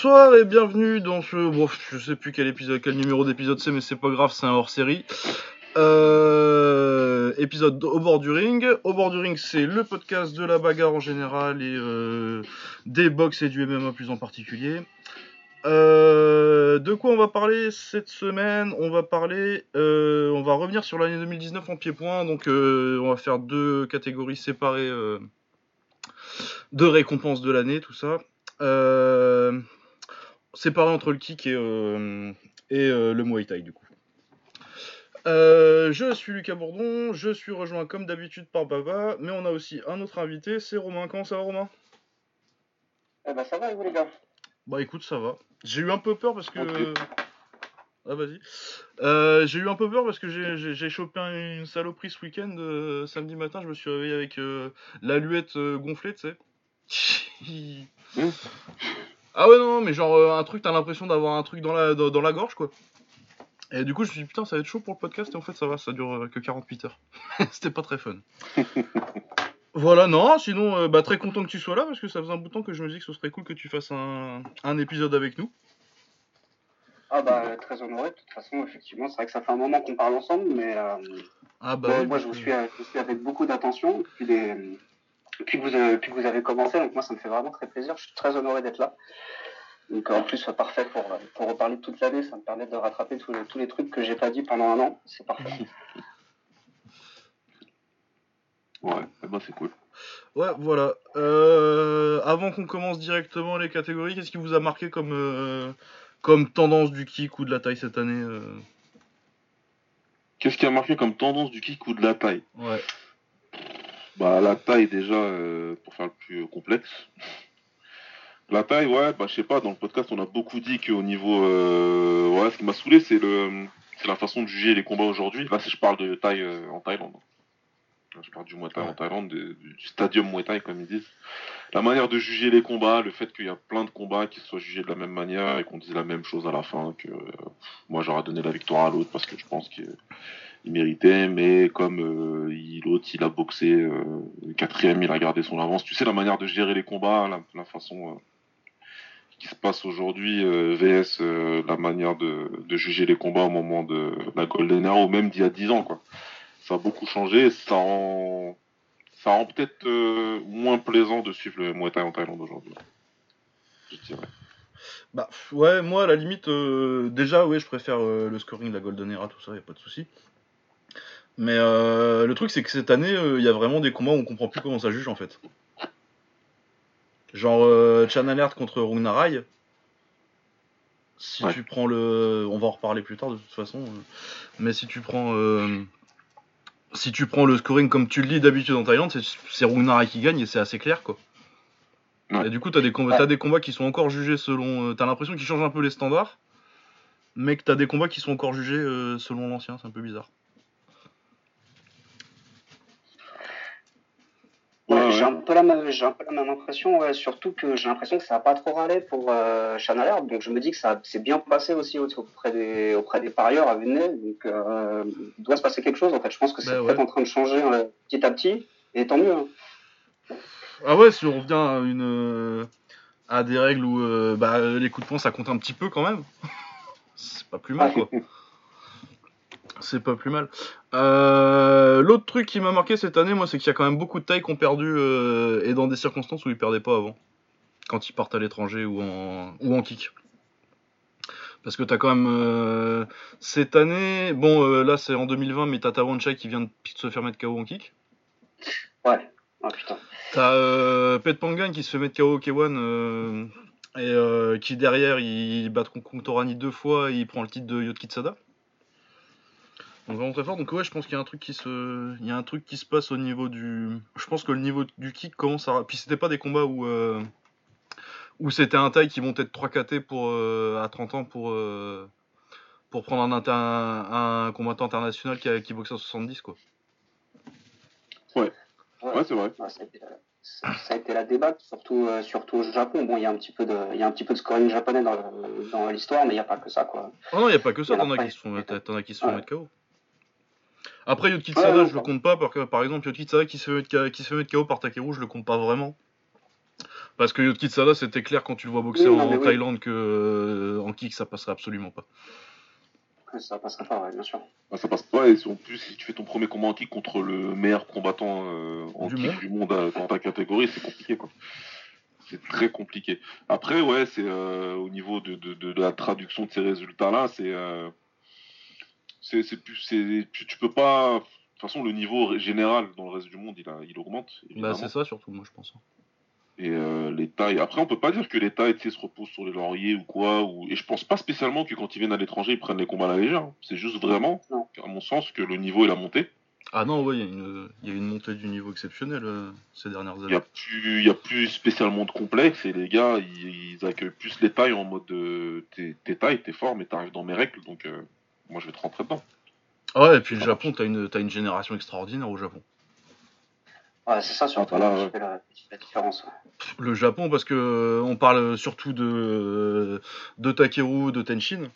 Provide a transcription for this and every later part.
Bonsoir et bienvenue dans ce. Bon, je sais plus quel numéro d'épisode c'est, mais c'est pas grave, c'est un hors série. Euh, épisode au bord du ring. Au bord du ring, c'est le podcast de la bagarre en général et euh, des box et du MMA plus en particulier. Euh, de quoi on va parler cette semaine? On va parler, on va revenir sur l'année 2019 en pied-point. Donc, on va faire deux catégories séparées de récompenses de l'année, tout ça. Séparé entre le kick et, euh, et euh, le Muay Thai, du coup. Euh, je suis Lucas Bourdon, je suis rejoint comme d'habitude par Baba, mais on a aussi un autre invité, c'est Romain. Comment ça va, Romain? Eh ben ça va et vous les gars? Bah écoute, ça va. J'ai eu un peu peur parce que. Ah, vas-y. Euh, j'ai eu un peu peur parce que j'ai- chopé un- une saloperie ce week-end. euh, samedi matin, je me suis réveillé avec l'aluette euh, gonflée, tu sais. Mmh. ah ouais, non, mais genre euh, un truc, t'as l'impression d'avoir un truc dans la, dans, dans la gorge, quoi. Et du coup, je me suis dit, putain, ça va être chaud pour le podcast, et en fait, ça va, ça dure euh, que 48 heures. C'était pas très fun. Voilà, non, sinon, euh, bah, très content que tu sois là, parce que ça faisait un bout de temps que je me disais que ce serait cool que tu fasses un, un épisode avec nous. Ah bah très honoré, de toute façon effectivement c'est vrai que ça fait un moment qu'on parle ensemble mais euh, Ah bah moi je vous, suis, je vous suis avec beaucoup d'attention depuis, des... depuis, que vous avez, depuis que vous avez commencé donc moi ça me fait vraiment très plaisir, je suis très honoré d'être là. Donc en plus parfait pour, pour reparler de toute l'année, ça me permet de rattraper tous les, tous les trucs que j'ai pas dit pendant un an, c'est parfait. Ouais, eh ben, c'est cool. Ouais, voilà. Euh, avant qu'on commence directement les catégories, qu'est-ce qui vous a marqué comme, euh, comme tendance du kick ou de la taille cette année euh? Qu'est-ce qui a marqué comme tendance du kick ou de la taille? Ouais. Bah la taille déjà, euh, pour faire le plus euh, complexe. La taille, ouais, bah je sais pas, dans le podcast on a beaucoup dit qu'au niveau... Euh, ouais, ce qui m'a saoulé c'est le c'est la façon de juger les combats aujourd'hui. Là si je parle de taille euh, en Thaïlande. Là, Je parle du Muay Thai Ouais. en Thaïlande, de- du stadium Muay Thai comme ils disent. La manière de juger les combats, le fait qu'il y a plein de combats qui soient jugés de la même manière et qu'on dise la même chose à la fin, que moi j'aurais donné la victoire à l'autre parce que je pense qu'il il méritait, mais comme euh, l'autre il a boxé euh, quatrième, il a gardé son avance. Tu sais la manière de gérer les combats, la, façon euh, qui se passe aujourd'hui, euh, VS euh, la manière de, juger les combats au moment de la Golden Era ou même d'il y a 10 ans quoi. Ça a beaucoup changé, ça rend ça rend peut-être moins plaisant de suivre le Muay Thai en Thaïlande aujourd'hui. Je dirais. Bah, ouais, moi, à la limite, déjà, ouais, je préfère le scoring de la Golden Era, tout ça, y a pas de souci. Mais euh, le truc, c'est que cette année, il y a vraiment des combats où on comprend plus comment ça juge, en fait. Genre, euh, Chan Alert contre Runarai. Si Ouais. tu prends le. On va en reparler plus tard, de toute façon. euh, Mais si tu prends. euh, Si tu prends le scoring comme tu le lis d'habitude en Thaïlande, c'est- Runarai qui gagne et c'est assez clair, quoi. Ouais. Et du coup, t'as des, combats, t'as des combats qui sont encore jugés selon. euh, t'as l'impression qu'ils changent un peu les standards, mais que t'as des combats qui sont encore jugés euh, selon l'ancien, c'est un peu bizarre. Ouais, Ouais, j'ai un peu la même, j'ai un peu la même impression, ouais, surtout que j'ai l'impression que ça a pas trop râlé pour euh, donc je me dis que ça s'est bien passé aussi au- auprès des, auprès des parieurs à vue de nez, donc euh, il doit se passer quelque chose en fait. Je pense que c'est Bah peut-être ouais. en train de changer euh, petit à petit, et tant mieux. hein. Ah ouais, si on revient à, une, euh, à des règles où euh, bah, les coups de poing ça compte un petit peu quand même, c'est pas plus mal quoi. C'est pas plus mal. Euh, L'autre truc qui m'a marqué cette année, moi, c'est qu'il y a quand même beaucoup de tailles qui ont perdu euh, et dans des circonstances où ils perdaient pas avant. Quand ils partent à l'étranger ou en, ou en kick. Parce que t'as quand même euh, cette année, bon là c'est en 2020, mais t'as Tawanchai qui vient de se faire mettre KO en kick. Ouais, ah putain. T'as Pet Pangan qui se fait mettre KO au K1 euh, et qui derrière il bat Contorani deux fois et il prend le titre de Yotkitsada. Donc vraiment très fort. Donc ouais, je pense qu'il y a un truc qui se, il y a un truc qui se passe au niveau du, je pense que le niveau du kick commence à, puis c'était pas des combats où euh, où c'était un taille qui montait de 3 KT pour euh, à 30 ans pour euh, pour prendre un, inter- un, un combattant international qui, a- qui boxe à 70 quoi. Ouais, Ouais, c'est vrai. ouais, ça, a été, la- ça, ça a été la débâcle, surtout, euh, surtout au Japon. Bon, il y a un petit peu de, il y a un petit peu de scoring japonais dans, dans l'histoire, mais il n'y a pas que ça, quoi. Oh non, il n'y a pas que ça, t'en as qui se font Ouais. mettre KO. Après, Yotkitsada, ouais, je le compte pas, parce que, par exemple, Yotkitsada qui se fait qui se fait mettre KO par Takeru, je le compte pas vraiment. Parce que Yotkitsada, c'était clair quand tu le vois boxer Oui, en oui. Thaïlande que euh, en kick, ça passerait absolument pas. Ça passerait pas, ouais, bien sûr. Ah, ça passe pas, et en plus, si tu fais ton premier combat en kick contre le meilleur combattant euh, en Du kick monde. du monde euh, dans ta catégorie, c'est compliqué, quoi. C'est très compliqué. Après, ouais, c'est euh, au niveau de, de, de la traduction de ces résultats-là, c'est. C'est c'est plus. c'est- Tu, tu peux pas. De toute façon, le niveau général dans le reste du monde, il, a, il augmente. Bah, c'est ça surtout, moi, je pense. Et euh, les tailles. Après, on peut pas dire que les tailles, tu sais, se reposent sur les lauriers ou quoi. Ou... Et je pense pas spécialement que quand ils viennent à l'étranger, ils prennent les combats à la légère. hein. C'est juste vraiment, à mon sens, que le niveau il a monté. Ah non, ouais, il y, a y a une montée du niveau exceptionnelle euh, ces dernières Il y années. a plus, il y a plus spécialement de complexe et les gars, ils, ils accueillent plus les tailles en mode euh, t'es t'es taille, t'es fort, mais t'arrives dans mes règles, donc euh, moi je vais te rentrer dedans. Ah ouais, et puis le Japon, t'as une, t'as une génération extraordinaire au Japon. Ouais, c'est ça surtout Voilà, qui ouais. fait la, différence. ouais. Le Japon, parce que euh, on parle surtout de, de Takeru, de Tenshin.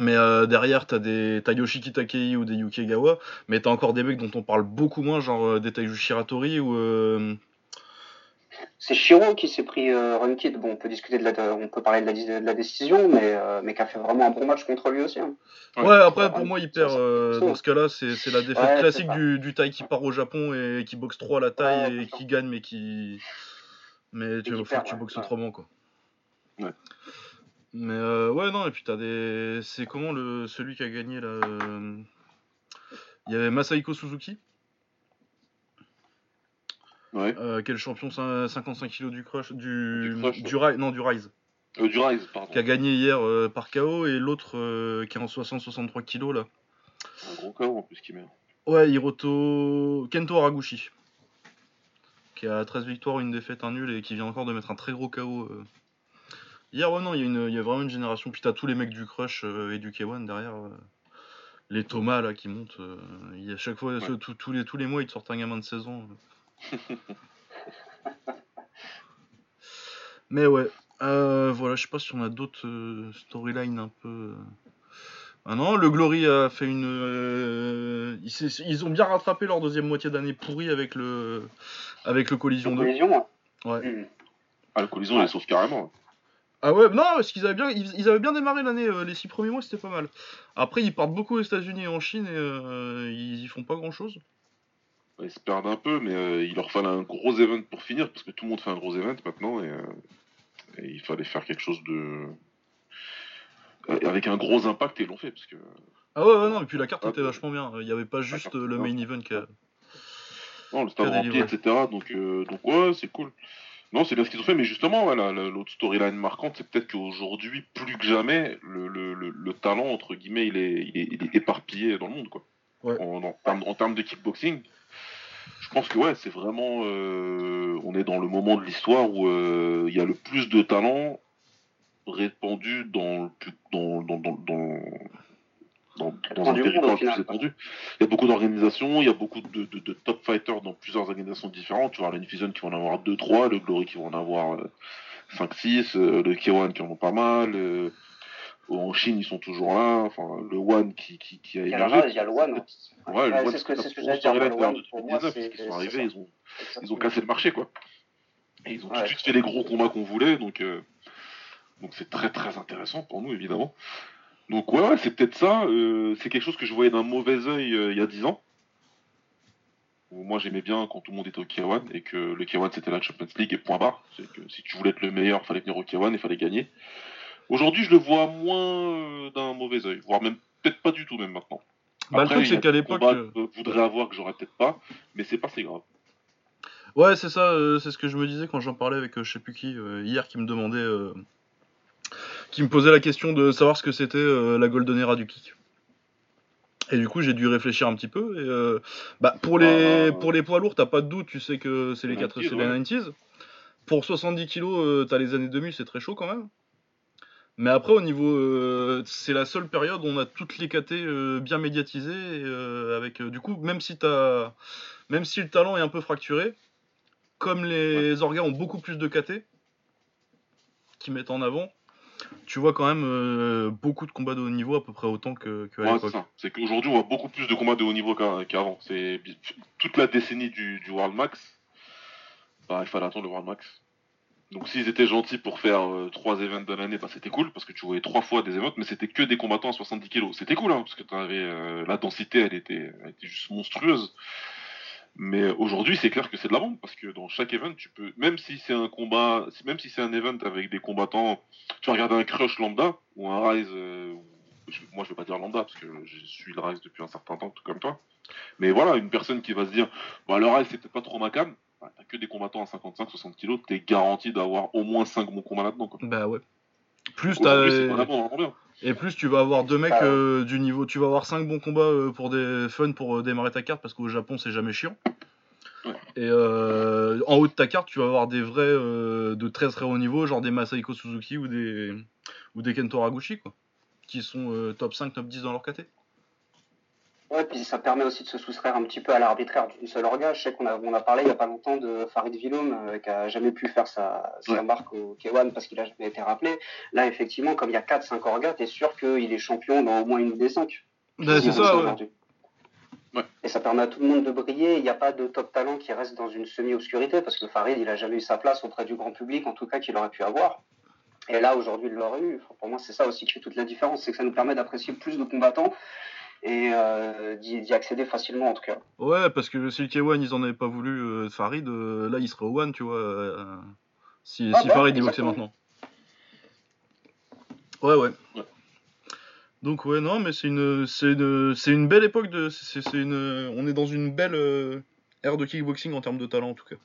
Mais euh, derrière, t'as des Yoshiki Takei ou des Yukegawa, mais t'as encore des mecs dont on parle beaucoup moins, genre euh, des Taiju Shiratori ou euh, C'est Shiro qui s'est pris euh, Run Kid. Bon, on peut discuter de la, de- on peut parler de la, de la décision, mais, euh, mais qui a fait vraiment un bon match contre lui aussi. hein. Ouais, Ouais. après, pour moi, il perd. euh, dans ce cas-là, c'est c'est la défaite Ouais, classique du, du Thaï qui part au Japon et qui boxe 3 à la taille Ouais, et qui gagne, mais qui. Mais tu faut perd, que tu boxes ouais. autrement, quoi. Ouais. Mais euh, ouais, non, et puis t'as des. C'est comment le celui qui a gagné là Il y avait Masahiko Suzuki, Ouais. euh, qui est le champion cin- 55 kg du crush. Du. Du crush, du Ri- Non, du Rise. Euh, du Rise, pardon. Qui a gagné hier euh, par KO et l'autre euh, qui est en 60-63 kg là. Un gros KO en plus qui met. Ouais, Hiroto Kento Haraguchi. Qui a 13 victoires, une défaite, un nul et qui vient encore de mettre un très gros KO. Hier, ouais, non, il y, a y vraiment une génération. Puis t'as tous les mecs du Crush et du K1 derrière. Les Thomas là qui montent. euh, il y a chaque fois, Ouais. ce- les, tous les mois, ils te sortent un gamin de 16 ans. Mais ouais, euh, voilà, je sais pas si on a d'autres euh, storylines un peu. euh. Ah non, le Glory a fait une. euh, ils, ils ont bien rattrapé leur deuxième moitié d'année pourrie avec le avec le Collision Donc, 2. collision, ouais. Ouais. Hmm. Ah, le collision, il les sauve carrément. Ah ouais, non, parce qu'ils avaient bien, ils, ils avaient bien démarré l'année. euh, les six premiers mois, c'était pas mal. Après, ils partent beaucoup aux États-Unis et en Chine et euh, ils y font pas grand chose. Ils se perdent un peu, mais euh, il leur fallait un gros event pour finir, parce que tout le monde fait un gros event maintenant, et, euh, et il fallait faire quelque chose de. euh, avec un gros impact, et ils l'ont fait, parce que. Ah ouais, ouais, non, et puis la carte Ah, était vachement bien. Il y avait pas juste carte le main event qui a. Non, le stade rempli, etc. Donc, donc ouais, c'est cool. Non, c'est bien ce qu'ils ont fait, mais justement, ouais, la- la- l'autre storyline marquante, c'est peut-être qu'aujourd'hui, plus que jamais, le, le- le- le talent, entre guillemets, il est, il est, il est éparpillé dans le monde, quoi. Ouais. En, en termes, en termes de kickboxing, pense que ouais, c'est vraiment, euh, on est dans le moment de l'histoire où euh, il y a le plus de talent répandu dans le plus, dans, dans, dans, dans, dans, dans un territoire plus étendu. Il y a beaucoup d'organisations, il y a beaucoup de, de- de top fighters dans plusieurs organisations différentes. Tu vois, l'Infusion qui va en avoir 2-3, le Glory qui va en avoir 5-6, le K1 qui en ont pas mal. En Chine, ils sont toujours là. Enfin, le One qui, qui, qui a Il émergé. Il y a le One. Ouais, le One, c'est ce que, ce que la j'allais dire. storyline Le d'ailleurs One, de pour moi, 2019, c'est. parce qu'ils sont arrivés, ils ont, ils cassé le marché, quoi. Et ils ont tout de suite fait les gros combats qu'on voulait, donc euh, donc c'est très très intéressant pour nous, évidemment. Donc ouais, ouais, c'est peut-être ça. euh, c'est quelque chose que je voyais d'un mauvais œil euh, il y a 10 ans. Où moi j'aimais bien quand tout le monde était au K1 et que le K1 c'était la Champions League et point barre. C'est que si tu voulais être le meilleur, fallait venir au K1 et fallait gagner. Aujourd'hui, je le vois moins euh, d'un mauvais œil, voire même peut-être pas du tout même maintenant. Bah, le truc, c'est a qu'à l'époque, euh, je voudrais avoir que j'aurais peut-être pas, mais c'est pas si grave. Ouais, c'est ça, euh, c'est ce que je me disais quand j'en parlais avec euh, je sais plus qui euh, hier qui me demandait, qui me posait la question de savoir ce que c'était la Golden Era du kick. Et du coup, j'ai dû réfléchir un petit peu. Et, bah, pour, les, Ah. pour les poids lourds, t'as pas de doute, tu sais que c'est les, 4, 90s, c'est les ouais. 90s. Pour 70 kilos, t'as les années 2000, c'est très chaud quand même. Mais après, au niveau. euh, c'est la seule période où on a toutes les KT euh, bien médiatisées. euh, avec, du coup, même si, t'as, même si le talent est un peu fracturé, comme les orgas ont beaucoup plus de KT qui mettent en avant, tu vois quand même beaucoup de combats de haut niveau, à peu près autant que, que à Ouais, c'est l'époque. C'est qu'aujourd'hui, on voit beaucoup plus de combats de haut niveau qu'a- qu'avant. C'est toute la décennie du, du World Max. bah, il fallait attendre le World Max. Donc s'ils étaient gentils pour faire euh, trois events de l'année, bah, c'était cool parce que tu voyais trois fois des events, mais c'était que des combattants à 70 kilos. C'était cool hein, parce que t'avais, euh, la densité, elle était, juste monstrueuse. Mais aujourd'hui, c'est clair que c'est de la bombe parce que dans chaque event, tu peux, même si c'est un combat, même si c'est un event avec des combattants, tu vas regarder un crush lambda ou un rise. euh, moi, je vais pas dire lambda parce que je suis le rise depuis un certain temps, tout comme toi. Mais voilà, une personne qui va se dire, bah, le rise, c'est peut-être pas trop ma cam. T'as que des combattants à 55-60 kilos, t'es garanti d'avoir au moins 5 bons combats là-dedans. quoi. Bah ouais. Plus t'as. Et plus tu vas avoir deux mecs Ah ouais. euh, du niveau. Tu vas avoir cinq bons combats euh, pour des fun pour euh, démarrer ta carte parce qu'au Japon c'est jamais chiant. Ouais. Et euh, en haut de ta carte, tu vas avoir des vrais euh, de très très haut niveau, genre des Masaiko Suzuki ou des ou des Kento quoi, qui sont euh, top 5, top 10 dans leur KT. Ouais, puis ça permet aussi de se soustraire un petit peu à l'arbitraire d'une seule orga. Je sais qu'on a, on a parlé il n'y a pas longtemps de Farid Villoum, euh, qui a jamais pu faire sa, sa Ouais. marque au K1 parce qu'il a jamais été rappelé. Là, effectivement, comme il y a 4-5 orgas, t'es sûr qu'il est champion dans au moins une des 5. Bah, c'est ça, ouais. Ouais. Et ça permet à tout le monde de briller. Il n'y a pas de top talent qui reste dans une semi-obscurité parce que Farid, il a jamais eu sa place auprès du grand public, en tout cas qu'il aurait pu avoir. Et là, aujourd'hui, il l'aurait eu. Enfin, pour moi, c'est ça aussi qui fait toute la différence. C'est que ça nous permet d'apprécier plus de combattants et euh, d'y accéder facilement, en tout cas. Ouais, parce que si le K1 ils en avaient pas voulu euh, Farid, euh, là il serait au One, tu vois. si Ah si bah, Farid boxait maintenant. Ouais, ouais. Ouais. Donc ouais, non, mais c'est une, c'est une, une belle époque de, c'est, une, on est dans une belle ère de kickboxing en termes de talent en tout cas.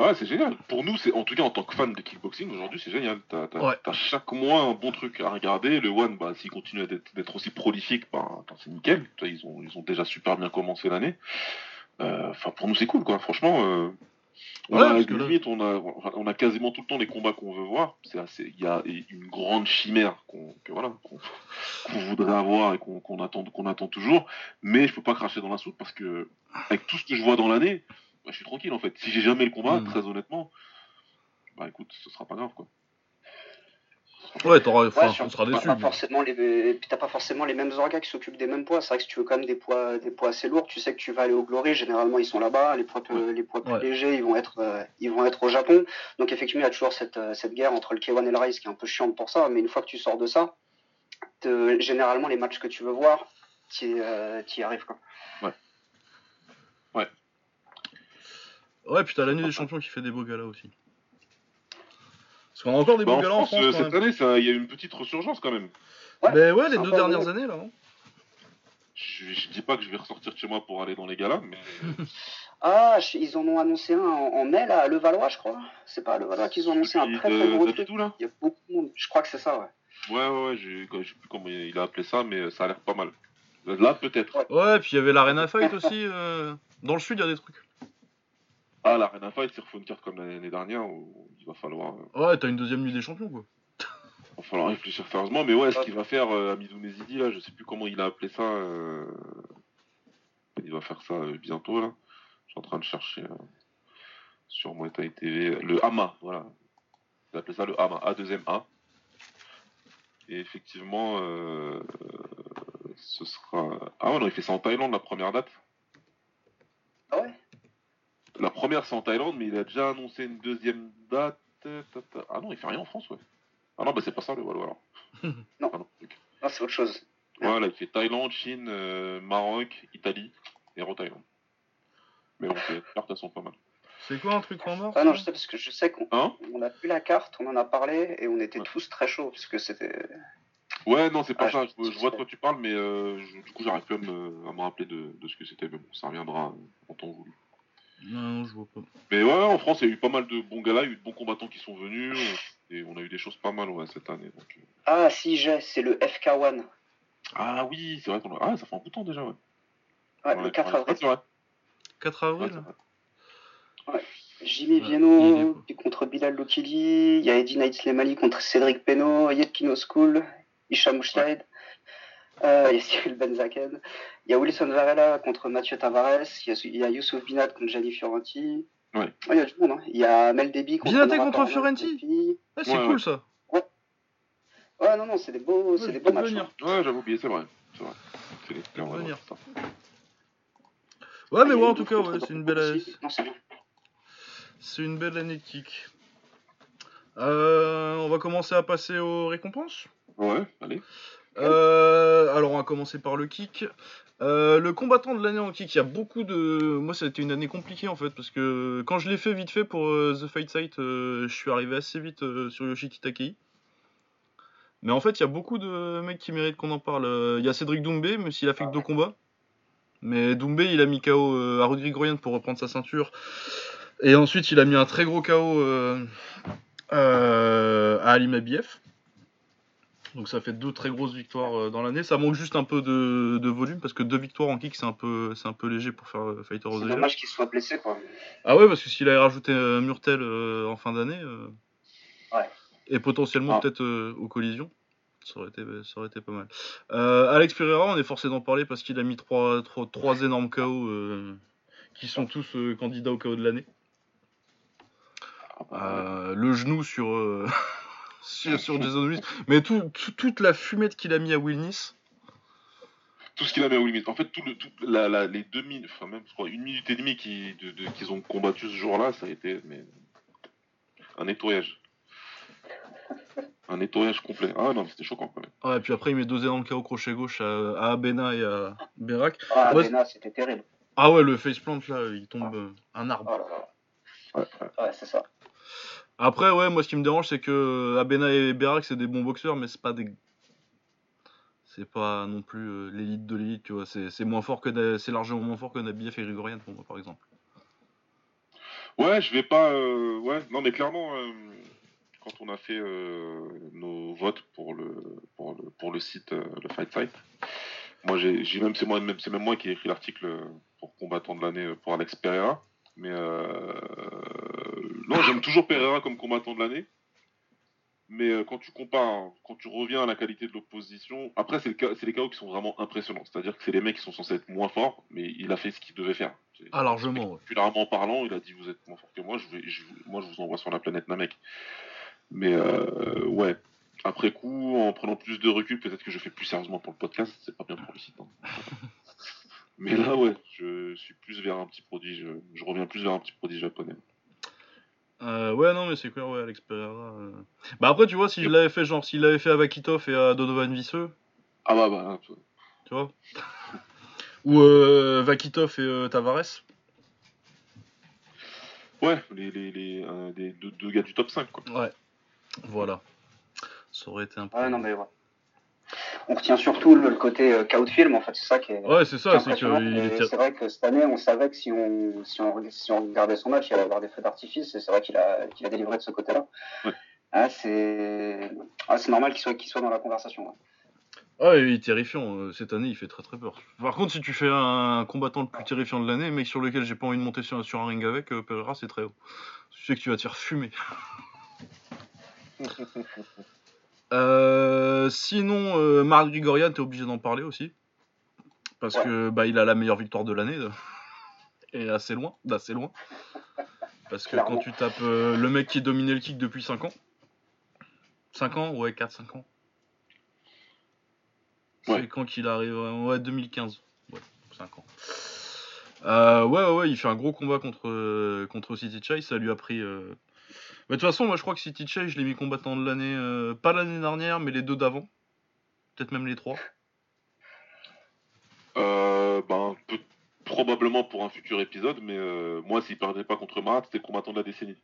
Ah Ouais, c'est génial. Pour nous, c'est en tout cas en tant que fan de kickboxing, aujourd'hui, c'est génial. T'as t'as- Ouais. t'as chaque mois un bon truc à regarder. Le One, bah, s'il continue d'être d'être aussi prolifique, bah, c'est nickel. Ils ont, ils ont déjà super bien commencé l'année. Euh, Enfin, pour nous, c'est cool, quoi. Franchement, euh, on Ouais, a là- limite, on a, on a quasiment tout le temps les combats qu'on veut voir. C'est assez, il y a une grande chimère qu'on, que voilà, qu'on voudrait avoir et qu'on qu'on attend, qu'on attend toujours. Mais je peux pas cracher dans la soupe parce que avec tout ce que je vois dans l'année, bah, je suis tranquille en fait. Si j'ai jamais le combat, Mm. très honnêtement, bah écoute, ce sera pas grave quoi. Ouais, t'auras, enfin, Ouais, on sera t'as déçus. pas mais- forcément les, et puis t'as pas forcément les mêmes orgas qui s'occupent des mêmes poids. C'est vrai que si tu veux quand même des poids, des poids assez lourds, tu sais que tu vas aller au Glory. Généralement, ils sont là-bas. Les poids, les poids plus Ouais. légers, ils vont être, euh, ils vont être au Japon. Donc effectivement, il y a toujours cette, euh, cette guerre entre le K1 et le Rise qui est un peu chiante pour ça. Mais une fois que tu sors de ça, te- généralement les matchs que tu veux voir, tu y arrives quoi. Ouais, puis t'as la nuit des champions qui fait des beaux galas aussi. Parce qu'on a encore des Bah, beaux en galas en France, France. euh, cette année, il y a eu une petite resurgence quand même. Ouais, Ben ouais, les deux dernières bon. années là. hein. Je, je dis pas que je vais ressortir de chez moi pour aller dans les galas, mais Ah, je- ils en ont annoncé un en, en mai là, à Levallois, je crois. C'est pas à Levallois qu'ils ont annoncé un très de- très gros truc. là. Il y a beaucoup de monde. Je crois que c'est ça, ouais. Ouais, ouais, ouais, je sais plus comment il a appelé ça, mais ça a l'air pas mal. Là, peut-être. Ouais. Ouais, puis il y avait l'Arena Fight aussi. euh, Dans le sud, il y a des trucs. Ah, la Arena Fight, c'est refait une carte comme l'année dernière, où il va falloir, euh, Ouais, t'as une deuxième nuit des champions quoi. va falloir réfléchir sérieusement. Mais ouais, ce qu'il va faire, euh, Amidou Nezidi, là, je sais plus comment il a appelé ça. euh, Il va faire ça euh, bientôt, là. Je suis en train de chercher euh, sur Muay Thai TV. Le AMA, voilà. Il a appelé ça le AMA, A2MA. Et effectivement, euh, ce sera. Ah ouais, non, il fait ça en Thaïlande, la première date. Ah ouais? La première, c'est en Thaïlande, mais il a déjà annoncé une deuxième date. Ah non, il fait rien en France, ouais. Ah non, bah c'est pas ça le Wallo alors. Non. Ah non. Non, c'est autre chose. Voilà, il fait Thaïlande, Chine, euh, Maroc, Italie et Thaïlande. Mais bon, les cartes elles sont pas mal. C'est quoi un truc en mars Ah non, je sais parce que je sais qu'on Hein on a vu la carte, on en a parlé et on était Ouais. tous très chauds parce que c'était. Ouais, non, c'est pas Ah, ça. je- vois de quoi tu parles, mais euh, je- du coup, j'arrive plus à me, à me rappeler de, de ce que c'était. Mais bon, ça reviendra euh, en temps voulu. Non, non, je vois pas. Mais ouais, en France, il y a eu pas mal de bons gars là, il y a eu de bons combattants qui sont venus. Et on a eu des choses pas mal ouais, cette année. Donc, euh. Ah si j'ai, c'est le FK1. Ah oui, c'est vrai qu'on a... Ah, ça fait un bout de temps déjà, ouais. Ouais, Ouais, le 4 ouais, avril. c'est vrai. 4 Ouais, avril. Jimmy Ouais, est, quoi. puis contre Bilal Lokili, il y a Eddie Knight Slemali contre Cédric Peno, Yedkino School, euh, il y a Cyril Benzaken, il y a Wilson Varela contre Mathieu Tavares, il y a, il y a Youssouf Binat contre Gianni Fiorenti. Ouais. il y a du monde, hein. Il y a Mel Deby contre Binaté Nora contre Fiorenti. Ah, c'est Ouais, cool ouais. ça. Ouais, non, non, c'est des beaux, Ouais, c'est des beaux matchs. venir. hein. Ouais, j'avais oublié, c'est vrai. C'est vrai. C'est les ouais. Ouais, mais Il y a ouais, en tout cas, ouais, c'est une belle. Non, c'est une belle année de kick. Euh, on va commencer à passer aux récompenses. Ouais, allez. Euh, alors on va commencer par le kick. Euh, le combattant de l'année en kick, il y a beaucoup de. Moi, ça a été une année compliquée en fait, parce que quand je l'ai fait vite fait pour euh, The Fight Site, je suis arrivé assez vite sur Yoshiki Takei. Mais en fait, il y a beaucoup de mecs qui méritent qu'on en parle. Il y a Cédric Doumbé, même s'il a fait que deux combats. Mais Doumbé, il a mis KO à Rodrigue Royan pour reprendre sa ceinture. Et ensuite, il a mis un très gros KO à Ali Mabiev. Donc ça fait deux très grosses victoires euh, dans l'année. Ça manque juste un peu de, de volume parce que deux victoires en kick c'est un peu c'est un peu léger pour faire euh, Fighter of the Year. dommage qu'il soit blessé, quoi. Ah ouais parce que s'il avait rajouté euh, Murtel en fin d'année Ouais. et potentiellement Ah. peut-être aux collisions, ça aurait été ça aurait été pas mal. Euh, Alex Pereira on est forcé d'en parler parce qu'il a mis trois, trois, trois énormes KO euh, qui sont tous euh, candidats au KO de l'année. Ah, bah, le genou sur, sur, sur Jason Willis. Mais tout, tout- toute la fumette qu'il a mis à Wilnis. Tout ce qu'il a mis à Will Smith. En fait, tout le, tout, la, la- les deux minutes, enfin même je crois une minute et demie qui- de- de- qu'ils ont combattu ce jour-là, ça a été mais, un nettoyage. Un nettoyage complet. Ah non, mais c'était choquant quand même. Ouais, et puis après, il met deux énormes KO crochet gauche à, à Abena et à Berak. Ah, Ouais, Abena, c'était terrible. Ah ouais, le faceplant là, il tombe euh, un arbre. Oh là là. Ouais, ouais. Ouais, c'est ça. Après, ouais, moi ce qui me dérange, c'est que Abena et Berak, c'est des bons boxeurs, mais c'est pas des. C'est pas non plus euh, l'élite de l'élite, tu vois. C'est moins fort que c'est largement moins fort que Nabiev et Grigorian pour moi, par exemple. Ouais, je vais pas. euh, Ouais, non, mais clairement, euh, quand on a fait euh, nos votes pour le, pour le, pour le site, euh, le Fight Site, moi, j'ai même, c'est moi, même, même moi qui ai écrit l'article euh, pour combattant de l'année euh, pour Alex Pereira. Mais euh, non, j'aime toujours Pereira comme combattant de l'année. Mais euh, quand tu compares, quand tu reviens à la qualité de l'opposition, après, c'est le les KO qui sont vraiment impressionnants. C'est-à-dire que c'est les mecs qui sont censés être moins forts, mais il a fait ce qu'il devait faire. Ah, largement, ouais. populairement parlant, il a dit vous êtes moins fort que moi, je vais, je- moi je vous envoie sur la planète Namek. Mais euh, ouais, après coup, en prenant plus de recul, peut-être que je fais plus sérieusement pour le podcast, c'est pas bien pour le site. hein. Mais là, ouais, je suis plus vers un petit produit, je, je reviens plus vers un petit produit japonais. Euh, ouais, non, mais c'est clair, ouais, Alex Pereira. euh. Bah après, tu vois, si je l'avais fait, genre, s'il l'avait fait à Vakitov et à Donovan Visseux, Ah bah bah, tu vois. Ou euh, Vakitov et euh, Tavares. ouais, les, les, les euh, des deux, deux gars du top 5, quoi. Ouais. Voilà. Ça aurait été un peu. Ouais, non, mais ouais. On retient surtout le, le côté euh, chaos de film, en fait, c'est ça qui est. Ouais, c'est est ça, c'est. C'est vrai que cette année, on savait que si on, si on, si on regardait son match, il allait avoir des feux d'artifice, et c'est vrai qu'il a, qu'il a délivré de ce côté-là. Ouais. Ah, c'est ah, c'est normal qu'il soit, qu'il soit dans la conversation. ouais. Ah, il est terrifiant. euh, Cette année, il fait très très peur. Par contre, si tu fais un combattant le plus terrifiant de l'année, mec sur lequel j'ai pas envie de monter sur, sur un ring avec, euh, Pereira, c'est très haut. Tu sais que tu vas te faire fumer. Euh, sinon, euh, Marc Grigorian, t'es obligé d'en parler aussi. Parce Ouais. que bah, il a la meilleure victoire de l'année. Et assez loin, d'assez loin. Parce que Clairement. quand tu tapes euh, le mec qui dominait le kick depuis 5 ans. 5 ans? Ouais, 4-5 ans. Ouais. C'est quand qu'il arrive Ouais, 2015. Ouais, 5 ans. Euh, ouais, ouais, ouais, il fait un gros combat contre, contre City Chase. Ça lui a pris. Bah, De toute façon, moi je crois que City Chase, je l'ai mis combattant de l'année. euh, pas l'année dernière, mais les deux d'avant. Peut-être même les trois. Euh, ben, peut- probablement pour un futur épisode, mais euh, moi, s'il perdait pas contre Marat, c'était combattant de la décennie.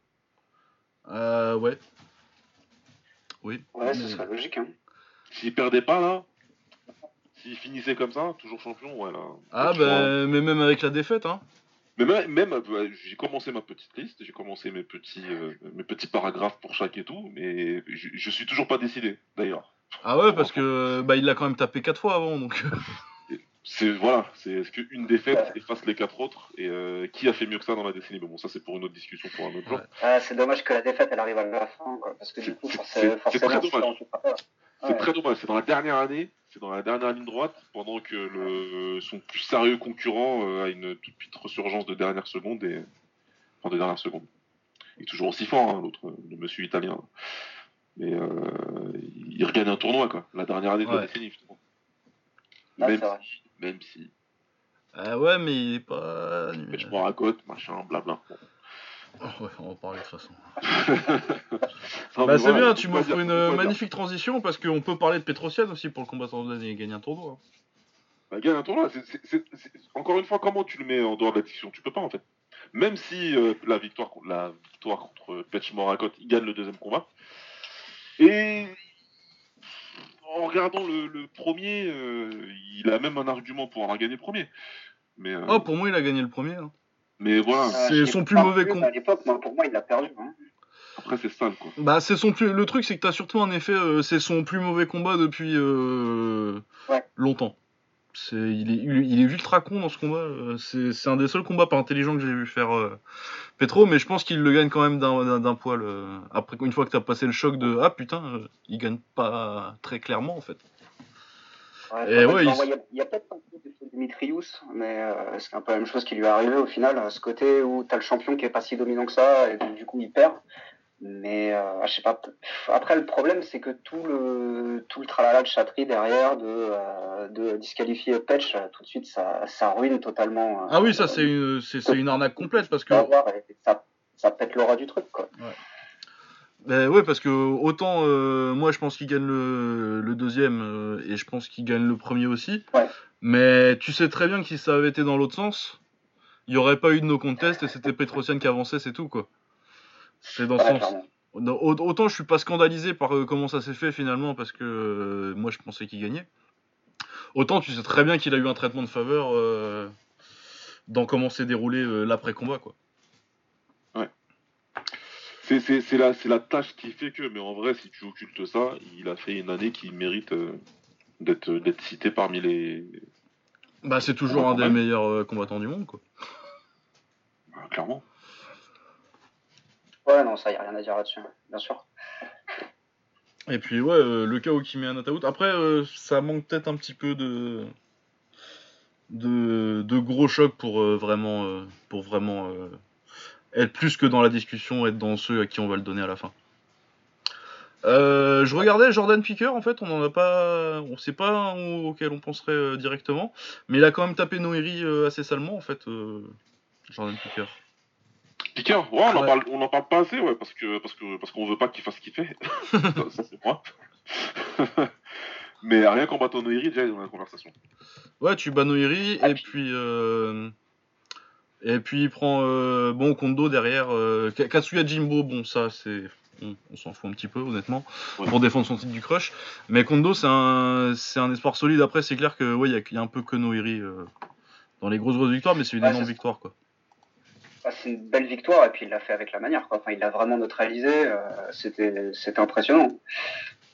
Euh, ouais. Oui. Ouais, ce mais- serait logique. Hein. S'il perdait pas là, s'il finissait comme ça, toujours champion, ouais là. Ah, bah, mais même avec la défaite, hein. Mais même, même, euh, j'ai commencé ma petite liste, j'ai commencé mes petits, euh, mes petits paragraphes pour chaque et tout, mais je, je suis toujours pas décidé, d'ailleurs. Ah ouais, parce que bah, il l'a quand même tapé 4 fois avant, donc. C'est voilà, c'est est-ce qu'une défaite efface les quatre autres? Et euh, qui a fait mieux que ça dans la décennie? Mais bon, ça c'est pour une autre discussion pour un autre jour. Ah, c'est dommage que la défaite, elle arrive à la fin, quoi, parce que du coup, c'est- forcément, c'est- très dommage. C'est Ouais. très dommage, c'est dans la dernière année, c'est dans la dernière ligne droite, pendant que le, son plus sérieux concurrent euh, a une toute petite resurgence de dernière seconde et enfin de dernière seconde. Il est toujours aussi fort, hein, l'autre, le monsieur italien. Mais euh, il regagne un tournoi, quoi. La dernière année de la décennie, justement. Même, si, même si, Ah ouais, mais il est pas. mais je me raconte, machin, blabla. Bon. Oh, ouais, on va en parler de toute façon. Non, bah c'est bien, tu m'offres une euh, magnifique transition parce qu'on peut parler de Petrosian aussi pour le combattant de l'année et gagner un tournoi. Bah, gagne un tournoi. c'est- c'est- c'est- c'est- Encore une fois, comment tu le mets en dehors de la discussion? Tu peux pas en fait. Même si euh, la victoire, con- la victoire contre Petch Morakot, il gagne le deuxième combat. Et en regardant le, le premier, euh, il a même un argument pour avoir gagné le premier. Mais, euh, Oh, pour moi, il a gagné le premier. hein. Mais voilà, Euh, C'est son plus mauvais con- mais À l'époque, pour moi, il l'a perdu. hein. après c'est sale quoi. Bah, c'est son plus... Le truc, c'est que t'as surtout un effet. euh, c'est son plus mauvais combat depuis euh, Ouais. longtemps. C'est, il, est, il est ultra con dans ce combat. euh, C'est, c'est un des seuls combats pas intelligents que j'ai vu faire euh, Petro, mais je pense qu'il le gagne quand même d'un, poil. euh, après, une fois que t'as passé le choc de Ah putain, euh, il gagne pas très clairement en fait. Ouais, ouais, il- il y a, peut-être un peu de Dimitrius, mais euh, c'est un peu la même chose qui lui est arrivé au final, à ce côté où tu as le champion qui est pas si dominant que ça, et donc, du coup il perd. Mais euh, je sais pas. Après, le problème, c'est que tout le tout le tralala de chatterie derrière de, euh, de disqualifier Petch, euh, tout de suite, ça, ça ruine totalement. Ah oui, ça c'est une, c'est, une arnaque complète parce que. ça pète l'aura du truc, quoi. Ben ouais, parce que autant euh, moi je pense qu'il gagne le, le deuxième euh, et je pense qu'il gagne le premier aussi. Ouais. Mais tu sais très bien que si ça avait été dans l'autre sens, il n'y aurait pas eu de no contest et c'était Petrosian qui avançait, c'est tout quoi. C'est dans ce Ouais, sens. Autant je suis pas scandalisé par euh, comment ça s'est fait finalement parce que euh, moi je pensais qu'il gagnait. Autant tu sais très bien qu'il a eu un traitement de faveur euh, dans comment s'est déroulé l'après-combat quoi. C'est, c'est, c'est, la, c'est la tâche qui fait que, mais en vrai, si tu occultes ça, il a fait une année qui mérite euh, d'être, d'être cité parmi les. Bah c'est toujours un des même. meilleurs euh, combattants du monde quoi. Bah, clairement. Ouais, non, ça, y a rien à dire là-dessus, bien sûr. Et puis ouais, euh, le KO qui met un out. Après, euh, ça manque peut-être un petit peu de de, de gros chocs pour euh, vraiment euh, pour vraiment euh, être plus que dans la discussion, être dans ceux à qui on va le donner à la fin. Euh, je regardais Jordan Picker, en fait, on en a pas, on sait pas un auquel on penserait euh, directement, mais il a quand même tapé Noiri euh, assez salement, en fait, Jordan Picker. Piquer, ouais, on en Ouais. parle, on en parle pas assez, ouais, parce que parce que parce qu'on veut pas qu'il fasse ce qu'il fait. ça, c'est moi. Mais rien qu'en battant Noiri, déjà, dans la conversation. Ouais, tu bats Noiri, Ah, et puis- puis et puis il prend euh, bon Kondo derrière. Euh, Ka- Katsuya Jimbo, bon ça c'est on, on s'en fout un petit peu honnêtement Ouais. pour défendre son titre du crush. Mais Kondo c'est un c'est un espoir solide. Après c'est clair que ouais il y a, il y a un peu que Noiri euh, dans les grosses grosses victoires, mais c'est une Ouais, énorme victoire quoi. Bah, c'est une belle victoire et puis il l'a fait avec la manière. Quoi. Enfin, il l'a vraiment neutralisé. euh, c'était, c'était impressionnant.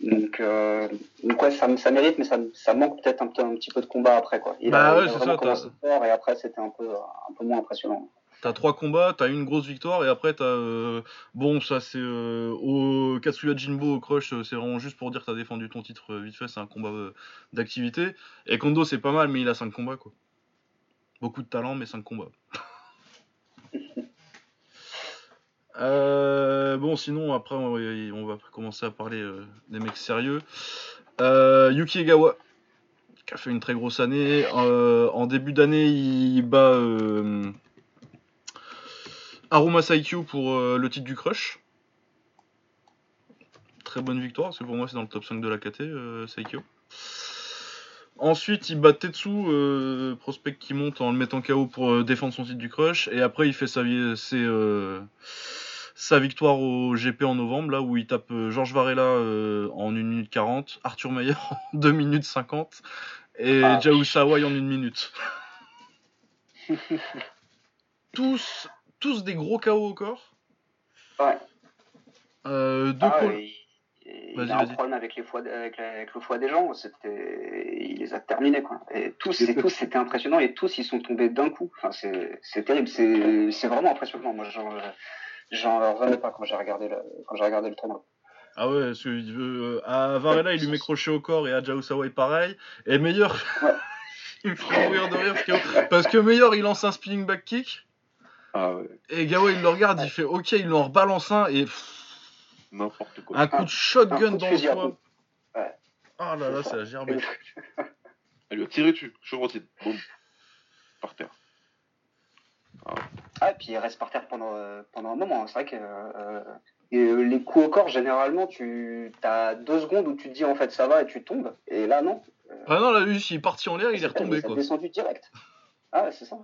Donc, euh, donc ouais, ça, mérite, mais ça, ça manque peut-être un, un petit peu de combat après. Quoi. Il Bah a, ouais, c'est ça, commencé t'as- fort et après c'était un peu, un peu moins impressionnant. T'as trois combats, t'as une grosse victoire et après t'as euh, bon ça c'est euh, au Katsuya Jinbo au crush euh, c'est vraiment juste pour dire que t'as défendu ton titre euh, vite fait c'est un combat euh, d'activité et Kondo c'est pas mal mais il a cinq combats quoi. Beaucoup de talent mais cinq combats. Euh, bon sinon après on va, commencer à parler euh, des mecs sérieux. Euh, Yuki Egawa qui a fait une très grosse année. En début d'année il bat Aruma Saikyo pour le titre du Crush. Très bonne victoire, parce que pour moi c'est dans le top 5 de la KT, Saikyo. Ensuite, il bat Tetsu, prospect qui monte en le mettant KO pour défendre son titre du Crush. Et après, il fait sa, ses, sa victoire au GP en novembre, là où il tape euh, Georges Varela euh, en 1 minute 40, Arthur Meyer en 2 minutes 50 et Ah. Jao Sawai en 1 minute. tous, tous des gros KO au corps. Ouais. Euh, deux Ah, il, a un problème avec, les foies, avec, la- avec le foie des gens. Il les a terminés. Quoi. Et tous, tous c'était impressionnant et tous ils sont tombés d'un coup. Enfin, c'est, terrible. C'est, vraiment impressionnant. Moi, j'en, j'en revenais pas quand j'ai regardé le, quand j'ai regardé le tournoi. Ah ouais, parce que, euh, à Varela, il lui met crochet au corps et à Jao Sawai pareil. Et meilleur, Ouais. il me fait mourir de rire parce que, parce que meilleur, il lance un spinning back kick. Ah ouais, Et Gawa, il le regarde, il fait ok, il en rebalance un et n'importe quoi. un coup de shotgun dans le foie. Ouais. Ah là là, c'est la gerbe. Elle lui a tiré dessus, chevrotine, boum, par terre. Ah, puis il reste par terre pendant, euh, pendant un moment. C'est vrai que euh, euh, les coups au corps, généralement, tu as deux secondes où tu te dis en fait ça va et tu tombes. Et là, non. Ah non, là, lui, il est parti en l'air, il est retombé, Il est descendu direct. Ah c'est ça.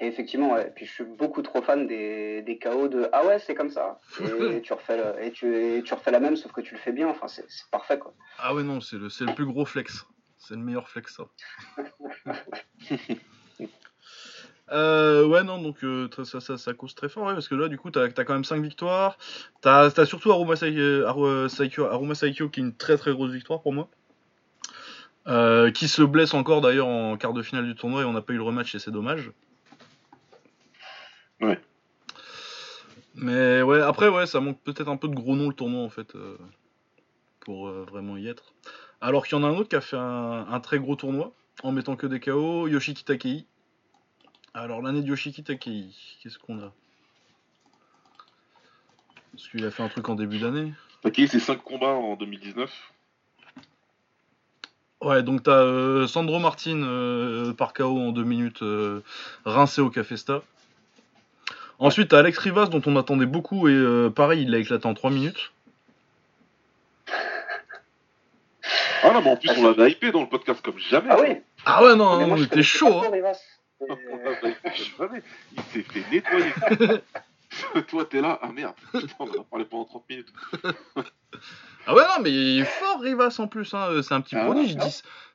Et effectivement, ouais. Puis je suis beaucoup trop fan des, des KO de Ah ouais, c'est comme ça. Et tu refais le- et tu, et tu refais la même, sauf que tu le fais bien. Enfin, c'est parfait, quoi. Ah ouais, non, c'est le, c'est le plus gros flex. C'est le meilleur flex, ça. Euh, ouais, non, donc euh, ça, ça, ça cause très fort, ouais, parce que là, du coup, t'as as quand même 5 victoires. T'as as surtout euh, Saikyo, Aruma Saikyo qui est une très très grosse victoire pour moi. Euh, qui se blesse encore d'ailleurs en quart de finale du tournoi et on n'a pas eu le rematch et c'est dommage. Ouais. Mais ouais, après, ouais, ça manque peut-être un peu de gros noms le tournoi en fait, pour vraiment y être. Alors qu'il y en a un autre qui a fait un, un très gros tournoi en mettant que des KO, Yoshiki Takei. Alors l'année de Yoshiki Takei, qu'est-ce qu'on a? Parce qu'il a fait un truc en début d'année. Ok, c'est 5 combats en 2019. Ouais, donc t'as euh, Sandro Martin euh, par KO en 2 minutes, euh, rincé au Cafesta. Ensuite, t'as Alex Rivas dont on attendait beaucoup et euh, pareil, il l'a éclaté en 3 minutes. Ah non, mais en plus, on l'avait hypé dans le podcast comme jamais. Ah oui Ah ouais, non, non, moi, on je était chaud. Hein. Il s'est fait nettoyer. Toi, t'es là. Ah merde. Putain, on en a parlé pendant 30 minutes. Ah ouais, non, mais il est fort Rivas en plus. Hein. C'est un petit Ah prodige. ouais.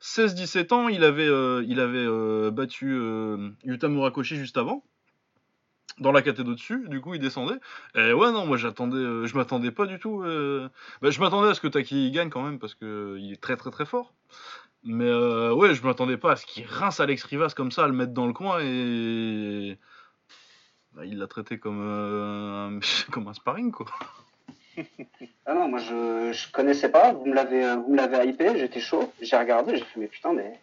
16-17 ans, il avait, euh, il avait euh, battu euh, Yuta Murakoshi juste avant. Dans la caté dessus, du coup il descendait. Et ouais, non, moi j'attendais, euh, je m'attendais pas du tout. bah, je m'attendais à ce que Taki gagne quand même parce que il est très très très fort. Mais euh, ouais, je m'attendais pas à ce qu'il rince Alex Rivas comme ça, à le mettre dans le coin et. Bah, il l'a traité comme, euh, un... comme un sparring quoi. Ah non, moi je, je connaissais pas, vous me l'avez euh, vous me l'avez hypé, j'étais chaud, j'ai regardé, j'ai fait mais putain mais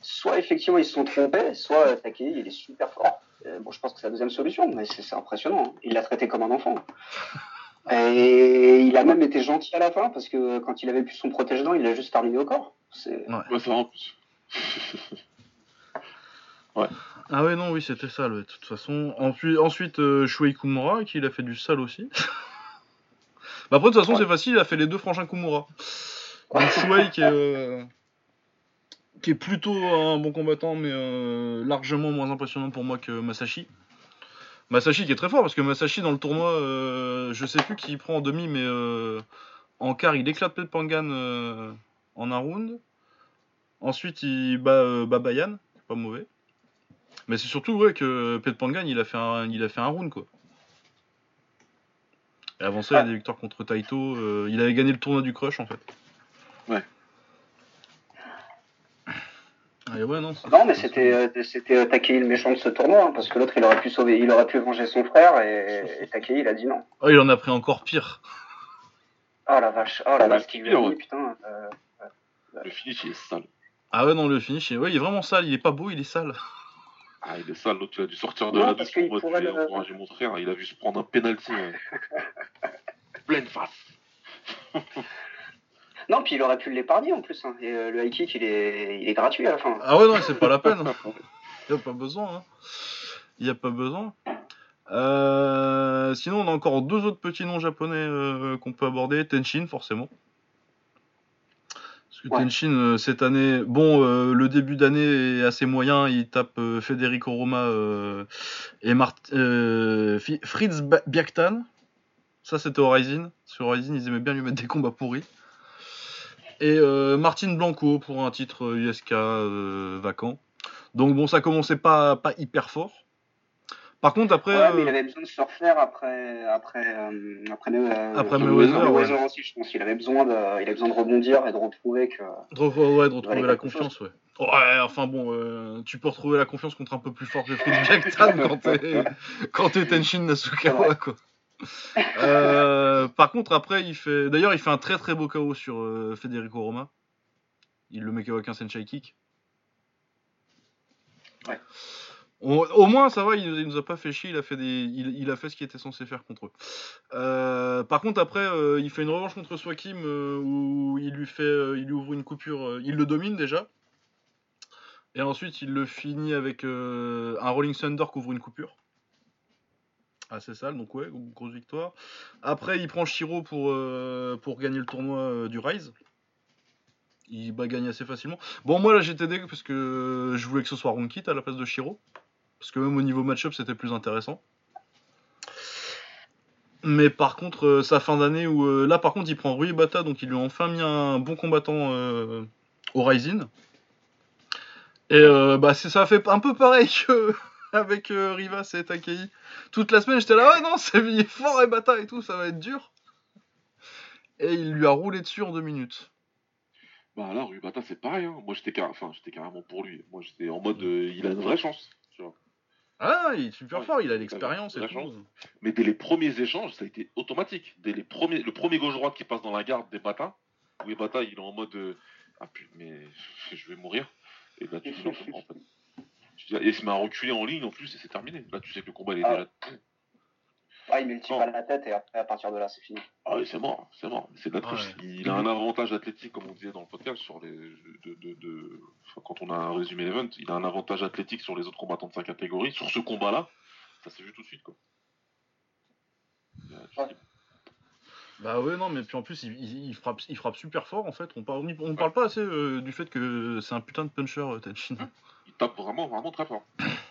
soit effectivement ils se sont trompés, soit euh, Takei il est super fort. Euh, bon je pense que c'est la deuxième solution, mais c'est c'est impressionnant. hein. Il l'a traité comme un enfant. Et il a même été gentil à la fin parce que quand il avait plus son protège-dents, il l'a juste terminé au corps. C'est Ouais, ça en plus. Ah ouais, non, oui, c'était sale, ouais, de toute façon. Ensuite, ensuite euh, Shuei Kumura, qui il a fait du sale aussi. bah après, de toute façon, Ouais. c'est facile, il a fait les deux frangins Kumura. Donc Shuei, qui est, euh, qui est plutôt un bon combattant, mais euh, largement moins impressionnant pour moi que Masashi. Masashi qui est très fort, parce que Masashi, dans le tournoi, euh, je sais plus qui il prend en demi, mais euh, en quart, il éclate Pangan euh, en un round. Ensuite, il bat euh, Babayan, pas mauvais. Mais c'est surtout ouais, que Pet Pangan, il a fait un, il a fait un round quoi. Et avant ça, il y a des victoires contre Taito. euh, il avait gagné le tournoi du Crush en fait. Ouais. Et ouais, non. c'est- Non, mais c'était euh, c'était euh, Takei le méchant de ce tournoi, hein, parce que l'autre il aurait pu sauver, il aurait pu venger son frère et, et Takei il a dit non. Oh, il en a pris encore pire. Oh la vache, oh la Ouais, vache, qui lui a dit, putain. Le finish, il est sale. Ah ouais, non, le finish, il- ouais, il est vraiment sale. Il est pas beau, il est sale. Ah, il est sale. L'autre, il a dû sortir de Non, là parce qu'il pourrait le- mon frère. Il a vu se prendre un penalty. ouais. Pleine face. Non, puis il aurait pu l'épargner en plus. hein. Et, euh, le high kick il est, il est gratuit à la fin. Ah ouais, non, c'est pas la peine. Il a pas besoin. Hein. Il y a pas besoin. Euh, sinon, on a encore deux autres petits noms japonais euh, qu'on peut aborder. Tenshin, forcément. Parce que Ouais. Tenshin, euh, cette année, bon, euh, le début d'année est assez moyen. Il tape euh, Federico Roma euh, et Mart euh, Fritz Biaktan. Ça, c'était Horizon. Sur Horizon, ils aimaient bien lui mettre des combats pourris. Et euh, Martin Blanco pour un titre USK euh, vacant. Donc bon, ça commençait pas, pas hyper fort. Par contre, après, Ouais, mais euh, il avait besoin de se refaire après, après, euh, après, euh, Après Mayweather Mayweather, ouais. aussi, je pense. Il avait besoin de, il avait besoin de rebondir et de retrouver que. de, ouais, de retrouver la confiance, ouais. Ouais, enfin bon, euh, tu peux retrouver la confiance contre un peu plus fort que Biaktan quand t'es quand t'es Tenshin Nasukawa, quoi. Euh, par contre, après, il fait. D'ailleurs, il fait un très très beau KO sur euh, Federico Roma. Il le met KO avec un Senshai Kick. Ouais. Au moins, ça va, il, il nous a pas fait chier, il a fait, ce qu'il était censé faire contre eux. Euh, par contre, après, euh, il fait une revanche contre Swakim euh, où il lui, fait, il ouvre une coupure, il le domine déjà. Et ensuite, il le finit avec un Rolling Thunder qui ouvre une coupure. Assez sale, donc ouais, grosse victoire. Après, il prend Shiro pour, gagner le tournoi du Rise. Il bah, gagne assez facilement. Bon, moi là j'étais dégueu parce que je voulais que ce soit Ronkit à la place de Shiro. Parce que même au niveau match-up, c'était plus intéressant. Mais par contre, euh, sa fin d'année où euh, là par contre il prend Rui Bata, donc il lui a enfin mis un bon combattant euh, au Rising. Et bah ça fait un peu pareil que avec Rivas et Takei. Toute la semaine j'étais là, ouais non, c'est est fort et Bata et tout, ça va être dur. Et il lui a roulé dessus en deux minutes. Bah là, Rubata, c'est pareil. Hein. Moi, j'étais enfin, carrément pour lui. Moi, j'étais en mode, il a une vraie chance. Ah, il est super Ouais, fort, il a il a l'expérience et la tout. chance. Mais dès les premiers échanges, ça a été automatique. Dès les premiers, le premier gauche-droite qui passe dans la garde des Bata, où les Bata, il est en mode, euh, ah putain, mais je vais mourir. Et là, tu dis non, en fait. Et il se met à reculer en ligne en plus et c'est terminé. Là, tu sais que le combat il est Ah. déjà. Ouais, il met le type Non. à la tête et après, à partir de là, c'est fini. Ah oui, c'est mort, c'est mort. C'est. Il a un avantage athlétique, comme on disait dans le podcast, sur les. De, de, de- enfin, quand on a un résumé l'event, il a un avantage athlétique sur les autres combattants de sa catégorie. Sur ce combat-là, ça s'est vu tout de suite, quoi. Euh, Ouais. Bah ouais, non, mais puis en plus, il, il- il frappe, il frappe super fort en fait. On parle, on parle pas assez euh, du fait que c'est un putain de puncher, euh, Tenshin. il tape vraiment, vraiment très fort.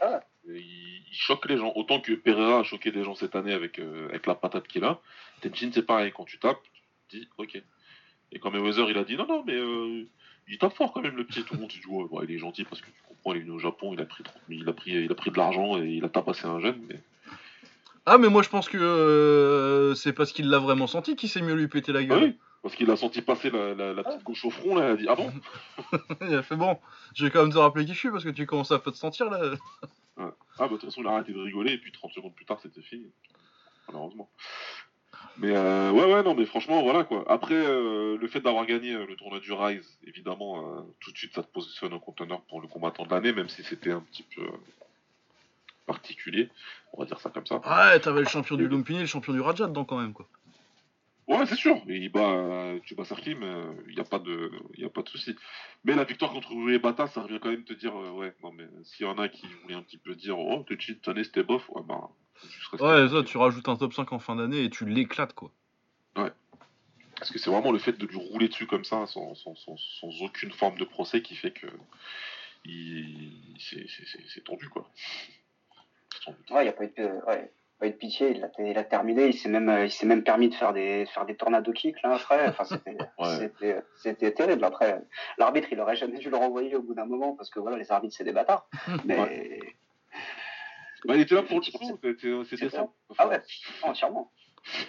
Ah. Et il, il choque les gens. Autant que Pereira a choqué des gens cette année avec, euh, avec la patate qu'il a. Tenshin, c'est pareil. Quand tu tapes, tu dis ok. Et quand Mayweather, il a dit non, non, mais euh, il tape fort quand même, le petit. Tout le monde dit ouais, bon, il est gentil parce que tu comprends, il est venu au Japon, il a pris, 30 000, il a pris, il a pris de l'argent et il a tabassé un jeune. Mais Ah, mais moi je pense que euh, c'est parce qu'il l'a vraiment senti qu'il s'est mieux lui péter la Ah gueule. oui, parce qu'il a senti passer la, la, la petite gauche au front, là, il a dit ah bon? Il a fait bon, je vais quand même te rappeler qui je suis parce que tu commences à te sentir là. Ah bah de toute façon, il a arrêté de rigoler et puis 30 secondes plus tard, c'était fini. Malheureusement. Mais euh, ouais, ouais, non, mais franchement, voilà quoi. Après, euh, le fait d'avoir gagné euh, le tournoi du Rise, évidemment, euh, tout de suite, ça te positionne en conteneur pour le combattant de l'année, même si c'était un petit peu particulier. On va dire ça comme ça. Ouais, t'avais le champion du Lumpini et le champion du Raja dedans quand même quoi. Ouais, c'est sûr. Et il bat, euh, tu bats Sarkim, il n'y a pas de, y a pas de souci. Mais la victoire contre Rui Bata, ça revient quand même te dire, euh, ouais, non mais s'il y en a qui voulaient un petit peu dire, oh, te cheat, cette année c'était bof, ouais, bah, Ouais, ça, tu rajoutes un top 5 en fin d'année et tu l'éclates quoi. Parce que c'est vraiment le fait de lui rouler dessus comme ça, sans, sans, sans, sans aucune forme de procès, qui fait que il, c'est, c'est, c'est, c'est tendu, quoi. C'est tendu. Ouais, il n'y a pas eu de, ouais, pas eu de pitié, il a, il a terminé, il s'est même, il s'est même permis de faire des, faire des tornado kicks là après. Enfin, c'était, Ouais. c'était, c'était terrible. Après, l'arbitre, il aurait jamais dû le renvoyer au bout d'un moment parce que voilà, les arbitres, c'est des bâtards. Mais Bah, il était là pour le coup, c'était, c'était ça. Ah ouais, entièrement.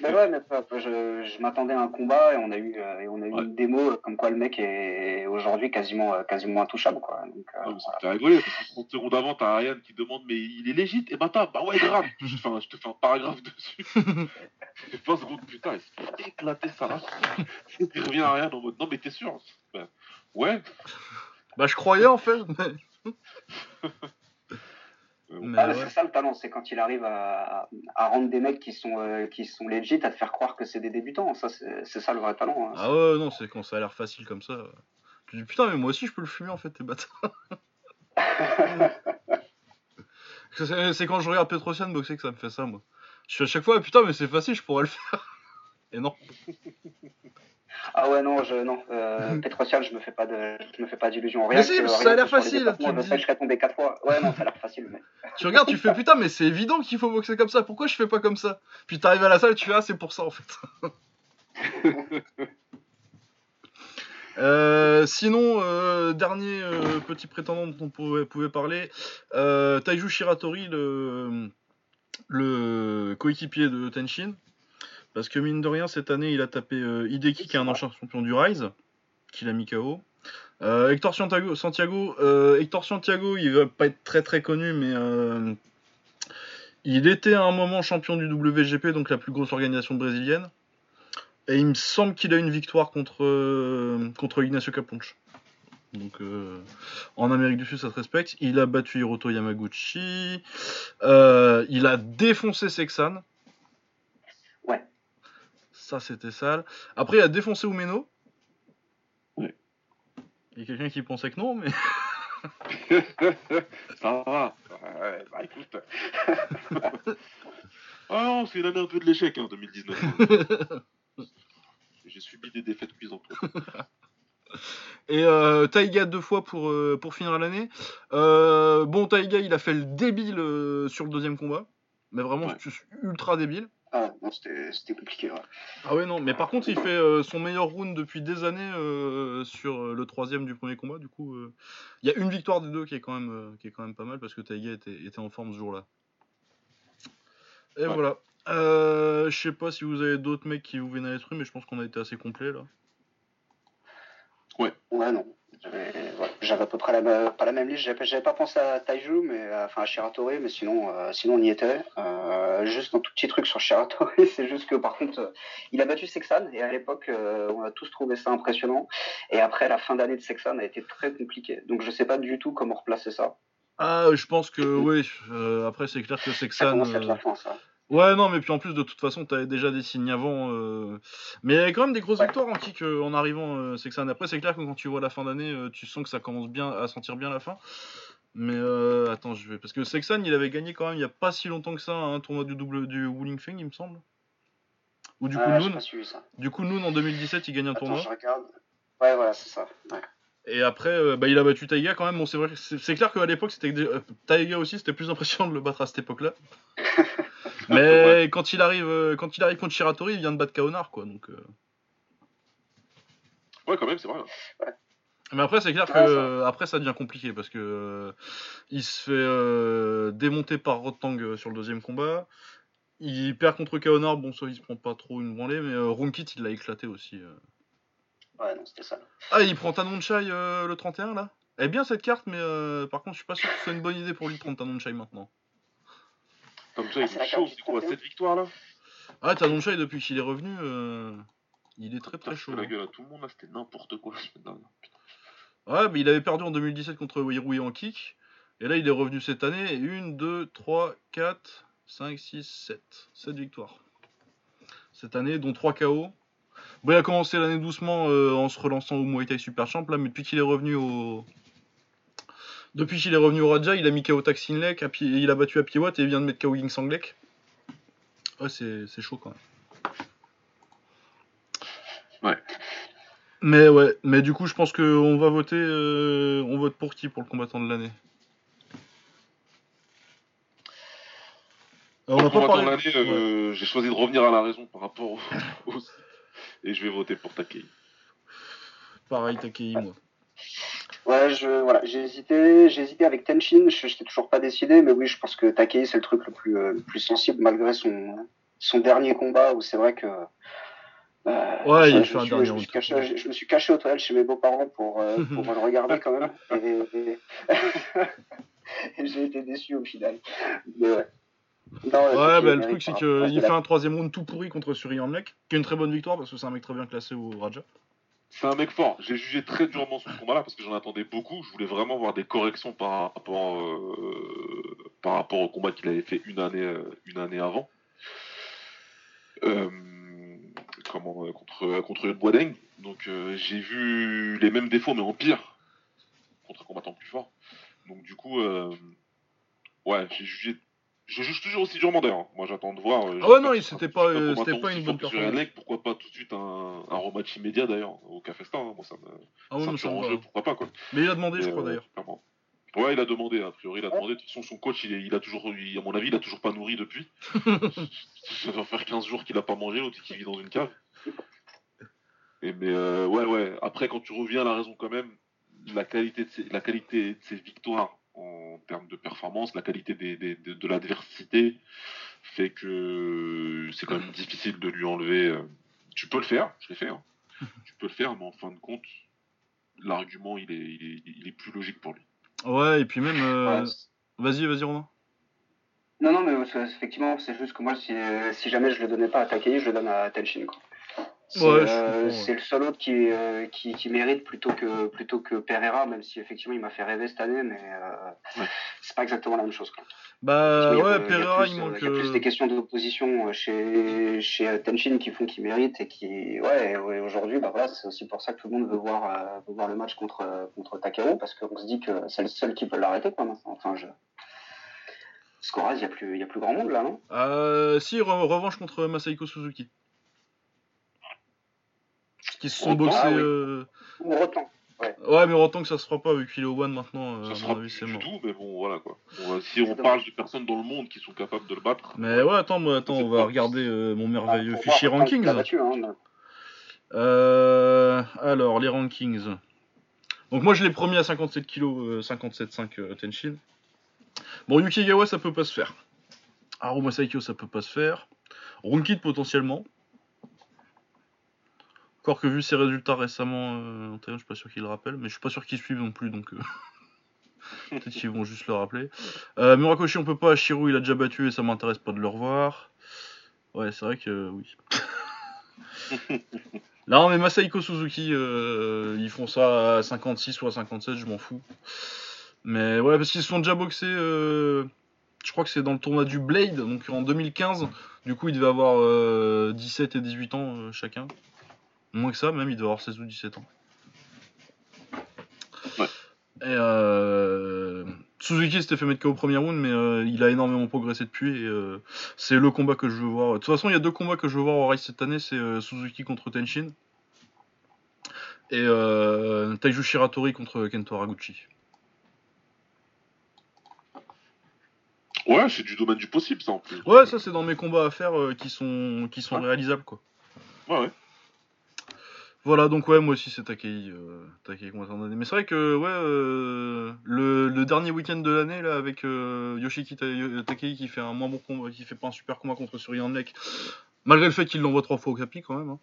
Mais ouais, mais euh, je, je m'attendais à un combat et on a eu, euh, et on a eu Ouais. une démo euh, comme quoi le mec est aujourd'hui quasiment, euh, quasiment intouchable quoi. Donc, euh, Ah, ça voilà. me fait rigoler, parce que 30 secondes avant, t'as Ariane qui demande Mais il est légit Et bah, t'as, bah ouais, grave je, te fais un, je te fais un paragraphe dessus. Et 20 secondes plus tard, il se fait éclater ça là. Il revient à Ariane en mode Non, mais t'es sûr Ben, Ouais. Bah je croyais en fait. Euh, mais Ah, ouais. C'est ça le talent, c'est quand il arrive à, à rendre des mecs qui sont, euh, qui sont legit, à te faire croire que c'est des débutants. Ça, c'est ça le vrai talent. hein. Ah ouais, non, c'est quand ça a l'air facile comme ça. Tu dis putain, mais moi aussi je peux le fumer en fait, tes bâtards. c'est c'est quand je regarde Petrosian boxer que ça me fait ça, moi. Je suis à chaque fois, putain, mais c'est facile, je pourrais le faire. Et non. Ah ouais, non, je, non. Euh, Petrosian, je me fais pas de, je me fais pas d'illusions. Mais si, que- ça a rien l'air facile, tu Je sais que je serais tombé quatre fois. Ouais, non, ça a l'air facile, mais. Tu regardes, tu fais putain, mais c'est évident qu'il faut boxer comme ça. Pourquoi je fais pas comme ça? Puis t'arrives à la salle, tu fais ah, c'est pour ça en fait. Euh, sinon, euh, dernier petit prétendant dont on pouvait, pouvait parler, Taiju Shiratori, le, le coéquipier de Tenshin. Parce que mine de rien, cette année, il a tapé euh, Hideki, qui est un ancien champion du Rise, qu'il a mis KO. Euh, Hector Santiago, Santiago, euh, Hector Santiago, il va pas être très très connu, mais euh, il était à un moment champion du WGP, donc la plus grosse organisation brésilienne. Et il me semble qu'il a une victoire contre, contre Ignacio Caponche. Donc en Amérique du Sud, ça se respecte. Il a battu Hiroto Yamaguchi. Il a défoncé Sexan. Ça, c'était sale. Après, il a défoncé Umeno. Ouais. Il y a quelqu'un qui pensait que non, mais. ça va. Ouais, bah écoute. Ah non, c'est l'année un peu de l'échec, hein, 2019. J'ai subi des défaites cuisantes. Et euh, Taiga deux fois pour, euh, pour finir l'année. Euh, bon, Taiga, il a fait le débile sur le deuxième combat. Mais vraiment Ouais. ultra débile. Ah, non, c'était compliqué. Ouais. Ah ouais, non, mais par contre, il fait euh, son meilleur round depuis des années euh, sur euh, le troisième du premier combat. Du coup, euh, il y a une victoire des deux qui est quand même, qui est quand même pas mal parce que Taiga était, était en forme ce jour-là. Et Ouais. voilà. Je sais pas si vous avez d'autres mecs qui vous viennent à l'esprit, mais je pense qu'on a été assez complet là. Ouais, non. J'avais ouais, j'avais à peu près la, pas la même liste. J'avais pas pensé à Taiju, mais euh, enfin à Shiratori, mais sinon, euh, sinon on y était. Euh, juste un tout petit truc sur Shiratori, c'est juste que par contre, euh, il a battu Sexan et à l'époque, euh, on a tous trouvé ça impressionnant. Et après, la fin d'année de Sexan a été très compliquée. Donc je sais pas du tout comment replacer ça. Ah, je pense que oui. euh, après, c'est clair que Ça Sexan. commence à être euh, la fin, ça. Ouais, non, mais puis en plus, de toute façon, t'avais déjà des signes avant. euh, Mais il y avait quand même des grosses Ouais. victoires en kick euh, en arrivant. euh, Sexan. Après, c'est clair que quand tu vois la fin d'année, euh, tu sens que ça commence bien à sentir bien la fin. Mais euh, attends, je vais. Parce que Sexan, il avait gagné quand même il y a pas si longtemps que ça un tournoi du double du Wuling Feng, il me semble. Ou du coup, Ah, ça. Du coup, Noon en 2017, il gagne un Attends, tournoi. je regarde. Ouais, voilà, c'est ça. Ouais. Et après, bah, il a battu Taiga quand même. Bon, c'est vrai, que c'est c'est clair qu'à l'époque, c'était Taiga aussi, c'était plus impressionnant de le battre à cette époque-là. Mais quand il arrive, euh, quand il arrive contre Shiratori, il vient de battre Kaonar, quoi. Donc. euh. Ouais, quand même, c'est vrai. Mais après, c'est clair que euh, après ça devient compliqué parce que euh, il se fait euh, démonter par Rotang sur le deuxième combat. Il perd contre Kaonar, bon ça il se prend pas trop une branlée, mais euh, Runkit il l'a éclaté aussi. euh. Ouais, non, c'était ça. Ah il prend Tanonchai euh, le 31 là? Elle est bien cette carte, mais euh, par contre je suis pas sûr que ce soit une bonne idée pour lui de prendre Tanonchai maintenant. Comme ça, Ah, il est chaud, carte c'est quoi, du cette victoire là Ah Tanonchai depuis qu'il est revenu, euh, il est très très chaud. fais la gueule à tout le monde là, c'était n'importe quoi. Ouais, mais il avait perdu en 2017 contre Weirui en kick. Et là, il est revenu cette année. Et 1, 2, 3, 4, 5, 6, 7. 7 victoires. Cette année, dont 3 KO. Bon, il a commencé l'année doucement euh, en se relançant au Muay Thai Super Champ. Là, mais depuis qu'il est revenu au. Depuis qu'il est revenu au Raja, il a mis KO Taksin Lek, à pied- il a battu à Pied et il vient de mettre KO Sanglek. Ouais, c'est c'est chaud quand même. Ouais. Mais ouais, mais du coup, je pense qu'on va voter. euh, on vote pour qui pour le combattant de l'année? Euh, On n'a pas Combattant parlé. de l'année, euh, j'ai choisi de revenir à la raison par rapport au... au- Et je vais voter pour Takei. Pareil, Takei, moi. Ouais, je, voilà, j'ai hésité, j'ai hésité avec Tenshin, je n'étais toujours pas décidé, mais oui, je pense que Takei, c'est le truc le plus, euh, le plus sensible, malgré son, son dernier combat, où c'est vrai que... euh, Ouais, je, il je fait un me suis- dernier je me, suis caché, je, je me suis caché aux toilettes chez mes beaux-parents pour, euh, pour le regarder quand même, et, et- et j'ai été déçu au final. Mais ouais. Non, Ouais, Takei bah, le truc, c'est qu'il fait un troisième round tout pourri contre Suri Mec, qui est une très bonne victoire parce que c'est un mec très bien classé au Raja. C'est un mec fort. J'ai jugé très durement ce combat-là parce que j'en attendais beaucoup. Je voulais vraiment voir des corrections par rapport, euh, par rapport au combat qu'il avait fait une année, euh, une année avant. Euh, comment, euh, contre, contre Boadeng. Donc j'ai vu les mêmes défauts mais en pire contre un combattant plus fort. Donc du coup, ouais, j'ai jugé. Je juge toujours aussi durement d'ailleurs. Moi j'attends de voir. euh, Ah ouais, non, sera c'était pas, euh, c'était pas une bonne performance. Pourquoi pas tout de suite un, un rematch immédiat d'ailleurs au Cafestin. hein. Moi ça me, Ah ouais, ça me jeu, pourquoi pas quoi. Mais il a demandé, je crois euh, d'ailleurs. Ouais, il a demandé, a priori, il a demandé. De toute façon, son coach, il, est, il a toujours, il- à mon avis, il a toujours pas nourri depuis. Ça va faire 15 jours qu'il a pas mangé, l'autre qui vit dans une cave. Et mais euh, ouais, ouais. Après, quand tu reviens à la raison quand même, la qualité de ses, la qualité de ses victoires en termes de performance, la qualité des, des- de, de l'adversité fait que c'est quand même difficile de lui enlever. euh, Tu peux le faire, je l'ai fait. hein. Tu peux le faire, mais en fin de compte, l'argument il est, il est, il est plus logique pour lui. Ouais, et puis même. euh, Ouais, Vas-y, vas-y, Romain. Non, non, mais effectivement, c'est juste que moi, si, si jamais je le donnais pas à Takei, je le donne à Tenshin. Quoi. C'est Ouais, euh, ouais. le seul autre qui, euh, qui, qui mérite plutôt que, plutôt que Pereira, même si effectivement il m'a fait rêver cette année, mais euh, Ouais. c'est pas exactement la même chose. Quoi. Bah ouais, il Pereira, plus, il manque. il y a plus des questions d'opposition chez, chez Tenshin qui font qu'il mérite et qui, ouais, aujourd'hui, bah voilà, c'est aussi pour ça que tout le monde veut voir, veut voir le match contre, contre Takeo parce qu'on se dit que c'est le seul qui peut l'arrêter, quoi, maintenant. Enfin, je... Scoraz, il n'y a, plus- y a plus grand monde là, non? Si, re- revanche contre Masahiko Suzuki. Qui se sont boxés. ah oui. euh, Ou Rotan Ouais, mais autant que ça se fera pas vu qu'il est au One maintenant. euh, Ça à sera plus du mort. tout, mais bon, voilà quoi. On va- si on parle de personnes dans le monde qui sont capables de le battre. Mais ouais, attends, moi, attends, on va regarder euh, mon Ah, merveilleux fichier rankings. battu, hein, Euh, alors, les rankings. Donc, moi, je l'ai promis à 57 kg, euh, 57,5 euh, Tenshin. Bon, Yukigawa, ça peut pas se faire. Haruma Saikyo, ça peut pas se faire. Runkid, potentiellement. Encore que vu ses résultats récemment euh, en je suis pas sûr qu'ils le rappellent, mais je suis pas sûr qu'ils suivent non plus, donc euh, peut-être qu'ils vont juste le rappeler. Euh, Murakoshi, on peut pas, Shiro il a déjà battu et ça m'intéresse pas de le revoir. Ouais, c'est vrai que euh, oui. non, mais Masaiko Suzuki, euh, ils font ça à 56 ou à 57, je m'en fous. Mais ouais, parce qu'ils se sont déjà boxés, je crois que c'est dans le tournoi du Blade, donc en 2015. Du coup, ils devaient avoir euh, 17 et 18 ans chacun. Moins que ça, même, ils devaient avoir 16 ou 17 ans. Ouais. Et euh, Suzuki s'était fait mettre KO au premier round, mais euh, il a énormément progressé depuis. Et euh, c'est le combat que je veux voir. De toute façon, il y a deux combats que je veux voir au Rise cette année c'est Suzuki contre Tenshin. Et euh, Taiju Shiratori contre Kento Haraguchi. Ouais, c'est du domaine du possible ça en plus. Ouais, ça c'est dans mes combats à faire qui sont, qui sont Ouais. réalisables quoi. Ouais, ouais. Voilà, donc ouais, moi aussi c'est Takei, euh, Takei attend d'année. Mais c'est vrai que ouais, euh, le, le dernier week-end de l'année là avec euh, Yoshiki Yo- Takei qui fait un moins bon combat, qui fait pas un super combat contre Surian Nek, malgré le fait qu'il l'envoie trois fois au capi quand même. hein.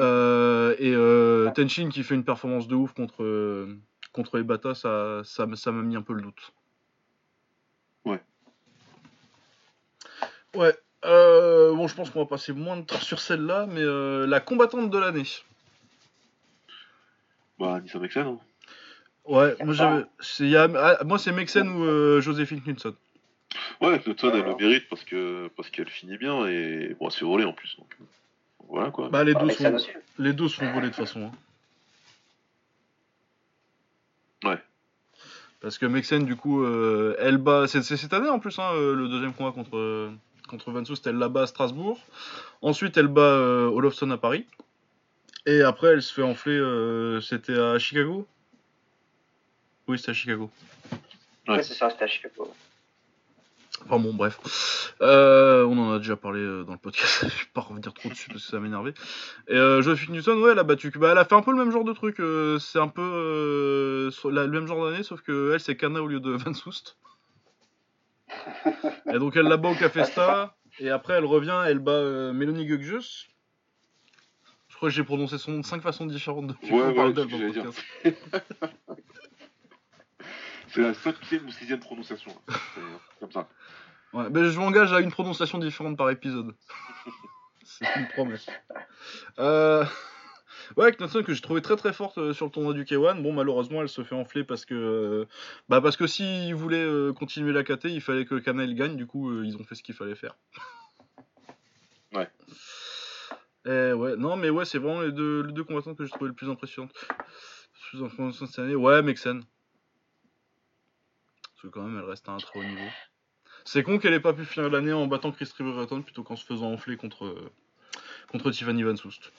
Euh, et euh, Tenshin qui fait une performance de ouf contre euh, contre Ebata, ça ça m'a mis un peu le doute. Ouais. Ouais. euh, bon, je pense qu'on va passer moins de temps sur celle-là, mais euh, la combattante de l'année. Bah, Nissa Mexen, hein. Ouais, moi j'avais. c'est- y a- ah, moi c'est Mexen ou euh, Joséphine Knudson. Ouais, Knudson, elle le mérite parce que parce qu'elle finit bien et bon, elle se fait voler en plus. Donc, voilà quoi. Bah les Ah, deux sont les deux sont volés de toute façon. hein. Ouais. Parce que Mexen du coup euh, elle bat c'est cette année en plus hein, euh, le deuxième combat contre contre Van Soest, elle la bat à Strasbourg. Ensuite elle bat euh, Olofsson à Paris. Et après elle se fait enfler euh, c'était à Chicago? Oui, c'était à Chicago. Ouais. Ouais, c'est ça, c'était à Chicago. Enfin bon, bref. Euh, on en a déjà parlé euh, dans le podcast, je vais pas revenir trop dessus parce que ça m'énervait. Et euh, Josephine Newton, ouais, elle a battu. Bah, elle a fait un peu le même genre de truc. euh, c'est un peu la- le même genre d'année, sauf que elle, c'est Kana au lieu de Van Soest. et donc elle la bat au Café Sta. Et après, elle revient, elle bat Mélanie Guggius. Je crois que j'ai prononcé son nom de 5 façons différentes depuis Ouais, qu'on ouais, parle c'est d'elle dans le podcast. C'est la cinquième ou sixième prononciation. C'est comme ça. Ouais, mais je m'engage à une prononciation différente par épisode. C'est une promesse. Euh... Ouais, Knudsen que j'ai trouvé très très forte euh, sur le tournoi du K1. Bon, malheureusement, elle se fait enfler parce que. euh, Bah, parce que s'ils voulaient euh, continuer la KT, il fallait que Kana gagne. Du coup, ils ont fait ce qu'il fallait faire. Ouais. Et ouais, non, mais ouais, c'est vraiment les deux, les deux combattants que j'ai trouvé le plus impressionnantes. Le plus impressionnantes cette année. Ouais, Mexen. Parce que quand même, elle reste à un très haut niveau. C'est con qu'elle ait pas pu finir l'année en battant Chris Riverton plutôt qu'en se faisant enfler contre, euh, contre Tiffany Van Soest.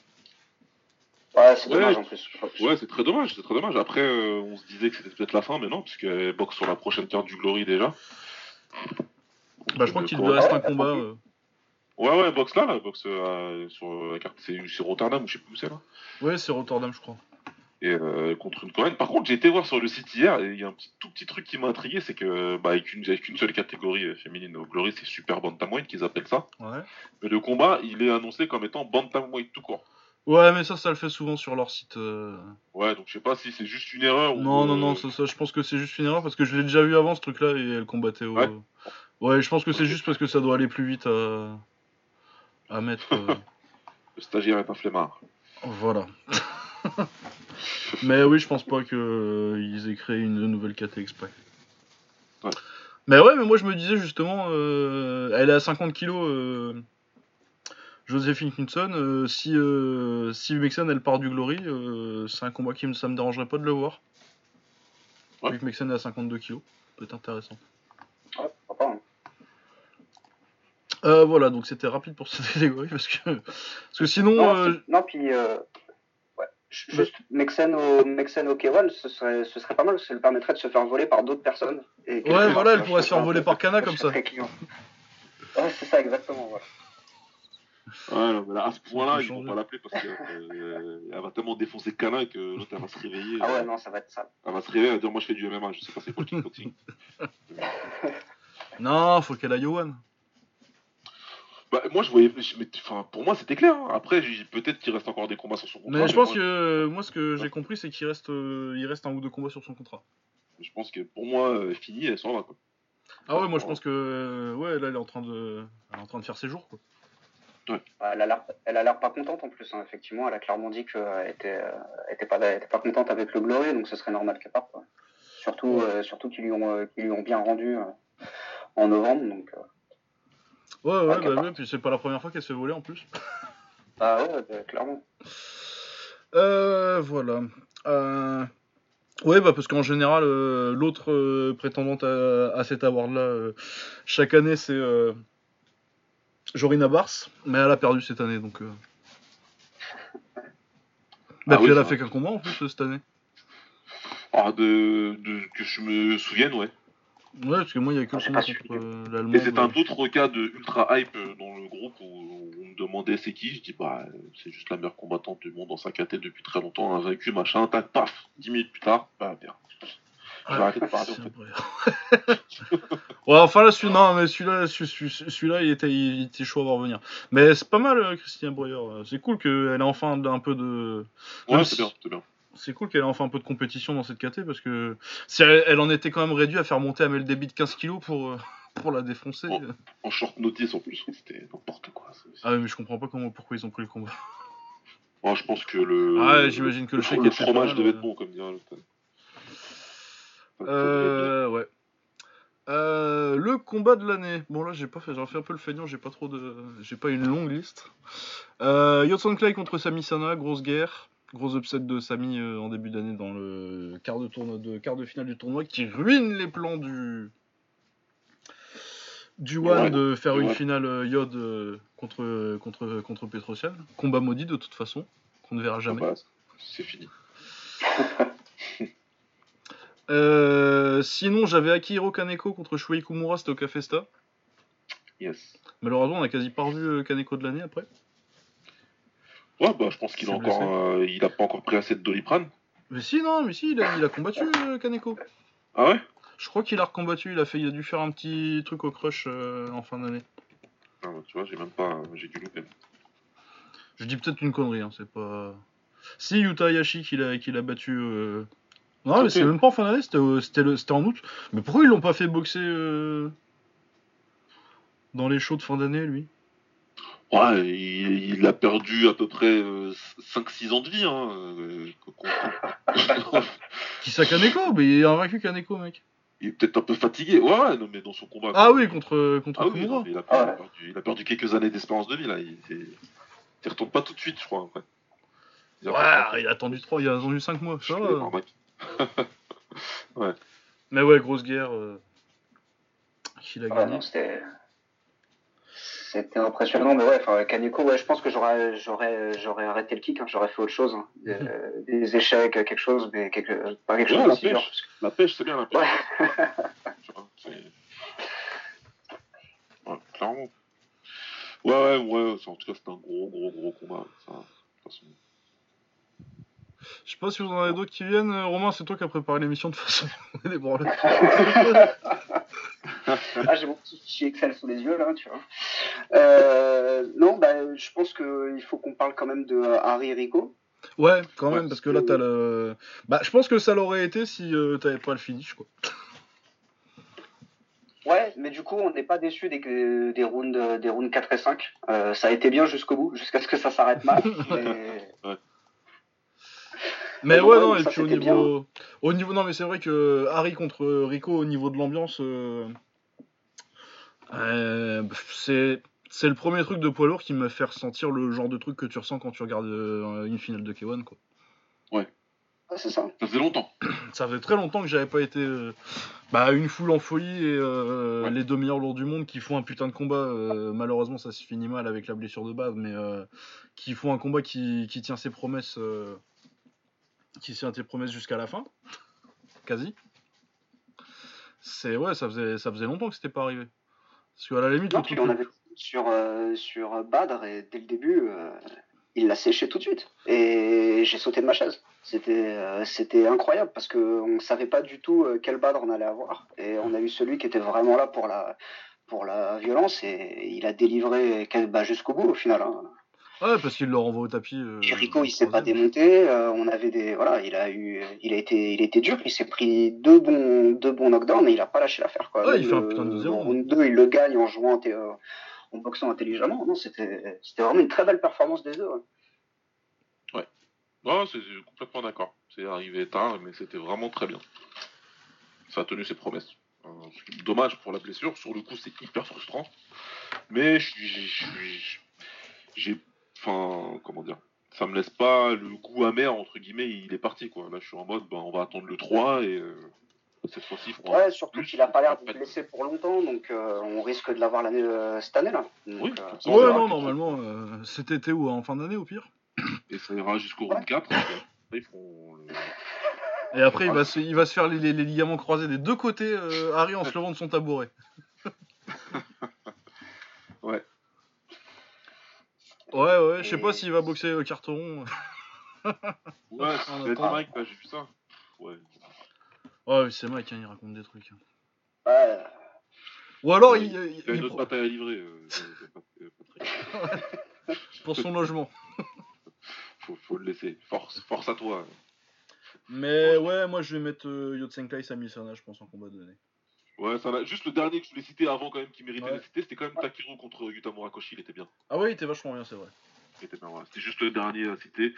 Ouais, c'est Ouais. dommage en plus. Ouais, c'est très dommage, c'est très dommage. Après, euh, on se disait que c'était peut-être la fin, mais non, puisqu'elle boxe sur la prochaine carte du Glory déjà. Bah, je crois qu'il lui reste un combat. euh. Ouais, ouais, boxe là, là, boxe euh, sur la carte, c'est Rotterdam ou je sais plus où c'est là. Ouais, c'est Rotterdam, je crois. Et euh, contre une Coréenne. Par contre, j'ai été voir sur le site hier et il y a un petit, tout petit truc qui m'a intrigué, c'est que bah, avec, une, avec une seule catégorie euh, féminine au Glory, c'est Super Bantamweight qu'ils appellent ça. Ouais. Mais le combat, il est annoncé comme étant Bantamweight tout court. Ouais, mais ça, ça le fait souvent sur leur site. euh. Ouais, donc je sais pas si c'est juste une erreur ou. Non, non, euh, non, ça, ça, je pense que c'est juste une erreur parce que je l'ai déjà vu avant ce truc-là et elle combattait au. Ouais. Ouais, je pense que c'est juste parce que ça doit aller plus vite à, à mettre. euh, Le stagiaire est un flemmard. Voilà. mais oui, je pense pas que euh, aient créé une nouvelle KT exprès. Ouais. Mais ouais, mais moi je me disais justement, euh, elle est à 50 kilos, euh, Joséphine Knudson. si si Mexen elle part du Glory, c'est un combat qui me, ça me dérangerait pas de le voir. Ouais. Vu que Mexen est à 52 kilos, peut être intéressant. Ouais, pourquoi pas, hein. Euh, voilà, donc c'était rapide pour cette catégorie parce que, parce que sinon. Non, euh, non, puis euh, ouais. Juste Mexen au Mexen au K1, ce serait, ce serait pas mal, ça lui permettrait de se faire voler par d'autres personnes. Et Ouais, voilà, elle pourrait se faire voler par Kana comme ça. Ouais, c'est ça, exactement. Voilà. Ouais, non, mais là, à ce point-là, ils vont pas l'appeler parce qu'elle va tellement défoncer Canin que l'autre elle va se réveiller. Ah euh, ouais, non, ça va être ça. Elle va se réveiller, elle va dire Moi je fais du MMA, je sais pas c'est quoi le kickboxing. Non, faut qu'elle aille au One. Bah, moi je voyais. je- mais, Enfin, pour moi c'était clair. hein. Après, peut-être qu'il reste encore des combats sur son contrat. Mais je pense moi, que euh, moi, ce que j'ai compris, c'est qu'il reste, euh, il reste un ou deux combats sur son contrat. Je pense que pour moi, euh, fini, elle s'en va. Quoi. Ah ouais, moi je pense que euh, ouais, là elle est en train de, elle est en train de faire ses jours quoi. Elle a l'air, elle a l'air pas contente en plus. hein. Effectivement, elle a clairement dit qu'elle était, euh, était pas, elle était pas contente avec le Glory, donc ce serait normal qu'elle parte. quoi. Surtout, euh, surtout qu'ils lui ont, euh, qu'ils lui ont bien rendu euh, en novembre. Donc, euh, Ouais, ouais, bah ouais, puis c'est pas la première fois qu'elle se fait voler en plus. bah ouais, bah, clairement. Euh, voilà. Euh... Ouais, bah parce qu'en général, euh, l'autre euh, prétendante à, à cet award-là, euh, chaque année, c'est Jorina Bars, mais elle a perdu cette année, donc. Euh... Bah Ah puis oui, elle a fait qu'un combat en plus cette année. Ah, de, de, que je me souvienne, ouais. Ouais, parce que moi il y a que le combat contre suivi. euh, Et l'Allemande. c'est un autre cas de ultra hype euh, dans le groupe où on me demandait c'est qui. Je dis bah euh, c'est juste la meilleure combattante du monde dans sa KT depuis très longtemps, invaincu, machin, tac, paf, 10 minutes plus tard, bah bien. Je vais arrêter de parler en fait. ouais, enfin là, celui non, mais celui-là, celui- celui- celui-là, il était, il était chaud à voir venir. Mais c'est pas mal, Christian Breuer. C'est cool qu'elle ait enfin un peu de. Ouais, c'est bien, c'est bien. C'est cool qu'elle ait enfin un peu de compétition dans cette KT parce que si elle, elle en était quand même réduite à faire monter Amel Débit de 15 kilos pour, euh, pour la défoncer. Oh. En short notice en plus, c'était n'importe quoi. ça. Ah ouais, mais je comprends pas comment, pourquoi ils ont pris le combat. Moi, je pense que le. Ah ouais, j'imagine que le chèque le pas fromage mal, devait être bon, comme dirait l'autre. Euh, ouais. Euh, le combat de l'année. Bon là j'ai pas fait, j'ai fait un peu le feignant, j'ai pas trop de, j'ai pas une longue liste. Euh, Yotson Clay contre Sami Sana, grosse guerre, gros upset de Sami euh, en début d'année dans le quart de tournoi, de quart de finale du tournoi qui ruine les plans du du One Ouais. de faire une finale euh, Yod euh, contre contre contre Petrosian. Combat maudit de toute façon qu'on ne verra jamais. Ah bah, c'est fini. Euh, sinon j'avais Akihiro Kaneko contre Shuei Kumura, c'était au Café Festa. Yes. Malheureusement, on a quasi pas revu Kaneko de l'année après. Ouais, bah, je pense qu'il a encore, euh, il a pas encore pris assez de doliprane. Mais si, non, mais si, il a, il a combattu euh, Kaneko. Ah ouais? Je crois qu'il a recombattu, il a, fait, il a dû faire un petit truc au crush euh, en fin d'année. Ah, bah, Tu vois, j'ai même pas, j'ai dû louper. Je dis peut-être une connerie, hein, c'est pas. Si, Yuta Hayashi qui l'a qu'il a battu. euh, Non, mais c'est même pas en fin d'année, c'était en août. Mais pourquoi ils l'ont pas fait boxer euh, dans les shows de fin d'année, lui? Ouais, il, il a perdu à peu près 5-6 ans de vie. Hein, euh, contre- Qui ça Kaneko Mais il est invaincu Kaneko, mec. il est peut-être un peu fatigué. Ouais, ouais, non, mais dans son combat. Ah oui, contre, contre Ah oui, non, il, a, Ah il a ouais. perdu, il a perdu quelques années d'espérance de vie là. Il, il, retourne pas tout de suite, je crois. Après. Il a pas- Ouais, il a attendu 3, il a attendu 5 mois, Je ça va. mec. Mais ouais, grosse guerre. euh, Qu'il a Ouais, gagné. non, c'était. C'était impressionnant, mais ouais, enfin, Kaneko, ouais, je pense que j'aurais, j'aurais, j'aurais arrêté le kick, hein, j'aurais fait autre chose, hein. Des- des échecs, quelque chose, mais quelque, pas quelque chose la pêche. La pêche, c'est bien la pêche. Ouais. Ouais, clairement. Ouais, ouais, ouais. En tout cas, c'était un gros, gros, gros combat. Ça, de toute façon. Je sais pas si vous en avez d'autres qui viennent. Euh, Romain, c'est toi qui as préparé l'émission de façon. des branlettes. Ah, j'ai mon petit fichier Excel sous les yeux, là, tu vois. Euh, non, bah, je pense qu'il faut qu'on parle quand même de euh, Harry Rico. Ouais, quand même, parce que là, t'as le. Bah, je pense que ça l'aurait été si euh, t'avais pas le finish, quoi. Ouais, mais du coup, on n'est pas déçu des, des, rounds, des rounds 4 et 5. Euh, ça a été bien jusqu'au bout, jusqu'à ce que ça s'arrête mal. Mais Ouais, ouais, ouais, non, et puis au niveau. Au niveau. Non, mais c'est vrai que Harry contre Rico, au niveau de l'ambiance. euh, euh, c'est. C'est le premier truc de poids lourd qui me fait ressentir le genre de truc que tu ressens quand tu regardes euh, une finale de K1, quoi. Ouais, c'est ça. Ça faisait longtemps. Ça faisait très longtemps que j'avais pas été bah, une foule en folie et euh, Ouais. les deux meilleurs lourds du monde qui font un putain de combat. euh, malheureusement, ça se finit mal avec la blessure de base, mais euh, qui font un combat qui, qui tient ses promesses, euh, qui tient ses promesses jusqu'à la fin, quasi. C'est ouais, ça faisait ça faisait longtemps que c'était pas arrivé. Parce qu'à la limite, Non, truc- on avait sur, euh, sur Badr, et dès le début, euh, il l'a séché tout de suite. Et j'ai sauté de ma chaise. C'était euh, c'était incroyable parce qu'on ne savait pas du tout euh, quel Badr on allait avoir. Et on a eu celui qui était vraiment là pour la, pour la violence et il a délivré bah, jusqu'au bout au final. hein. Ouais, parce qu'il le renvoie au tapis. euh, Et Rico, il s'est pas démonté. euh, on avait des, voilà, il a eu, il a été, il a été dur. Il s'est pris deux bons, deux bons knockdowns et il a pas lâché l'affaire. quoi. Ouais, il fait un putain de deuxième le round. round 2, il le gagne en jouant, euh, en boxant intelligemment. Non, c'était, c'était vraiment une très belle performance des deux. ouais. Non, c'est complètement d'accord. C'est arrivé tard, mais c'était vraiment très bien. Ça a tenu ses promesses. Euh, dommage pour la blessure. Sur le coup, c'est hyper frustrant. Mais je suis. je suis- J'ai. Enfin, comment dire Ça me laisse pas le goût amer, entre guillemets. Il est parti, quoi. Là, je suis en mode, ben, on va attendre le 3 et. euh, cette fois-ci, Ouais, surtout qu'il a pas l'air de blessé pour longtemps, donc euh, on risque de l'avoir l'année euh, cette année là. Donc, Oui, euh, ça, Ouais, non, normalement, euh, cet été ou en fin d'année au pire. Et ça ira jusqu'au round 4. et après, ils feront le- Et après, il va se, il va se faire les, les- les ligaments croisés des deux côtés, euh, Harry, en se levant de son tabouret. Ouais. Ouais, ouais, je sais pas s'il va boxer euh, carton. Ouais, On c'est. Mike, là, j'ai vu ça. Ouais. Ouais, c'est Mike, hein, il raconte des trucs. ouais, Ou alors, Ouais, il, il- Il y a il une autre pro- bataille à livrer. euh, pour son logement. faut, faut le laisser. Force, force à toi. Mais ouais, moi je vais mettre euh, Yotsenkai Sami Sana, je pense, en combat de l'année. Ouais, ça va. Juste le dernier que je voulais citer avant, quand même, qui méritait Ouais. d'être cité, c'était quand même Takiru contre Yuta Murakoshi. Il était bien. Ah ouais, il était vachement bien, c'est vrai. Il était bien, ouais. C'était juste le dernier à citer.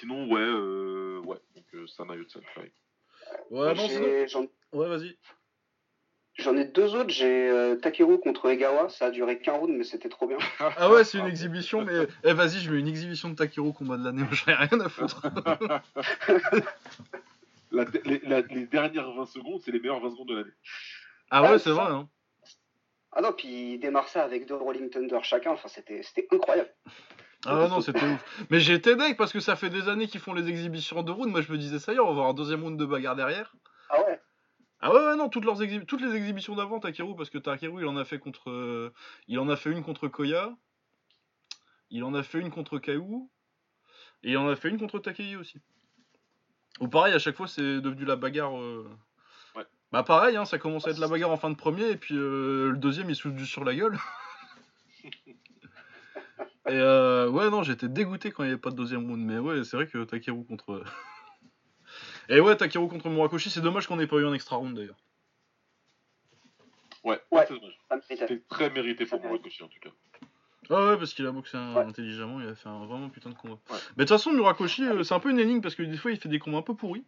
Sinon, ouais, euh, ouais. Donc, euh, Sana Yotsenkai. Ouais, non, sinon... j'ai- Ouais, vas-y. j'en ai deux autres. J'ai euh, Takeru contre Egawa. Ça a duré qu'un round, mais c'était trop bien. Ah ouais, c'est une exhibition, mais... Eh, vas-y, je mets une exhibition de Takiro combat de l'année, moi j'en ai rien à foutre. La- les, la- les dernières 20 secondes, c'est les meilleures 20 secondes de l'année. Ah Ouais, ouais, c'est vrai, hein. Ah non, puis il démarre ça avec deux Rolling Thunder chacun. Enfin, c'était incroyable. Ah ouais, non, c'était ouf. Mais été deg parce que ça fait des années qu'ils font les exhibitions de round. Moi je me disais, ça y est, on va avoir un deuxième round de bagarre derrière. Ah ouais. Ah ouais, ouais, non, toutes, leurs exhi- toutes les exhibitions d'avant, Takeru, parce que Takeru, il en a fait contre. euh, il en a fait une contre Koya. Il en a fait une contre Kaou. Et il en a fait une contre Takei aussi. Ou pareil, à chaque fois, c'est devenu la bagarre. euh. Bah pareil, hein, ça commence à être la bagarre en fin de premier, et puis euh, le deuxième, il se du sur la gueule. et euh, ouais, non, j'étais dégoûté quand il n'y avait pas de deuxième round, mais ouais, c'est vrai que Takeru contre. et ouais, Takeru contre Murakoshi, c'est dommage qu'on ait pas eu un extra round d'ailleurs. Ouais, Ouais. C'était très mérité pour Murakoshi, en tout cas. Ah ouais, parce qu'il a boxé un- Ouais. intelligemment, il a fait un vraiment putain de combat. Ouais. Mais de toute façon, Murakoshi, euh, c'est un peu une énigme parce que des fois, il fait des combats un peu pourris.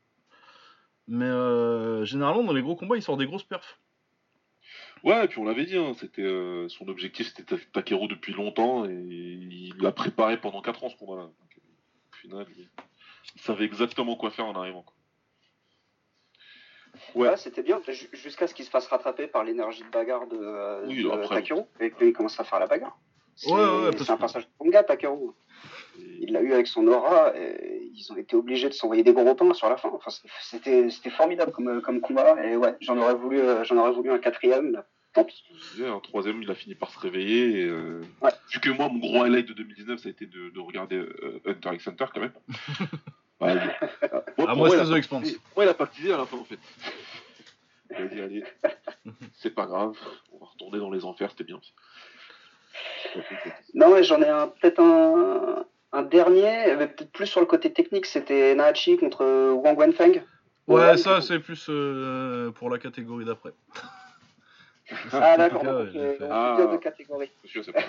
Mais euh, généralement, dans les gros combats, il sort des grosses perfs. Ouais, et puis on l'avait dit, hein, c'était euh, son objectif c'était Ta- Takeru depuis longtemps et il l'a préparé pendant 4 ans ce combat-là. Donc, euh, au final, il, il savait exactement quoi faire en arrivant. quoi. Ouais. Ouais, c'était bien, ju- jusqu'à ce qu'il se fasse rattraper par l'énergie de bagarre de, euh, Oui, de après, Takeru, et qu'il commence à faire la bagarre. C'est Ouais, ouais, un que- passage de bon gars, Takeru. Et- Il l'a eu avec son aura, et ils ont été obligés de s'envoyer des gros pains sur la fin. Enfin, c'était c'était formidable comme, comme combat, et ouais, j'en aurais voulu, euh, j'en aurais voulu un quatrième. mais Tant pis. un troisième, il a fini par se réveiller. Et, euh, Ouais. Vu que moi, mon gros highlight de 2019, ça a été de, de regarder euh, Hunter x Hunter quand même. Ouais, bon. Ah, moi, moi, c'est il a The Expanse. Moi, il a pas teasé à la fin en fait. Il a dit, allez, c'est pas grave, on va retourner dans les enfers, c'était bien. Non, ouais, j'en ai un peut-être un, un dernier, mais peut-être plus sur le côté technique, c'était Nahachi contre Wang Wenfeng. Ouais, ça, c'est plus euh, pour la catégorie d'après. Ah d'accord, euh, Ah. de catégorie. Monsieur, c'est pas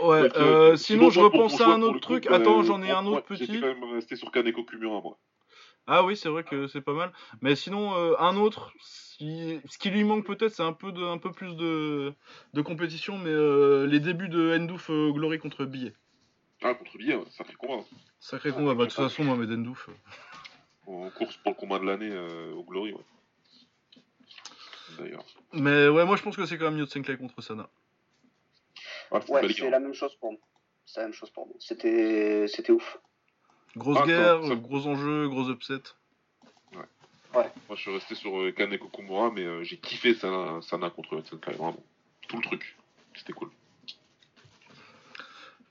Ouais, euh, euh, sinon, je repensais à un autre truc. Attends, euh, j'en ai un autre J'étais petit. quand même resté sur Kaneko Kumura, moi. Ah oui, c'est vrai que c'est pas mal. Mais sinon, euh, un autre, si- ce qui lui manque peut-être, c'est un peu, de, un peu plus de, de compétition, mais euh, les débuts de Endouf euh, Glory contre Billet. Ah, contre billet, ouais, sacré combat. hein. Sacré combat. Bah, de toute façon, Mohamed Ndouf. euh, En course pour le combat de l'année euh, au Glory, ouais. D'ailleurs. Mais ouais, moi je pense que c'est quand même Yotsenkai contre Sana. Ah, c'est Ouais, c'est la même chose pour moi. C'est la même chose pour moi. C'était, c'était ouf. Grosse Ah, guerre, non, ça- gros enjeu, gros upset. Moi, je suis resté sur euh, Kaneko Komura, mais euh, j'ai kiffé Sana, Sana contre Yotsenkai, vraiment. Tout le truc. C'était cool.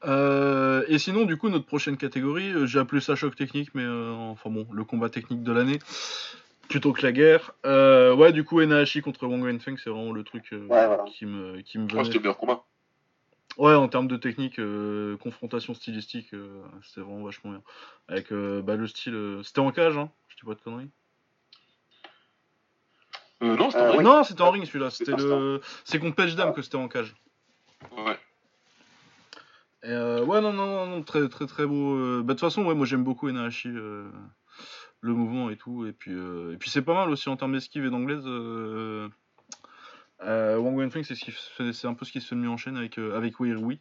Euh, et sinon, du coup, notre prochaine catégorie, euh, j'ai appelé ça choc technique, mais euh, enfin bon, le combat technique de l'année, plutôt que la guerre. Euh, ouais, du coup, Enahashi contre Wang Wenfeng, c'est vraiment le truc euh, Ouais, voilà. qui me, qui me Ouais, c'était le meilleur combat. Ouais, en termes de technique, euh, confrontation stylistique, euh, c'était vraiment vachement bien. Avec euh, bah, le style, euh, c'était en cage, hein, je dis pas de conneries. Euh, non, c'était Euh, en ring. Non, c'était en ring celui-là, C'est c'était le, c'est contre Page Dam que c'était en cage. Ouais. Et euh, ouais, non, non, non, non, très, très, très beau. euh, Bah, de toute façon, ouais, moi j'aime beaucoup Enahashi, euh, le mouvement et tout. Et puis, euh, et puis c'est pas mal aussi en termes d'esquive et d'anglaise. Euh, euh, Wang Wenfeng, c'est ce un peu ce qui se mieux en chaîne avec, euh, avec Wei Rui.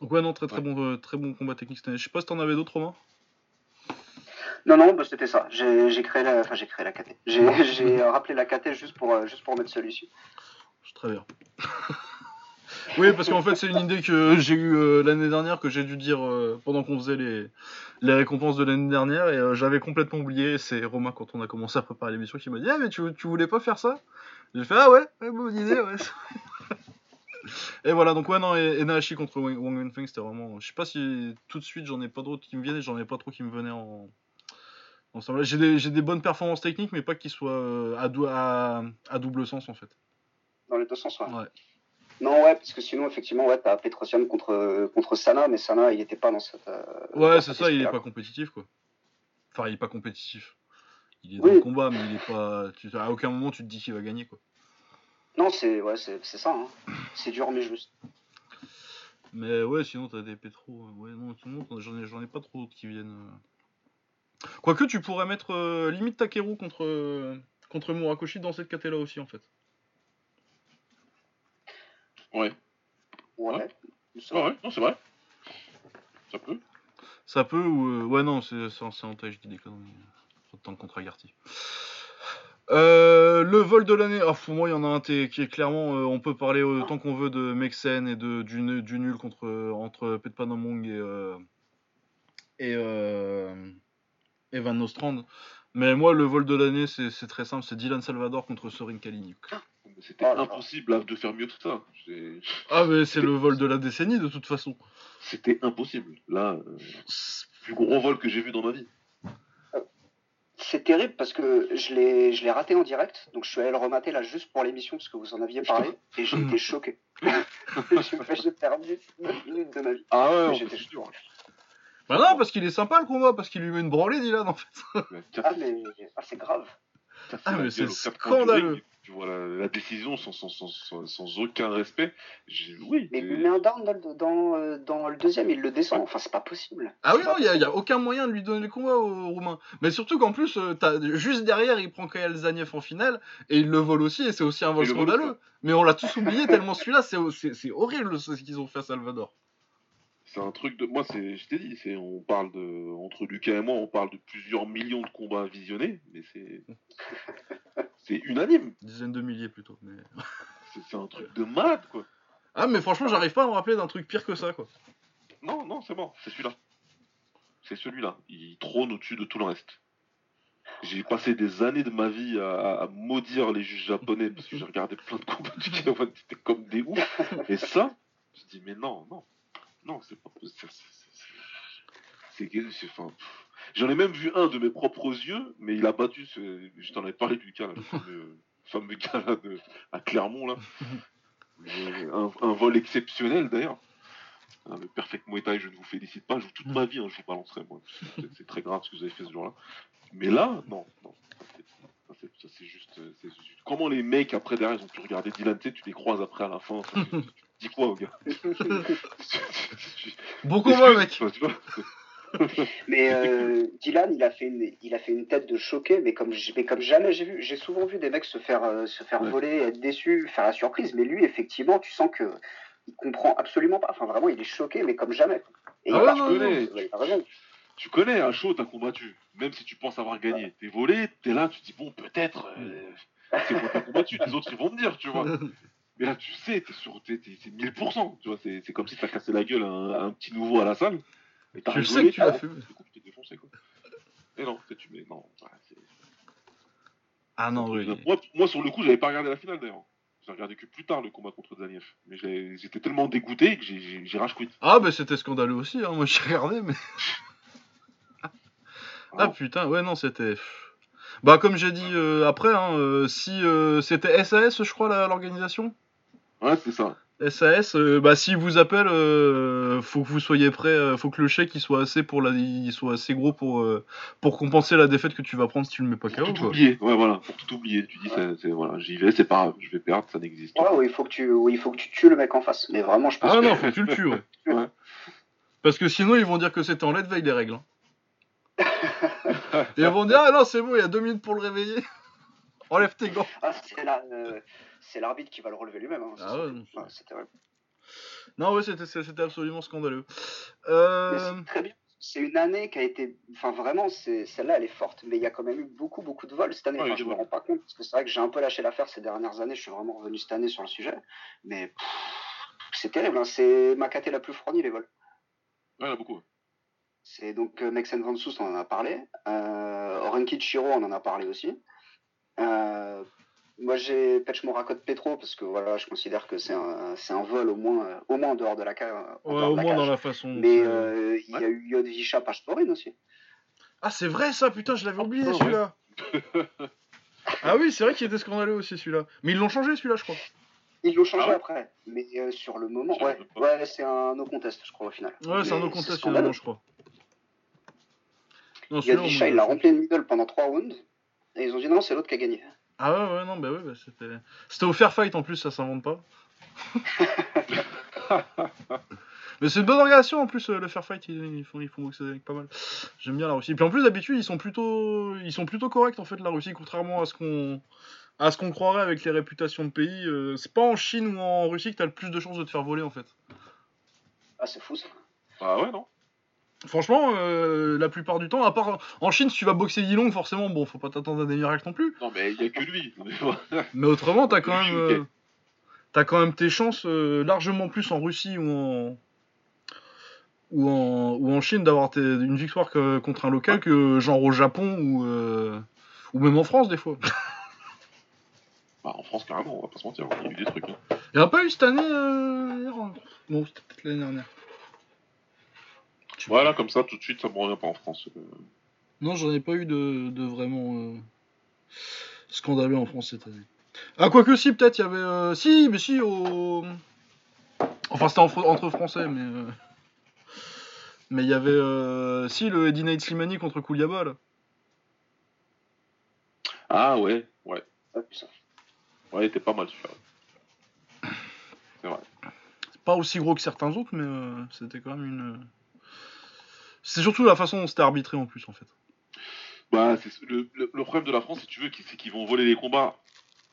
Donc, ouais, non, très, très, Ouais. bon, euh, très bon combat technique cette année. Je sais pas si t'en avais d'autres, Romain? Non, non, bah, c'était ça. J'ai, créé la, enfin, j'ai créé la KT. J'ai, j'ai rappelé la KT juste pour, euh, juste pour mettre celui-ci. C'est Très bien. oui, parce qu'en fait, c'est une idée que j'ai eue euh, l'année dernière, que j'ai dû dire euh, pendant qu'on faisait les, les récompenses de l'année dernière, et euh, j'avais complètement oublié. Et C'est Romain, quand on a commencé à préparer l'émission, qui m'a dit Ah, mais tu, tu voulais pas faire ça? J'ai fait Ah ouais, ouais, bonne idée, ouais. et voilà, donc ouais, non, et, Enahashi contre Wang Wenfeng, c'était vraiment. Je sais pas si tout de suite, j'en ai pas d'autres qui me viennent, et j'en ai pas trop qui me venaient en. J'ai des, j'ai des bonnes performances techniques, mais pas qu'ils soient à, dou- à, à double sens en fait. Dans les deux sens, ouais. Ouais. Non, ouais, parce que sinon, effectivement, ouais, t'as Petrosian contre, contre Sana, mais Sana, il était pas dans cette. euh, Ouais, c'est ça, il est pas compétitif quoi. Enfin, il est pas compétitif. Il est dans le combat, mais il est pas. Tu... À aucun moment tu te dis qu'il va gagner quoi. Non, c'est, ouais, c'est, ça. Hein. C'est dur, mais juste. Mais ouais, sinon t'as des pétros. euh, Ouais, non, sinon j'en ai, j'en ai pas trop d'autres qui viennent. euh. Quoique tu pourrais mettre euh, limite Takeru contre, euh, contre Murakoshi dans cette KT là aussi en fait. Ouais. Ouais. Ouais. Non, c'est vrai. Ça peut. Ça peut ou. euh, Ouais, non, c'est c'est en, taille, je dis des conneries. Trop de temps contre Agarty. Euh, le vol de l'année, ah, pour moi il y en a un qui est clairement, euh, on peut parler autant qu'on veut de Mexen et de, du, nul contre, entre Petpanomong et, euh, et, euh, et Van Nostrand. Mais moi le vol de l'année c'est c'est très simple, c'est Dylan Salvador contre Sorin Kaliniuk. C'était Oh impossible là, de faire mieux que ça. Ah mais c'est le vol de la décennie de toute façon. C'était impossible. Là, euh, plus gros vol que j'ai vu dans ma vie. C'est terrible parce que je l'ai, je l'ai raté en direct, donc je suis allé le remater là juste pour l'émission parce que vous en aviez parlé et j'ai été choqué. j'ai perdu 9 minutes de ma vie. Ah ouais, j'étais dur. Bah non parce qu'il est sympa le combat, parce qu'il lui met une branlée Dylan en fait. Ah, mais ah, c'est grave. Ah, la mais c'est scandaleux. Tu vois la, la décision sans, sans, sans, sans, sans aucun respect. Oui. Mais met un down dans le, dans, euh, dans le deuxième, il le descend. Enfin, c'est pas possible. Ah oui, non, il n'y a, possible. y a aucun moyen de lui donner le combat au Roumain. Mais surtout qu'en plus, euh, t'as- juste derrière, il prend Kael Zaniev en finale, et il le vole aussi, et c'est aussi un vol scandaleux. Mais on l'a tous oublié tellement celui-là, c'est horrible ce qu'ils ont fait à Salvador. C'est un truc de. Moi, c'est. Je t'ai dit, c'est. On parle de. Entre Lucas et moi, on parle de plusieurs millions de combats visionnés, mais c'est. C'est unanime. Dizaines de milliers plutôt. Mais... C'est un truc de malade, quoi. Ah, mais franchement, j'arrive pas à me rappeler d'un truc pire que ça, quoi. Non, non, c'est bon, c'est celui-là. C'est celui-là. Il trône au-dessus de tout le reste. J'ai passé des années de ma vie à, à maudire les juges japonais parce que j'ai regardé plein de combats du K1, c'était comme des oufs. Et ça, je dis, mais non, non, non, c'est pas possible. C'est. enfin. J'en ai même vu un de mes propres yeux, mais il a battu. ce- Je t'en avais parlé du cas, là, le fameux, fameux gars là de, à Clermont, là. Un, un vol exceptionnel d'ailleurs. Ah, le Perfect Muay Thai, je ne vous félicite pas, je joue toute ma vie, hein, je vous balancerai moi. C'est- très grave ce que vous avez fait ce jour-là. Mais là, non, non. Ça, c'est- juste, euh, c'est juste- Comment les mecs après derrière ils ont pu regarder Dylan, tu les croises après à la fin. ça, tu, tu dis quoi au gars Bon combat, mec tu Mais euh, Dylan, il a fait une, il a fait une tête de choqué, mais comme, j- mais comme jamais j'ai vu. J'ai souvent vu des mecs se faire, euh, se faire Ouais. voler, être déçus, faire la surprise. Mais lui, effectivement, tu sens que il comprend absolument pas. Enfin, vraiment, il est choqué, mais comme jamais. Et Ah il ouais, raison. Tu connais, un show, t'as combattu. Même si tu penses avoir gagné. T'es volé, t'es là, tu te dis, bon, peut-être, euh, c'est qui ai combattu. Les autres, ils vont me dire, tu vois. Mais là, tu sais, t'es sur, t'es, t'es- c'est 1000%. Tu vois, c'est, c'est comme si t'as cassé la gueule à un, à un petit nouveau à la salle. Et t'as Tu le sais rigolé, que tu l'as t'as- fait. Du coup, tu t'es défoncé, quoi. Et non, tu tu mets, non. c'est- Ah non, oui. moi, moi, sur le coup, j'avais pas regardé la finale d'ailleurs. J'ai regardé que plus tard le combat contre Zaniev. Mais j'ai- j'étais tellement dégoûté que j'ai, j'ai, j'ai rage quit. Ah, bah c'était scandaleux aussi, hein. moi j'ai regardé, mais. Ah putain, ouais, non, c'était. Bah, comme j'ai dit euh, après, hein, euh, si euh, c'était SAS, je crois, la- l'organisation? Ouais, c'est ça. SAS, euh, bah s'il vous appelle, euh, faut que vous soyez prêt, euh, faut que le chèque il soit assez pour la, il soit assez gros pour euh, pour compenser la défaite que tu vas prendre si tu le mets pas Pour KO tout quoi. oublier. Ouais, voilà. Pour tout oublier. Tu dis, c'est, c'est- voilà, j'y vais, c'est pas grave. Je vais perdre, ça n'existe Ouais, pas. ouais, il faut que tu, oui, il faut que tu tues le mec en face. Mais vraiment, je pense Ah que non, faut que tu le tues. Ouais. Ouais. Parce que sinon ils vont dire que c'était en lait de veille les règles. hein. Et ils vont dire ah non c'est bon, il y a deux minutes pour le réveiller. Enlève tes gants. ah, c'est la- euh, c'est l'arbitre qui va le relever lui-même. hein, Ah ouais, non, ouais. Non c'était c'était absolument scandaleux. Euh... c'est très bien. C'est une année qui a été. Enfin, vraiment, celle-là, elle est forte. Mais il y a quand même eu beaucoup, beaucoup de vols cette année. Ouais, Enfin, je des me rends pas compte. Parce que c'est vrai que j'ai un peu lâché l'affaire ces dernières années. Je suis vraiment revenu cette année sur le sujet. Mais c'est terrible. hein. C'est ma caté la plus fournie, les vols. Ouais, il y en a beaucoup. C'est donc euh, Mexen Van Soest, on en a parlé. Euh, Orenki Chiro, on en a parlé aussi. Euh, moi, j'ai Pech Morakot Petro parce que voilà, je considère que c'est un, vol au moins, euh, au moins en dehors de la, ca- Ouais, dehors au de la moins cage. dans la façon. Mais euh, il y a eu Yod Visha Pashtorin aussi. Ah c'est vrai ça putain je l'avais Ah, oublié celui-là. ah oui c'est vrai qu'il était scandaleux aussi celui-là. Mais ils l'ont changé celui-là je crois. Ils l'ont changé Ah ouais après. Mais euh, sur le moment, ouais, ouais c'est un no contest, je crois, au final. Ouais c'est un no contest finalement je crois. Non, Visha, me- il l'a rempli de middle pendant 3 rounds. Et ils ont dit non, c'est l'autre qui a gagné. Ah ouais, ouais, non, bah ouais, bah c'était. C'était au fair fight en plus, ça s'invente pas. Mais c'est une bonne organisation en plus, euh, le fair fight, ils, ils font, ils font boxer avec pas mal. J'aime bien la Russie. Puis en plus, d'habitude, ils sont plutôt, ils sont plutôt corrects en fait, la Russie, contrairement à ce qu'on, à ce qu'on croirait avec les réputations de pays. euh, c'est pas en Chine ou en Russie que t'as le plus de chances de te faire voler en fait. Ah, c'est fou ça. Ah ouais, non Franchement, euh, la plupart du temps, à part en Chine, si tu vas boxer Yilong, forcément, bon, faut pas t'attendre à des miracles non plus. Non, mais il y a que lui. Mais autrement, t'as quand même, euh, t'as quand même tes chances euh, largement plus en Russie ou en ou en, ou en Chine d'avoir tes- une victoire que- contre un local que genre au Japon ou ou même en France des fois. Bah, en France, carrément, on va pas se mentir. Il y a eu des trucs. hein. Il y en a pas eu cette année. Non, c'était peut-être l'année dernière. Voilà, comme ça, tout de suite, ça me revient pas en France. Euh, Non, j'en ai pas eu de, de vraiment euh, scandaleux en France cette année. Ah, quoique si, peut-être il y avait. euh, Si, mais si, au. Enfin, c'était en entre Français, mais. euh, Mais il y avait. euh, Si, le Eddie Knight Slimani contre Kouliaba, là. Ah ouais, ouais. Ah. Ouais, il était pas mal celui-là. C'est pas aussi gros que certains autres, mais c'était quand même une. C'est surtout la façon dont c'était arbitré en plus, en fait. Bah, le, le, problème de la France, si tu veux, c'est qu'ils vont voler les combats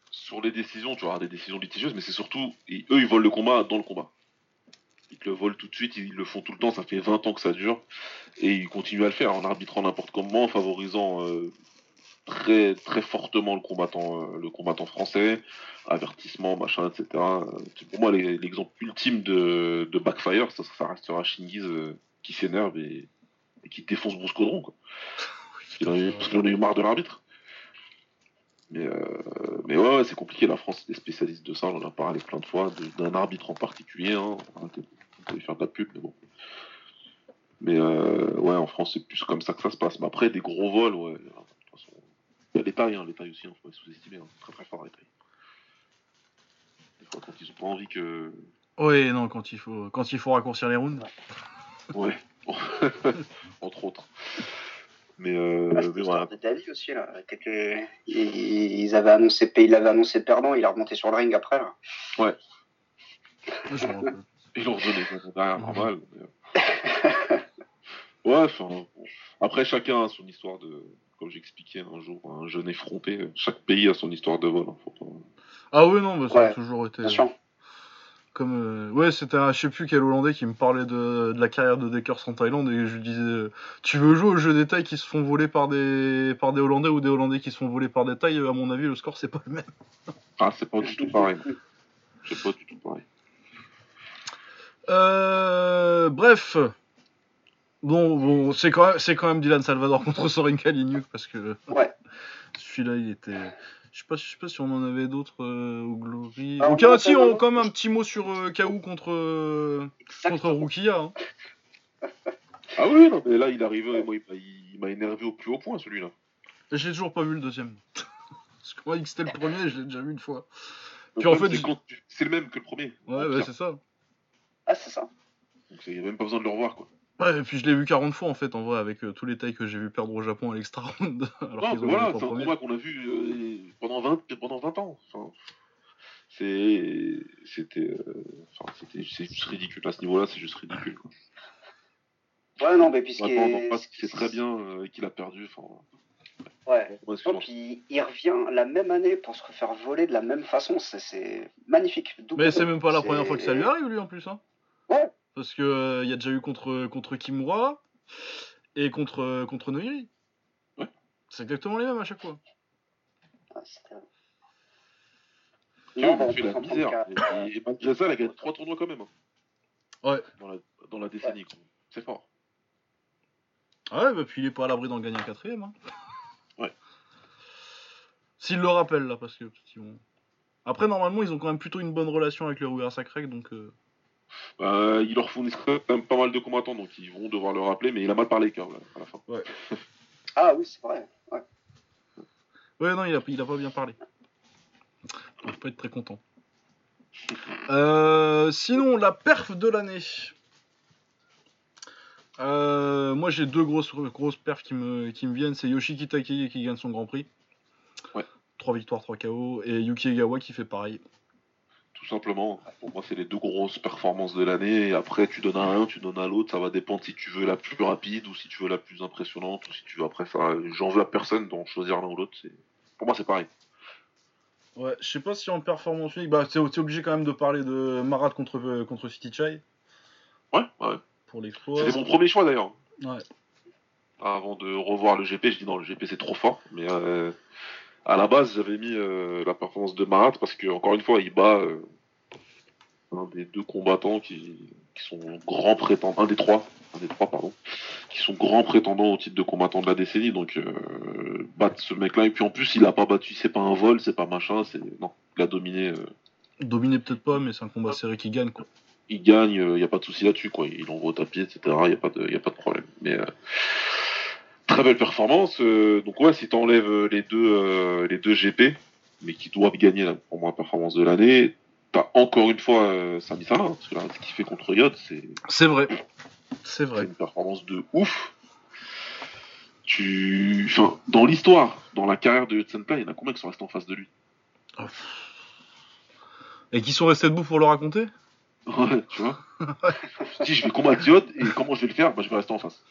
sur les décisions. Tu avoir des décisions litigieuses, mais c'est surtout, eux, ils volent le combat dans le combat. Ils le volent tout de suite, ils le font tout le temps, ça fait 20 ans que ça dure, et ils continuent à le faire en arbitrant n'importe comment, en favorisant euh, très très fortement le combattant, euh, le combattant français, avertissement, machin, etc. Pour moi l'exemple ultime de, de backfire, ça, ça restera Shingiz euh, qui s'énerve et, et qui défonce Bruce Caudron, quoi. Parce qu'il en a eu- parce qu'il en a eu marre de l'arbitre. Mais, euh, mais ouais, ouais, c'est compliqué. La France, c'est des spécialistes de ça. On en a parlé plein de fois. de- D'un arbitre en particulier. Hein. On peut faire de la pub, mais bon. Mais euh, ouais, en France, c'est plus comme ça que ça se passe. Mais après, des gros vols, ouais. De toute façon, il y a les tailles, hein, les tailles aussi, il faut pas sous-estimer. Hein. Très très fort, les tailles. Des fois, quand ils ont pas envie que. Oui, non, quand il faut, quand il faut raccourcir les rounds. Ouais. Entre autres. Mais, euh, Ah, c'était mais voilà. de Dali aussi, là. Ils avaient annoncé, il l'avait annoncé perdant, il a remonté sur le ring après. Là. Rappelle. Ils l'ont redonné derrière, normal. mais, euh. Ouais, enfin. Après, chacun a son histoire de. Comme j'expliquais un jour, un jeune effronté, chaque pays a son histoire de vol. hein, faut pas- Ah oui, non, bah, ça a Ouais, toujours été. Bien sûr. Comme, euh, ouais, c'était un, je sais plus quel Hollandais qui me parlait de, de la carrière de Dekers en Thaïlande et je lui disais, euh, tu veux jouer au jeu des Thaïs qui se font voler par des, par des Hollandais ou des Hollandais qui se font voler par des Thaïs? À mon avis, le score c'est pas le même. Ah, c'est pas du tout pareil. C'est pas du tout pareil. Euh, bref. Bon, bon c'est quand, même- c'est quand même Dylan Salvador contre Soren Kaliniuk parce que Ouais. celui-là il était. Je sais pas, je sais pas si on en avait d'autres euh, au Glory. Ah, on Ok, en a si, on quand même un petit mot sur euh, K.O. contre, euh, contre. Rukia. hein. Ah oui, non, mais là, il arrivait, moi, il m'a- il m'a énervé au plus haut point, celui-là. J'ai toujours pas vu le deuxième. Parce que c'était le premier, je l'ai déjà vu une fois. Le Puis en fait, c'est le même que le premier. Ouais, bah, c'est ça. Ah, c'est ça. Donc, il n'y a même pas besoin de le revoir, quoi. Ouais, et puis je l'ai vu 40 fois en fait, en vrai, avec euh, tous les tailles que j'ai vu perdre au Japon à l'extra round. alors Non, voilà, c'est un combat qu'on a vu euh, pendant, 20, pendant 20 ans. Enfin, c'est, c'était, euh, enfin, c'était, c'est juste ridicule. À ce niveau-là, c'est juste ridicule. Quoi. Ouais, non, mais puis ce qui Maintenant, est- on passe qu'il sait très bien euh, qu'il a perdu. Enfin, Ouais. bon, Non, puis il revient la même année pour se refaire voler de la même façon. C'est- C'est magnifique. Double Mais c'est même pas la C'est- première fois que ça lui arrive, lui en plus. Hein. Ouais. Parce que euh, il y a déjà eu contre, contre Kimura et contre, euh, contre Noiri. Ouais. C'est exactement les mêmes à chaque fois. Ah, Non, vois, bon, il fait la 234. misère. Et, et malgré ça, il a gagné 3 tournois quand même. hein, Ouais. Dans la, dans la décennie. quoi. C'est fort. Ouais, bah puis il est pas à l'abri d'en gagner un quatrième. Hein. Ouais. S'il le rappelle là, parce que. Après, normalement, ils ont quand même plutôt une bonne relation avec le Ruger Sacré, donc. euh, Bah, il leur fournissent quand même pas mal de combattants, donc ils vont devoir le rappeler, mais il a mal parlé, là, à la fin. Ah oui, c'est vrai. Ouais. Ouais, non, il a, il a pas bien parlé. Il va pas être très content. Euh, sinon, la perf de l'année. Euh, moi, j'ai deux grosses, grosses perfs qui me, qui me viennent. C'est Yoshiki Takei qui gagne son Grand Prix. Ouais. 3 victoires, 3 KO. Et Yuki Egawa qui fait pareil. Tout simplement, pour moi, c'est les deux grosses performances de l'année. Après, tu donnes à un, tu donnes à l'autre. Ça va dépendre si tu veux la plus rapide ou si tu veux la plus impressionnante ou si tu veux après ça. J'en veux à personne d'en choisir l'un ou l'autre. C'est... Pour moi, c'est pareil. Ouais, je sais pas si en performance unique, bah, t'es obligé quand même de parler de Marat contre, euh, contre City Chai Ouais, ouais. pour l'exploit. C'était mon premier choix d'ailleurs. Ouais. Avant de revoir le GP, je dis non, le GP c'est trop fort. Mais euh, à la base, j'avais mis euh, la performance de Marat parce que, encore une fois, il bat euh, un des deux combattants qui, qui sont grands prétendants. Un des trois, un des trois, pardon, qui sont grands prétendants au titre de combattant de la décennie. Donc, euh, battre ce mec-là. Et puis en plus, il a pas battu, c'est pas un vol, c'est pas machin, c'est. Non, il a dominé. euh, Dominé peut-être pas, mais c'est un combat serré qui gagne quoi. il gagne, il n'y a pas de souci là-dessus, quoi. Il envoie au tapis, etc. Il n'y a, pas de- y a pas de problème. Mais euh, très belle performance. euh, donc ouais, si tu enlèves les deux, euh, les deux GP, mais qui doivent gagner pour moi la performance de l'année, encore une fois euh, Sami Salah, hein, parce que là, ce qu'il fait contre Yod, c'est C'est vrai. C'est c'est vrai. une performance de ouf. Tu, enfin, dans l'histoire, dans la carrière de Senpai, il y en a combien qui sont restés en face de lui? Et qui sont restés debout pour le raconter? Ouais, tu vois. si je vais combattre Yod et comment je vais le faire, bah, je vais rester en face.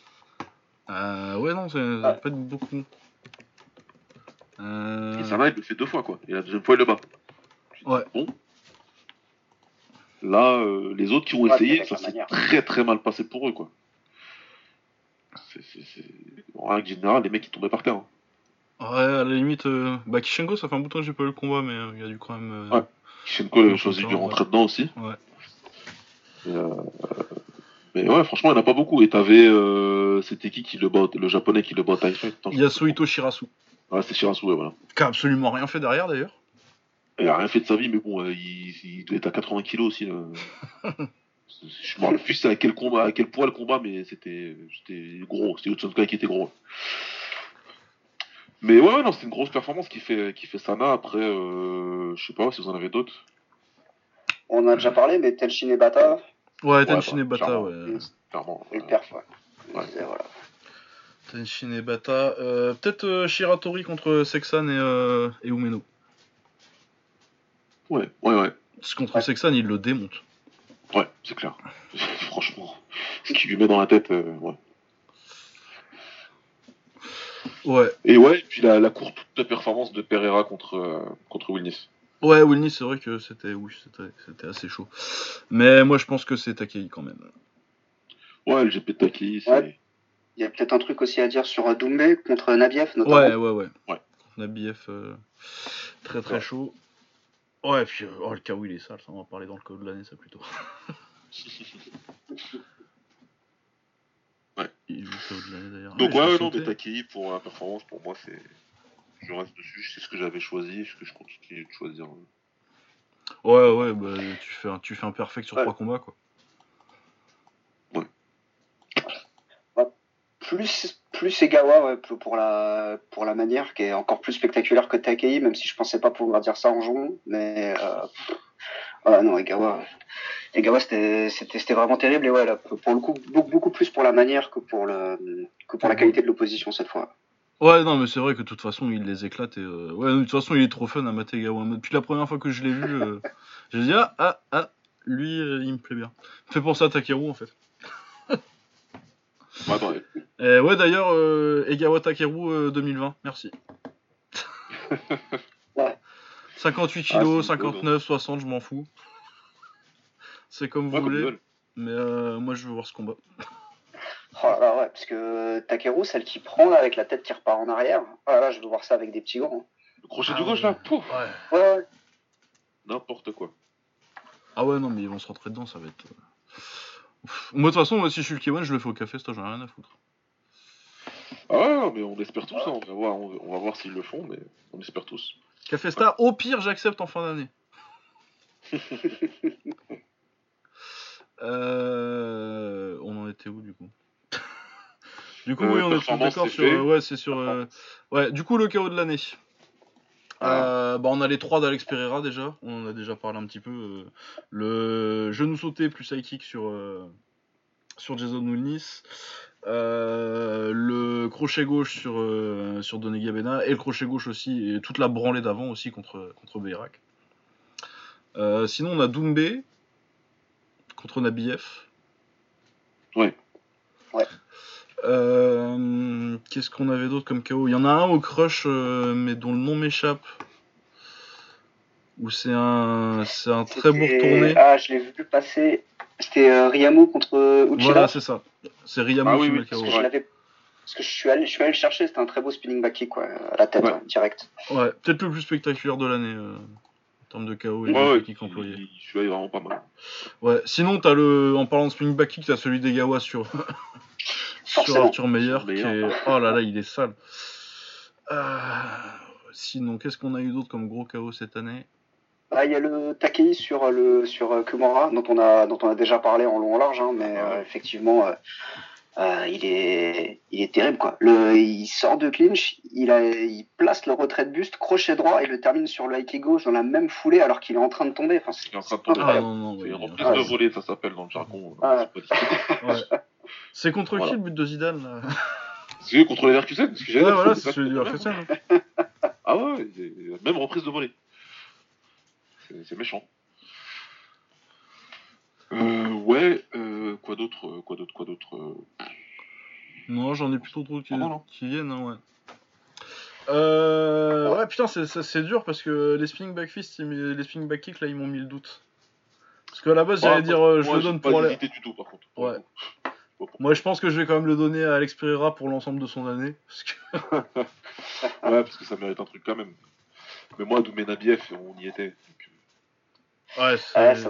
euh, Ouais, non, c'est ça va pas beaucoup. Euh... Et Salah, il le fait deux fois, quoi. Et la deuxième fois, il le bat. Ouais. Bon. Là, euh, les autres qui ont Ouais, essayé, ça s'est très très mal passé pour eux, quoi. C'est. En règle générale, les mecs, ils tombaient par terre. hein. Ouais, à la limite, euh... bah Kishenko, ça fait un bout de temps que j'ai pas eu le combat, mais euh, il y a dû quand même. euh, Ouais. Kishenko avait choisi de ouais. rentrer dedans aussi. Ouais. Et, euh, Mais ouais, franchement, il n'y en a pas beaucoup. Et t'avais... Euh... C'était qui qui le bat Le japonais qui le bat Thai Fight Yasuhito Shirasu. Ouais, c'est Shirasu, ouais, voilà. Qui a absolument rien fait derrière d'ailleurs. Il a rien fait de sa vie, mais bon, euh, il, il doit être à 80 kilos aussi. là. Je me rappelle plus à quel combat, à quel poids le combat, mais c'était, gros. C'était Hudson qui était gros. Mais ouais, ouais, non, c'est une grosse performance qui fait, qui fait Sana. Après, euh, je sais pas si vous en avez d'autres. On en a déjà parlé, mais Telshin et Bata, Ouais, Tenshin et Bata, clairement. ouais. Clairement. euh, perf, ouais. Ouais. Et voilà. Tenshin et Bata. Euh, Peut-être euh, Shiratori contre Sexan et, euh, et Umeno. Ouais, ouais, ouais. Parce que contre Ouais. Il le démonte. Ouais, c'est clair. Franchement, ce qu'il lui met dans la tête, euh, ouais. Ouais. Et ouais, et puis la, la courte performance de Pereira contre, euh, contre Wilnis. Ouais, Wilny, c'est vrai que c'était oui, c'était c'était assez chaud. Mais moi, je pense que c'est Takei quand même. Ouais, le GP Takei, c'est. Ouais. Il y a peut-être un truc aussi à dire sur Doumbé contre Nabiev, notamment. Ouais, ouais, ouais. Ouais. Nabiev, euh, très très chaud. Ouais, puis euh, oh, le KO il est sale, ça on va parler dans le KO de l'année, ça plutôt. Ouais. Il joue le KO de l'année d'ailleurs. Donc Ah, ouais, ouais, non, mais Takei pour la performance, pour moi, c'est. Je reste dessus, c'est ce que j'avais choisi, ce que je continue de choisir. Ouais, ouais, bah tu fais un, tu fais un perfect sur Ouais. trois combats quoi. Plus, plus Egawa pour, la, manière, qui est encore plus spectaculaire que Takei, même si je pensais pas pouvoir dire ça en juin. Mais ouais, non, Egawa, Egawa c'était vraiment terrible. Et ouais, pour le coup, beaucoup, plus pour la manière que pour, la qualité de l'opposition cette fois. Ouais, non, mais c'est vrai que de toute façon, il les éclate. Et, euh, Ouais, de toute façon, il est trop fun à Mategawa. Depuis la première fois que je l'ai vu, euh, j'ai dit ah, ah, ah, lui, euh, il me plaît bien. Fait pour ça Takeru en fait. Bah, Et ouais, d'ailleurs, euh, Egawa Takeru euh, 2020, merci. Ouais. 58 Ah, kilos, c'est une bonne 59, 60, je m'en fous. C'est comme vous comme voulez, mais euh, moi je veux voir ce combat. Oh là là, ouais, parce que Takeru, celle qui prend là, avec la tête qui repart en arrière, oh là là, je veux voir ça avec des petits gants. Le crochet Ah du gauche là, pouf, Ouais. Ouais, ouais. n'importe quoi. Ah ouais, non, mais ils vont se rentrer dedans, ça va être. Euh. Moi, de toute façon, moi, si je suis le K1, je le fais au café, ça, j'en ai rien à foutre. Ah mais on espère tous, hein, on va voir, on va, voir s'ils le font, mais on espère tous. Café Star, au pire, j'accepte en fin d'année. Euh, on en était où du coup? Du coup, Euh, oui, on est tous d'accord sur. euh, ouais, c'est sur. euh, ouais, du coup, le KO de l'année. Euh, bah, on a les trois d'Alex Pereira déjà, on en a déjà parlé un petit peu. euh, le genou sauté plus high kick sur, euh, sur Jason Wilnis. Euh, le crochet gauche sur, euh, sur Donny Gabena et le crochet gauche aussi, et toute la branlée d'avant aussi contre, contre Beirak. Euh, sinon, on a Doumbé contre Nabiev. Ouais. Ouais. Euh, Qu'est-ce qu'on avait d'autre comme KO Il y en a un au crush, euh, mais dont le nom m'échappe. Où c'est un, c'est un très beau retourné. Ah, je l'ai vu passer. C'était euh, Riyamu contre euh, Uchida. Voilà, c'est ça. C'est Riyamu Ah oui, Parce KO. que je l'avais. Parce que je suis allé, je suis allé le chercher, c'était un très beau spinning back kick, quoi, à la tête, Ouais. ouais, direct. Ouais, peut-être le plus spectaculaire de l'année euh, en termes de KO et Ouais, de employée. il- celui-là est vraiment pas mal. Ouais, sinon, t'as le, en parlant de spinning back kick, t'as celui d'Egawa sur, sur Forcément. Arthur Meyer, qui est... Oh là là, il est sale. Euh, Sinon, qu'est-ce qu'on a eu d'autre comme gros KO cette année? Ah, il y a le Takei sur le sur euh, Kumara, dont on a dont on a déjà parlé en long en large, hein, mais euh, effectivement, euh, euh, il est il est terrible quoi. Le, il sort de clinch, il a il place le retrait de buste, crochet droit et le termine sur le high kick gauche dans la même foulée alors qu'il est en train de tomber. Enfin, c'est Il est en train de tomber. Ah non, non, Ouais. de volée, ça s'appelle dans le jargon. Ouais. C'est contre Voilà. qui le but de Zidane là C'est contre les Leverkusen, ce que j'ai Ouais, voilà, c'est celui du hein. Ah ouais, même reprise de volée. C'est méchant. Euh, ouais, euh, quoi d'autre, euh, quoi d'autre, quoi d'autre. euh, Non, j'en ai plutôt trop qui, Ah qui viennent, hein, ouais. Euh, ouais, putain, c'est- dur parce que les spinning back fist, les spinning back kick, là, ils m'ont mis le doute. Parce qu'à la base, j'allais dire, euh, je le donne pas pour aller. du tout, par contre. Ouais. Moi, je pense que je vais quand même le donner à Alex Pereira pour l'ensemble de son année. Parce que... Ouais, parce que ça mérite un truc quand même. Mais moi, Doumé Nabiev, on y était. donc, euh, Ouais, Ouais, c'est.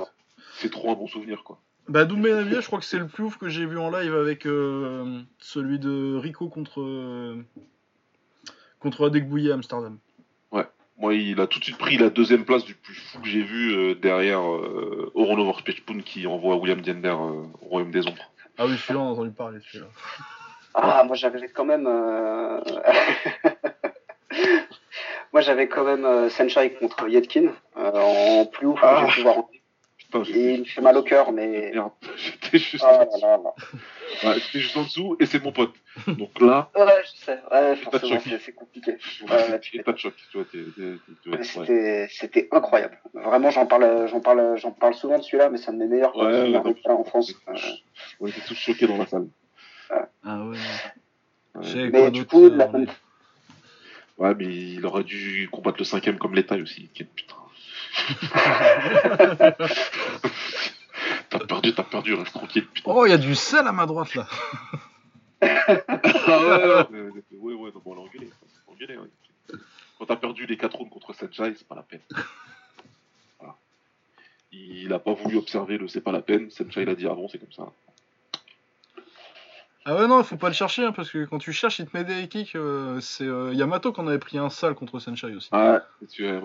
c'est trop un bon souvenir, quoi. bah, Doumbé Navia, je crois que c'est le plus ouf que j'ai vu en live avec euh, celui de Rico contre. euh, contre Adekbouye à Amsterdam. Moi, il a tout de suite pris la deuxième place du plus fou que j'ai vu euh, derrière euh, Oronover Spechpoon qui envoie William Diender euh, au Royaume des Ombres. Ah oui, celui-là, on a entendu parler, celui-là. Ah, moi j'avais quand même. euh, moi j'avais quand même euh, Senshai contre Yetkin euh, en plus ouf que Ah. j'ai pu voir. Putain, Et il me fait mal au cœur, mais. Merde, j'étais juste, Ah là là là. ouais, j'étais juste en dessous et c'est mon pote. Donc là, Ouais, je sais. Ouais, de forcément, c'est compliqué. ouais, pas de choc. C'était c'était incroyable. Vraiment, j'en parle, j'en parle, j'en parle souvent de celui-là, mais c'est un de mes meilleurs Ouais, de en France. On était tous choqués dans la salle. Ah ouais, Mais du coup, euh, la- on est- Ouais, mais il aurait dû combattre le cinquième comme l'état aussi. Quel putain. T'as perdu, t'as perdu, reste tranquille. Putain. Oh, il y a du sel à ma droite là. Ah ouais, ouais, ouais, ouais, non, bon, on l'a engueulé. on l'a engueulé, ouais. Quand t'as perdu les 4 rounds contre Senchai, c'est pas la peine. Voilà. Il a pas voulu observer le c'est pas la peine. Senchai l'a dit avant, c'est comme ça. Ah ouais, non, il faut pas le chercher hein, parce que quand tu cherches, il te met des kicks. euh, c'est euh, Yamato qu'on avait pris un sale contre Senshai aussi. Ouais, tu ouais.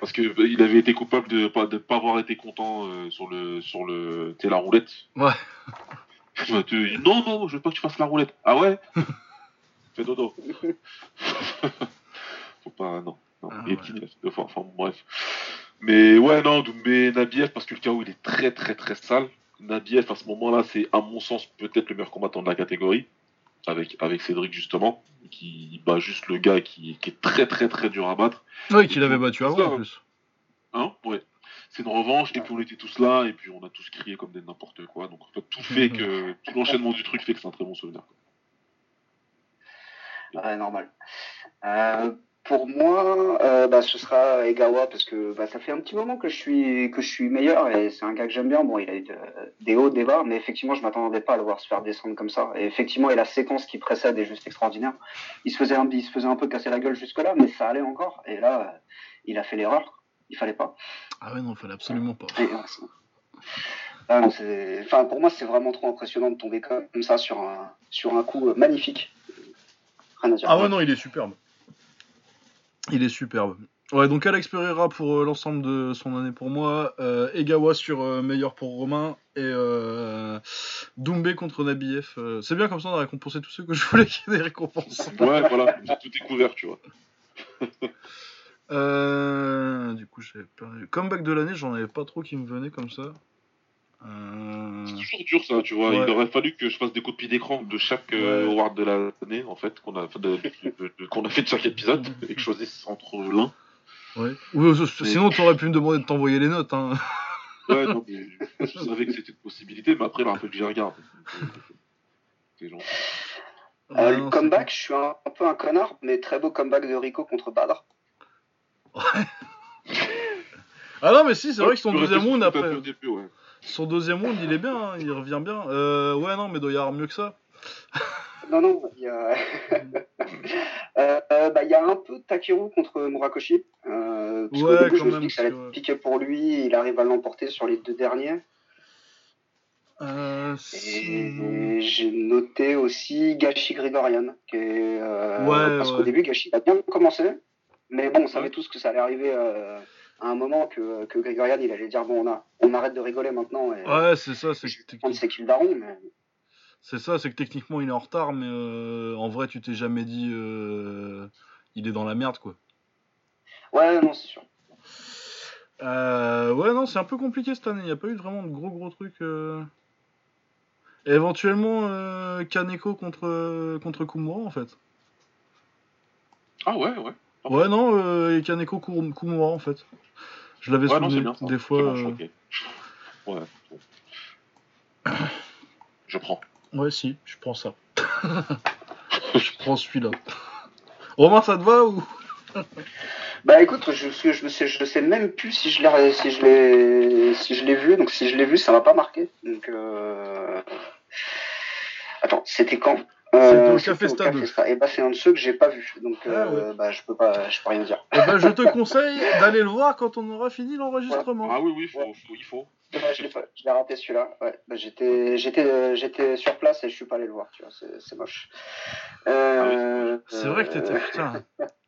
Parce que euh, il avait été coupable de pas de pas avoir été content euh, sur le sur le la roulette. Ouais. Tu- non non, je veux pas que tu fasses la roulette. Ah ouais? Fais dodo. Faut pas non. non. Ah il est ouais. petit, il fois. Enfin bref. Mais ouais non, Doumbé Nabiev parce que le KO il est très très très sale. Nabiev à ce moment-là c'est à mon sens peut-être le meilleur combattant de la catégorie avec avec Cédric justement qui bat juste le gars qui, qui est très très très dur à battre. Oui, qu'il avait battu avant en hein. plus. Hein Ouais. C'est une revanche, et puis on était tous là, et puis on a tous crié comme des n'importe quoi. Donc en fait, tout fait que. Tout l'enchaînement du truc fait que c'est un très bon souvenir. quoi. Ouais, normal. Euh, pour moi, euh, bah, ce sera Egawa parce que bah, ça fait un petit moment que je suis que je suis meilleur et c'est un gars que j'aime bien. Bon, il a eu de- des hauts, des bas, mais effectivement, je m'attendais pas à le voir se faire descendre comme ça. Et effectivement, et la séquence qui précède est juste extraordinaire. Il se faisait un, il se faisait un peu casser la gueule jusque là, mais ça allait encore. Et là, il a fait l'erreur. Il fallait pas. Ah ouais, non, fallait absolument pas. Et, ah non, enfin, pour moi, c'est vraiment trop impressionnant de tomber comme ça sur un sur un coup euh, magnifique. Rien à dire. Ah ouais, non, il est superbe. Il est superbe. Ouais, donc Alex Pereira pour euh, l'ensemble de son année pour moi, euh, Egawa sur euh, meilleur pour Romain et Doumbé contre Nabiev. c'est bien comme ça, on a récompensé tous ceux que je voulais qu'il y ait des récompenses. Ouais, voilà, j'ai tout découvert, tu vois. Du coup, j'avais perdu. Comeback de l'année, j'en avais pas trop qui me venaient comme ça. Euh, C'est toujours dur, ça, tu vois. Ouais. Il aurait fallu que je fasse des copies d'écran de chaque euh, Ouais. award de l'année, en fait, qu'on a, de, de- de- qu'on a fait de chaque épisode, et que je choisisse entre l'un. ouais. Ou, euh, sinon, tu aurais pu me demander de t'envoyer les notes. Hein. Ouais, non, mais je savais que c'était une possibilité, mais après, il aurait fallu que j'y regarde. C'est gentil. Euh, Ouais, le non, comeback, je suis un, un peu un connard, mais très beau comeback de Rico contre Badr. c'est- Ah non, mais si, c'est vrai que son deuxième round après. au début, ouais. Son deuxième round, il est bien, hein, il revient bien. Euh, ouais, non, mais doit y avoir mieux que ça. Non, non, il y a, Euh, euh, bah, il y a un peu Takeru contre Murakoshi. Euh, parce Ouais, début, quand je me même, suis dit que ça allait être piqué pour lui, il arrive à l'emporter sur les deux derniers. Euh, Et j'ai noté aussi Gachi Grigorian, qui est, Ouais, parce ouais. qu'au début, Gachi a bien commencé, mais bon, on savait Ouais. tous que ça allait arriver à un moment que, que Grigorian, il allait dire bon, on, a, on arrête de rigoler maintenant. Et, Ouais, c'est ça, c'est kills daron, mais c'est ça, c'est que techniquement il est en retard, mais euh, en vrai tu t'es jamais dit euh, il est dans la merde quoi. ouais, non, c'est sûr. Euh, ouais, non, c'est un peu compliqué cette année, il n'y a pas eu vraiment de gros gros trucs. euh. Et éventuellement euh, Kaneko contre, contre Kumura en fait. Ah ouais, ouais. Ouais, non, euh, et Kaneko Kumura en fait. Je l'avais Ouais, non, souvenu bien des fois. Euh. Ouais. Je prends. Ouais, si, je prends ça. je prends celui-là. Romain, ça te va ou? Bah écoute, je, je, je, sais, je sais même plus si je l'ai si je l'ai si je l'ai vu, donc si je l'ai vu, ça m'a pas marqué. Donc euh... attends, c'était quand? Au c'était Café Stade. Et bah c'est un de ceux que j'ai pas vu, donc Ah, euh, bah je peux pas, je peux rien dire. Eh ben, je te conseille d'aller le voir quand on aura fini l'enregistrement. Ah oui, oui, faut, faut- il faut. Je l'ai raté celui-là. Ouais, bah, j'étais j'étais euh, j'étais sur place et je suis pas allé le voir, tu vois, c'est c'est moche. Euh, C'est vrai que t'étais. Putain.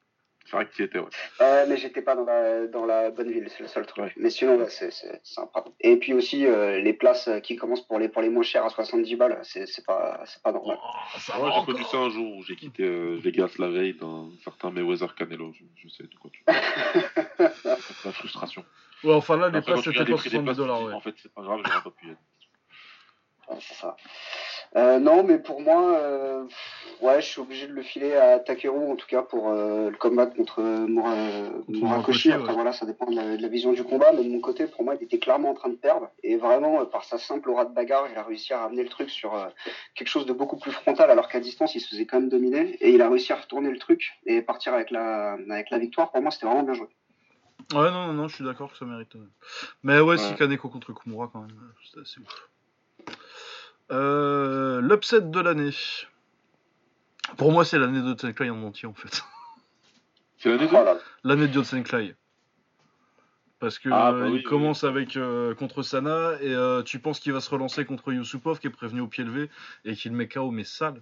C'est vrai que tu y étais, ouais. Euh, mais j'étais pas dans la, dans la bonne ville, c'est le seul truc. Ouais. Mais sinon, ouais, c'est c'est sympa. Et puis aussi, euh, les places euh, qui commencent pour les, pour les moins chères à 70 balles, c'est c'est pas, c'est pas normal. Oh, ça j'ai connu ça un jour où j'ai quitté euh, Vegas la veille d'un certain Mayweather Canelo. Je, je sais de quoi tu parles. C'est la frustration. Ouais, enfin là, les Après, places c'était pas prix des 70 places, tu te dollars. En fait, c'est pas grave, j'aurais pas pu y aller. Ouais, c'est ça. Euh, non, mais pour moi, euh, ouais, je suis obligé de le filer à Takeru, en tout cas, pour euh, le combat contre Mura, Contre Murakoshi. Murakoshi, Après, ouais. voilà, ça dépend de la, de la vision du combat, mais de mon côté, pour moi, il était clairement en train de perdre. Et vraiment, par sa simple aura de bagarre, il a réussi à ramener le truc sur quelque chose de beaucoup plus frontal, alors qu'à distance, il se faisait quand même dominer. Et il a réussi à retourner le truc et partir avec la, avec la victoire. Pour moi, c'était vraiment bien joué. Ouais, non, non, non, je suis d'accord que ça mérite. Mais ouais, si. Kaneko contre Kumura, quand même, c'était assez ouf. Euh, L'upset de l'année. Pour moi, c'est l'année de Clay en entier, en fait. C'est l'année là là. L'année de. Parce que Ah, bah euh, oui, il oui, commence avec euh, contre Sana et euh, tu penses qu'il va se relancer contre Yusupov qui est prévenu au pied levé et qu'il le met KO mais sale.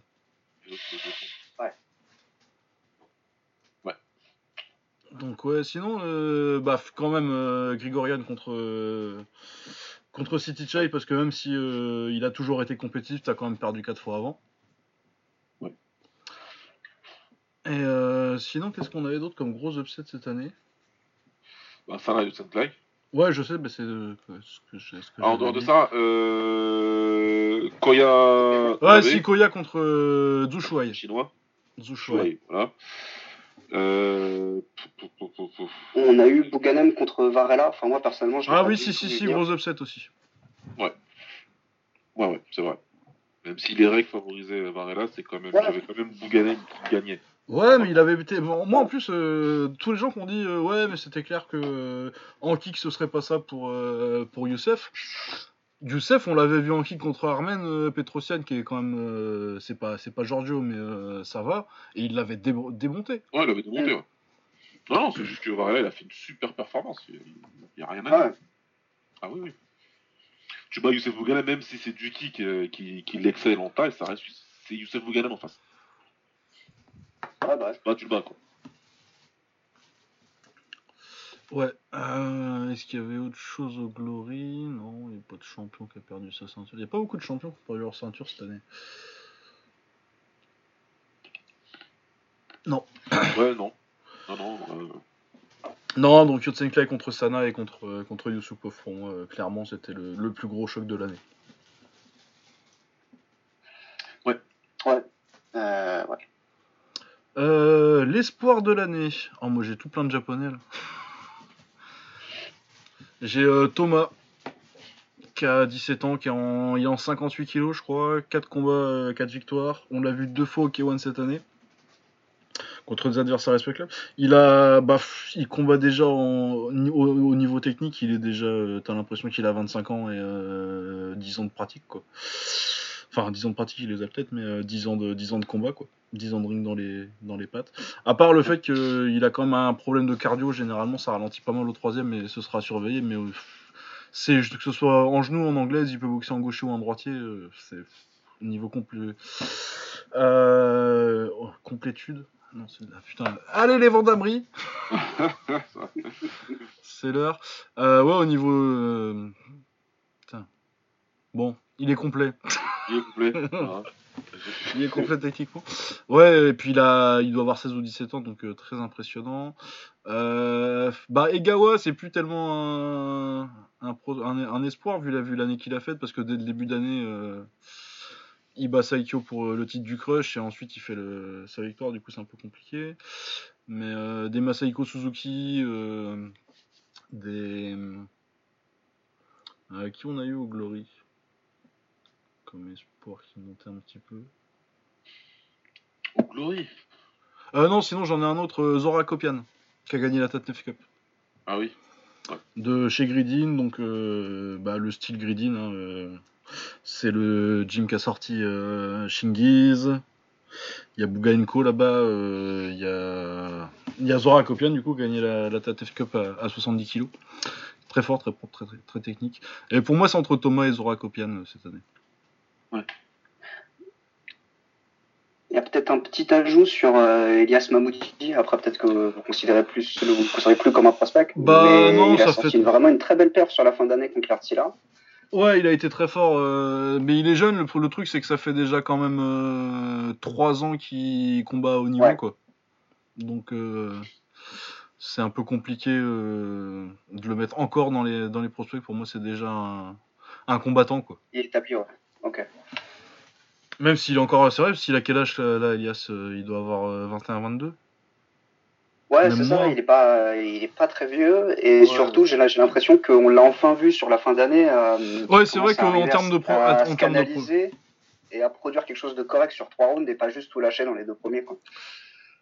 Donc ouais, sinon, euh, bah quand même euh, Grigorian contre euh, contre City Chai parce que même si euh, il a toujours été compétitif, t'as quand même perdu quatre fois avant. Ouais. Et euh, sinon, qu'est-ce qu'on avait d'autre comme gros upset cette année? Bah, ça là, cette blague. Ouais, je sais, mais c'est euh, ce que je- ce que Ah, en dehors de ça. Koya. Ouais, Abe, Sikoya contre Zushuai. Chinois. Zushuai. Voilà. Euh... On a eu Bouganem contre Varela. Enfin, moi, personnellement, je Ah oui, si, si, si, gros upset aussi. Ouais, ouais, c'est vrai. Même si les règles favorisaient Varela, c'est quand même, Ouais. j'avais quand même Bouganem qui gagnait. Ouais, mais il avait été. bon, moi en plus, euh, tous les gens qui ont dit euh, ouais, mais c'était clair que euh, en kick ce serait pas ça pour euh, pour Youssef. Youssef, on l'avait vu en kick contre Armen euh, Petrosian, qui est quand même euh, c'est pas c'est pas Giorgio, mais euh, ça va, et il l'avait démonté. Ouais, il avait démonté, ouais. Non, non, c'est juste que Varela, il a fait une super performance. Il n'y a rien à dire. Ah oui, oui. Tu bats Youssef Bouganem, même si c'est du kick euh, qui, qui l'excelle en taille, ça reste c'est Youssef Bouganem en face. Ouais, bah, Bah, tu le bats, quoi. Ouais. Euh, Est-ce qu'il y avait autre chose au Glory? Non, il n'y a pas de champion qui a perdu sa ceinture. Il n'y a pas beaucoup de champions qui ont perdu leur ceinture cette année. Non. Ouais, non. Non, non. euh, Non, donc Yotsenkai contre Sana et contre, euh, contre pour moi, euh, clairement, c'était le, le plus gros choc de l'année. euh, ouais. Euh, L'espoir de l'année. Oh, moi j'ai tout plein de japonais là. J'ai euh, Thomas, qui a 17 ans, qui est en, il est en 58 kilos, je crois. 4 combats, 4 victoires. On l'a vu deux fois au K1 cette année. Contre des adversaires respectables. Il a, bah, il combat déjà au, au niveau technique. Il est déjà, euh, t'as l'impression qu'il a 25 ans et euh, 10 ans de pratique, quoi. Enfin, 10 ans de pratique, il les a peut-être, mais euh, 10 ans de, 10 ans de combat, quoi. 10 ans de ring dans les, dans les pattes. À part le fait qu'il a quand même un problème de cardio, généralement ça ralentit pas mal au troisième, mais ce sera surveillé. Mais euh, c'est que ce soit en genou, en anglaise, il peut boxer en gaucher ou en droitier. euh, c'est niveau complet. Euh, oh, complétude. Non, c'est de la putain. Allez les Vendabri C'est l'heure. Euh, ouais, au niveau. euh, Putain. Bon, il est complet. il est complet. Il est complet techniquement. Ouais, et puis il, a, il doit avoir 16 ou 17 ans, donc euh, très impressionnant. Euh, bah, Egawa, c'est plus tellement un, un, pro- un- un espoir vu la- vu l'année qu'il a faite, parce que dès le début d'année, euh, il bat Saikyo pour le titre du Crush, et ensuite il fait le, sa victoire, du coup c'est un peu compliqué. Mais des Masaiko Suzuki, des. qui on a eu au Glory? Comme espoir qui montait un petit peu. Oh, Glory. Euh, non, sinon j'en ai un autre, euh, Zora Kopian, qui a gagné la Tatnef Cup. Ah oui. De chez Gridin, donc euh, bah, le style Gridin, hein, euh, c'est le gym qui a sorti Shingiz. Il y a Bugainko là-bas, il y, a... y a Zora Kopian du coup qui a gagné la, la Tatnef Cup à, à 70 kg. Très fort, très propre, très, très, très technique. Et pour moi, c'est entre Thomas et Zora Kopian cette année. Il y a peut-être un petit ajout sur euh, Elias Mamouti. Après, peut-être que vous considérez plus, vous considérez plus comme un prospect. Bah, mais non, il a ça sorti fait- une- vraiment une très belle perf sur la fin d'année contre l'Artila. Ouais, il a été très fort, euh, mais il est jeune. Le, le truc, c'est que ça fait déjà quand même 3 ans qu'il combat au niveau, Ouais. quoi. Donc, euh, c'est un peu compliqué euh, de le mettre encore dans les, dans les prospects. Pour moi, c'est déjà un, un combattant, quoi. Il est établi, ouais. Ok. Même s'il est encore. C'est vrai, s'il a quel âge, là, là, Elias euh, Il doit avoir 21-22 Ouais, Même c'est ça. Il est pas, il est pas très vieux. Et Ouais. surtout, j'ai l'impression qu'on l'a enfin vu sur la fin d'année. euh, Ouais, c'est vrai qu'en termes de pro- à en termes de pro- et à produire quelque chose de correct sur trois rounds et pas juste tout lâcher dans les deux premiers. Quoi.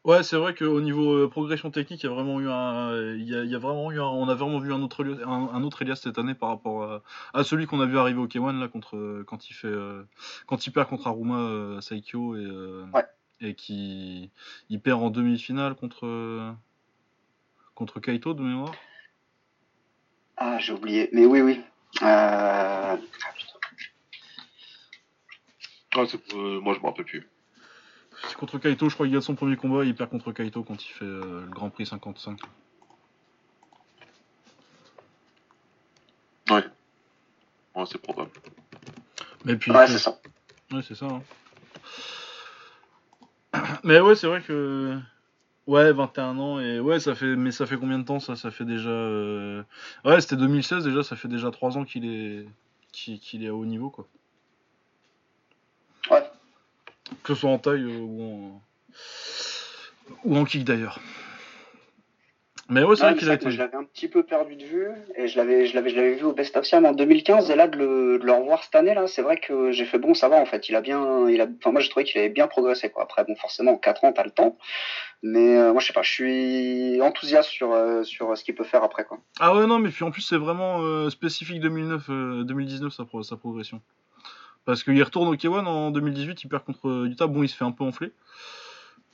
Ouais, c'est vrai qu'au niveau euh, progression technique, il y a vraiment eu un, il y a, il y a vraiment eu un- on a vraiment vu un autre, Elias- un, un autre Elias cette année par rapport à, à celui qu'on a vu arriver au K1 là contre, euh, quand il fait, euh, quand il perd contre Aruma euh, Saikyo et, euh, Ouais. et qui, il perd en demi-finale contre, euh, contre Kaito de mémoire. Ah, j'ai oublié. Mais oui, oui. Euh... Ah, c'est- euh, moi, je me rappelle plus. C'est contre Kaito, je crois qu'il gagne son premier combat, et il perd contre Kaito quand il fait euh, le Grand Prix 55. Ouais. Ouais, c'est probable. Mais puis, Ouais, c'est ça. Ouais, c'est ça. hein. Mais ouais, c'est vrai que. Ouais, 21 ans, et ouais, ça fait. Mais ça fait combien de temps ça? Ça fait déjà. euh, Ouais, c'était 2016 déjà, ça fait déjà 3 ans qu'il est. qu'il qu'il est à haut niveau, quoi. Ouais. Que ce soit en taille euh, ou en. ou en kick d'ailleurs. Mais ouais, c'est Ouais, vrai qu'il a été. je l'avais un petit peu perdu de vue et je l'avais, je l'avais, je l'avais vu au Best of Siam en 2015 et là de le, de le revoir cette année là, c'est vrai que j'ai fait bon, ça va en fait. Il a bien, il a, enfin moi j'ai trouvé qu'il avait bien progressé quoi. Après bon, forcément en 4 ans t'as le temps, mais euh, moi je sais pas, je suis enthousiaste sur euh, sur ce qu'il peut faire après quoi. Ah ouais, non, mais puis en plus, c'est vraiment euh, spécifique 2009, euh, 2019 sa, pro- sa progression. Parce qu'il retourne au K1 en 2018, il perd contre Utah. Bon, il se fait un peu enfler.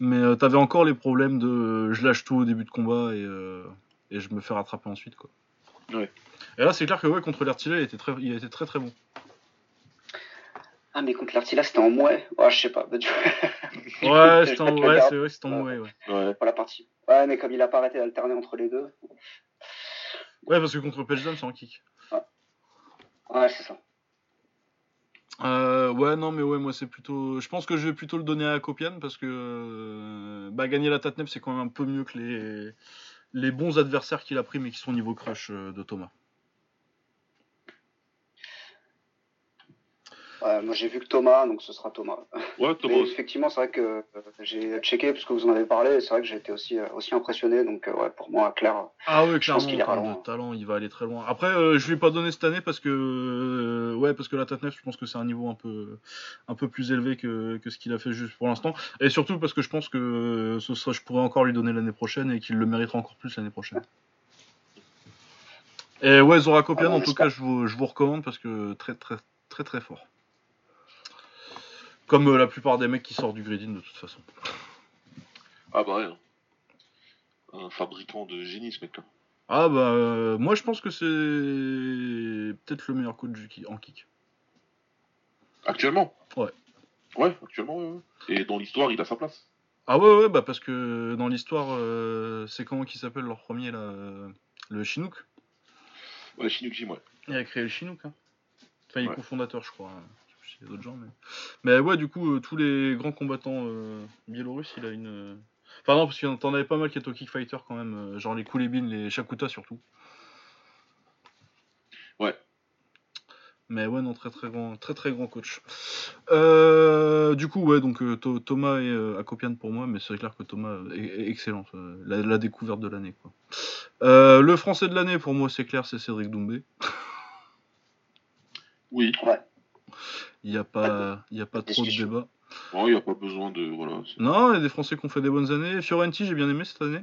Mais euh, t'avais encore les problèmes de euh, je lâche tout au début de combat et, euh, et je me fais rattraper ensuite. Quoi. Ouais. Et là, c'est clair que ouais, contre l'Artillerie, il était très, il était très très bon. Ah mais contre l'Artila c'était en mouet, ouais je sais pas. bah, du- Ouais, c'était en, te le ouais, garder. c'est vrai, c'était en ouais, ouais. Ouais. pour la partie. Ouais mais comme il a pas arrêté d'alterner entre les deux. Ouais, parce que contre Page c'est en kick. Ouais c'est ça. Euh, ouais, non, mais ouais, moi c'est plutôt. Je pense que je vais plutôt le donner à Kopian parce que euh, bah, gagner la Tatnef c'est quand même un peu mieux que les, les bons adversaires qu'il a pris mais qui sont au niveau crush euh, de Thomas. Moi j'ai vu que Thomas, donc ce sera Thomas. Ouais, Thomas effectivement, c'est vrai que euh, j'ai checké parce que vous en avez parlé, et c'est vrai que j'ai été aussi, euh, aussi impressionné. Donc, euh, ouais, pour moi, clair. Ah ouais, Je clairement, pense en qu'il ira termes loin. de talent, il va aller très loin. Après, euh, je lui ai pas donné cette année parce que euh, ouais, parce que la Tatnef, je pense que c'est un niveau un peu un peu plus élevé que, que ce qu'il a fait juste pour l'instant, et surtout parce que je pense que ce sera, je pourrais encore lui donner l'année prochaine et qu'il le méritera encore plus l'année prochaine. Et ouais, Zora Kopian, Ah bon, en tout cas, je vous, je vous recommande parce que très très très très fort. Comme euh, la plupart des mecs qui sortent du grading de toute façon. Ah bah ouais. hein. Un fabricant de génie, ce mec-là. Ah bah euh, moi je pense que c'est peut-être le meilleur coach en kick. Actuellement? Ouais. Ouais, actuellement, ouais, ouais. Et dans l'histoire, il a sa place. Ah ouais ouais bah parce que dans l'histoire euh, c'est comment qui s'appelle leur premier là euh, le Chinook? Ouais, Shinukji, ouais. Il a créé le Chinook. Hein. Enfin il est Ouais. cofondateur je crois. hein. Y d'autres gens mais. Mais ouais du coup euh, tous les grands combattants euh, biélorusses il a une. euh, Enfin non parce que t'en avais pas mal qui étaient au kick fighter quand même genre les Kulebin les Shakuta surtout. Ouais. Mais ouais, non, très très grand, très très grand coach. Euh, du coup, ouais, donc Tho- Thomas et euh, Akopian pour moi, mais c'est clair que Thomas est, est excellent, euh, la, la découverte de l'année. quoi. Le français de l'année pour moi, c'est clair, c'est Cédric Doumbé. Oui. Il n'y a pas, il y a pas Pas de trop de débat. Ouais, il n'y a pas besoin de. Voilà. Non, il y a des Français qui ont fait des bonnes années. Fiorenti, j'ai bien aimé cette année.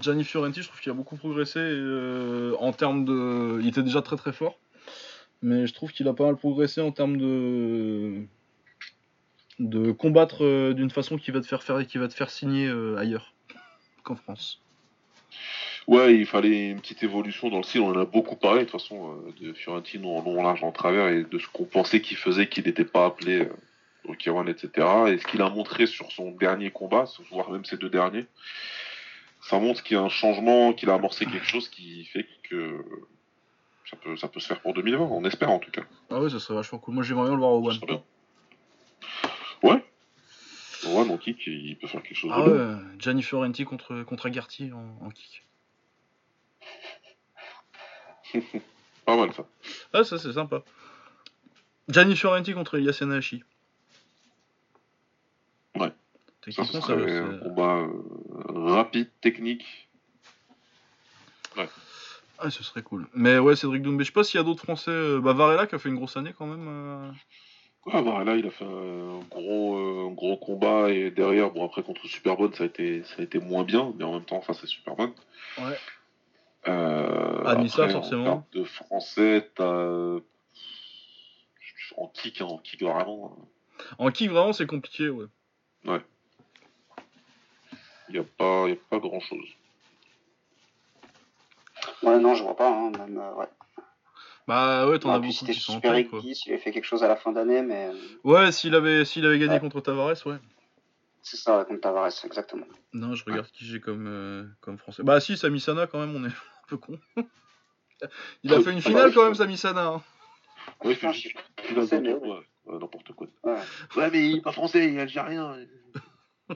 Gianni Fiorenti, je trouve qu'il a beaucoup progressé euh, en termes de. Il était déjà très très fort, mais je trouve qu'il a pas mal progressé en termes de de combattre euh, d'une façon qui va te faire faire et qui va te faire signer euh, ailleurs qu'en France. Ouais, il fallait une petite évolution dans le style. On en a beaucoup parlé, de toute façon, euh, de Fiorentino en long, en large, en travers, et de ce qu'on pensait qu'il faisait, qu'il n'était pas appelé euh, au K1, etc. Et ce qu'il a montré sur son dernier combat, voire même ses deux derniers, ça montre qu'il y a un changement, qu'il a amorcé quelque chose qui fait que ça peut, ça peut se faire pour 2020, on espère en tout cas. Ah ouais, ça serait vachement cool. Moi, j'aimerais bien le voir au Ça One. serait bien. Ouais. Ouais, mon kick, il peut faire quelque chose Ah de ouais, Gianni Fiorenti contre contre Agarty en, en kick. Pas mal ça. Ah, ça c'est sympa. Gianni Fiorenti contre Elias Enahashi. Ouais. Ça, ce ça, un combat euh, rapide, technique. Ah, ce serait cool. Mais ouais, Cédric Doumbé, je sais pas s'il y a d'autres Français. euh, Bah, Varela qui a fait une grosse année quand même. euh. Ouais, là, il a fait un gros, euh, un gros combat et derrière, bon, après contre Superbone, ça a été, ça a été moins bien, mais en même temps, face à Superbone. Ouais. Euh, Anissa, après, forcément. En de français, t'as. En kick, hein, en kick vraiment. En kick, vraiment, c'est compliqué, ouais. Il n'y a pas, y a pas grand chose. Ouais, non, je vois pas. Hein, même, euh, ouais. Bah ouais, t'en as beaucoup c'était qui sont en Super tête, quoi. X, il avait fait quelque chose à la fin d'année, mais euh, Ouais, s'il avait, s'il avait gagné Ouais. contre Tavares, ouais. c'est ça, ouais, contre Tavares, exactement. Non, je regarde qui j'ai comme, euh, comme français. Bah si, Sami Sana, quand même, on est un peu con. Il a fait une finale, quand même, Sami Sana. hein. Je- c'est, mais n'importe ouais. quoi. Ouais, n'importe quoi. Ouais. Ouais, mais il est pas français, il est algérien.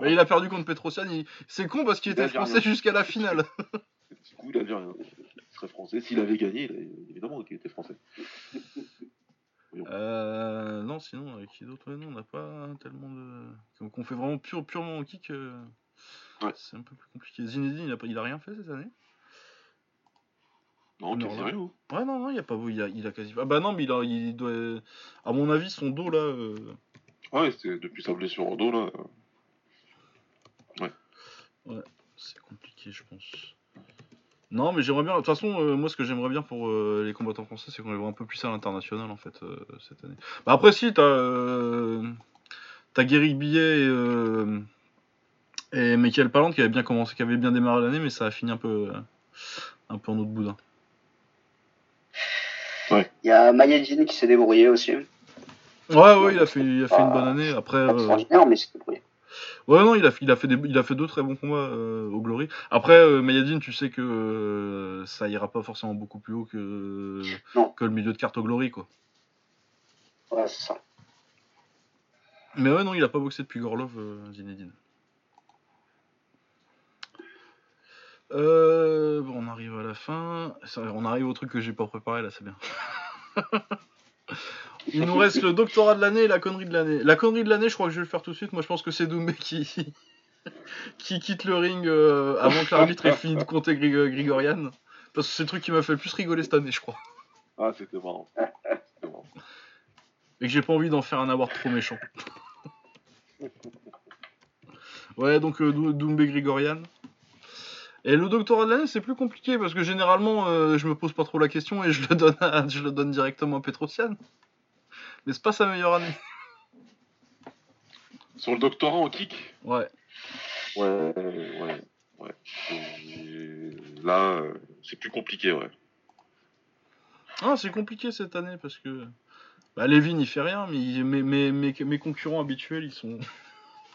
Bah, il a perdu contre Petrosian. il- C'est con parce qu'il Il était français jusqu'à la finale. Du coup, il algérien. Il serait français. S'il avait gagné, il a- évidemment qu'il était français. Euh, non, sinon, avec qui d'autre? Non, on n'a pas tellement de. Donc on fait vraiment pure, purement au kick. euh, Ouais. C'est un peu plus compliqué. Zinedine, il a, il a rien fait cette année Non, Non, rien. hein. Ouais, non, non, il a pas. Il a, il a quasi. Ah bah non, mais il, a, il doit. À mon avis, son dos là. euh, Ouais, c'est depuis sa blessure au dos, là. euh, C'est compliqué, je pense. Non, mais j'aimerais bien. De toute façon, euh, moi, ce que j'aimerais bien pour les combattants français, c'est qu'on les voit un peu plus à l'international, en fait, cette année. Bah, après, si, t'as. T'as Guéric Billet et. Euh, et Michael Palland qui avait bien commencé, qui avait bien démarré l'année, mais ça a fini un peu. euh, un peu en autre boudin. Il y a Mayedine qui s'est débrouillé aussi. Ouais, ouais, il a fait, il a fait une Ah, bonne année. Après. Pas euh, extraordinaire, mais il s'est débrouillé. Ouais, non, il a, il a, fait, des, il a fait deux très bons combats euh, au Glory. Après, euh, Mayadine, tu sais que euh, ça ira pas forcément beaucoup plus haut que, Non. que le milieu de carte au Glory, quoi. Ouais, c'est ça. Mais ouais, non, il a pas boxé depuis Gorlov, euh, Zinedine. Euh, bon, on arrive à la fin. On arrive au truc que j'ai pas préparé, là, c'est bien. Il nous reste le doctorat de l'année et la connerie de l'année. La connerie de l'année, je crois que je vais le faire tout de suite. Moi, je pense que c'est Doumbé qui, qui quitte le ring euh, avant que l'arbitre ait fini de compter Grig- Grigorian. Parce que c'est le truc qui m'a fait le plus rigoler cette année, je crois. Ah, c'était marrant. Marrant. Et que j'ai pas envie d'en faire un award trop méchant. Ouais, donc euh, Dou- Doumbé Grigorian. Et le doctorat de l'année, c'est plus compliqué parce que généralement, euh, je me pose pas trop la question et je le donne, à- je le donne directement à Petrosian. Mais c'est pas sa meilleure année. Sur le doctorat en kick? Ouais. Ouais, ouais, ouais. Là, euh, c'est plus compliqué, ouais. Ah, c'est compliqué cette année parce que. Bah, Levin, il fait rien, mais il- mes, mes, mes, mes concurrents habituels, ils sont.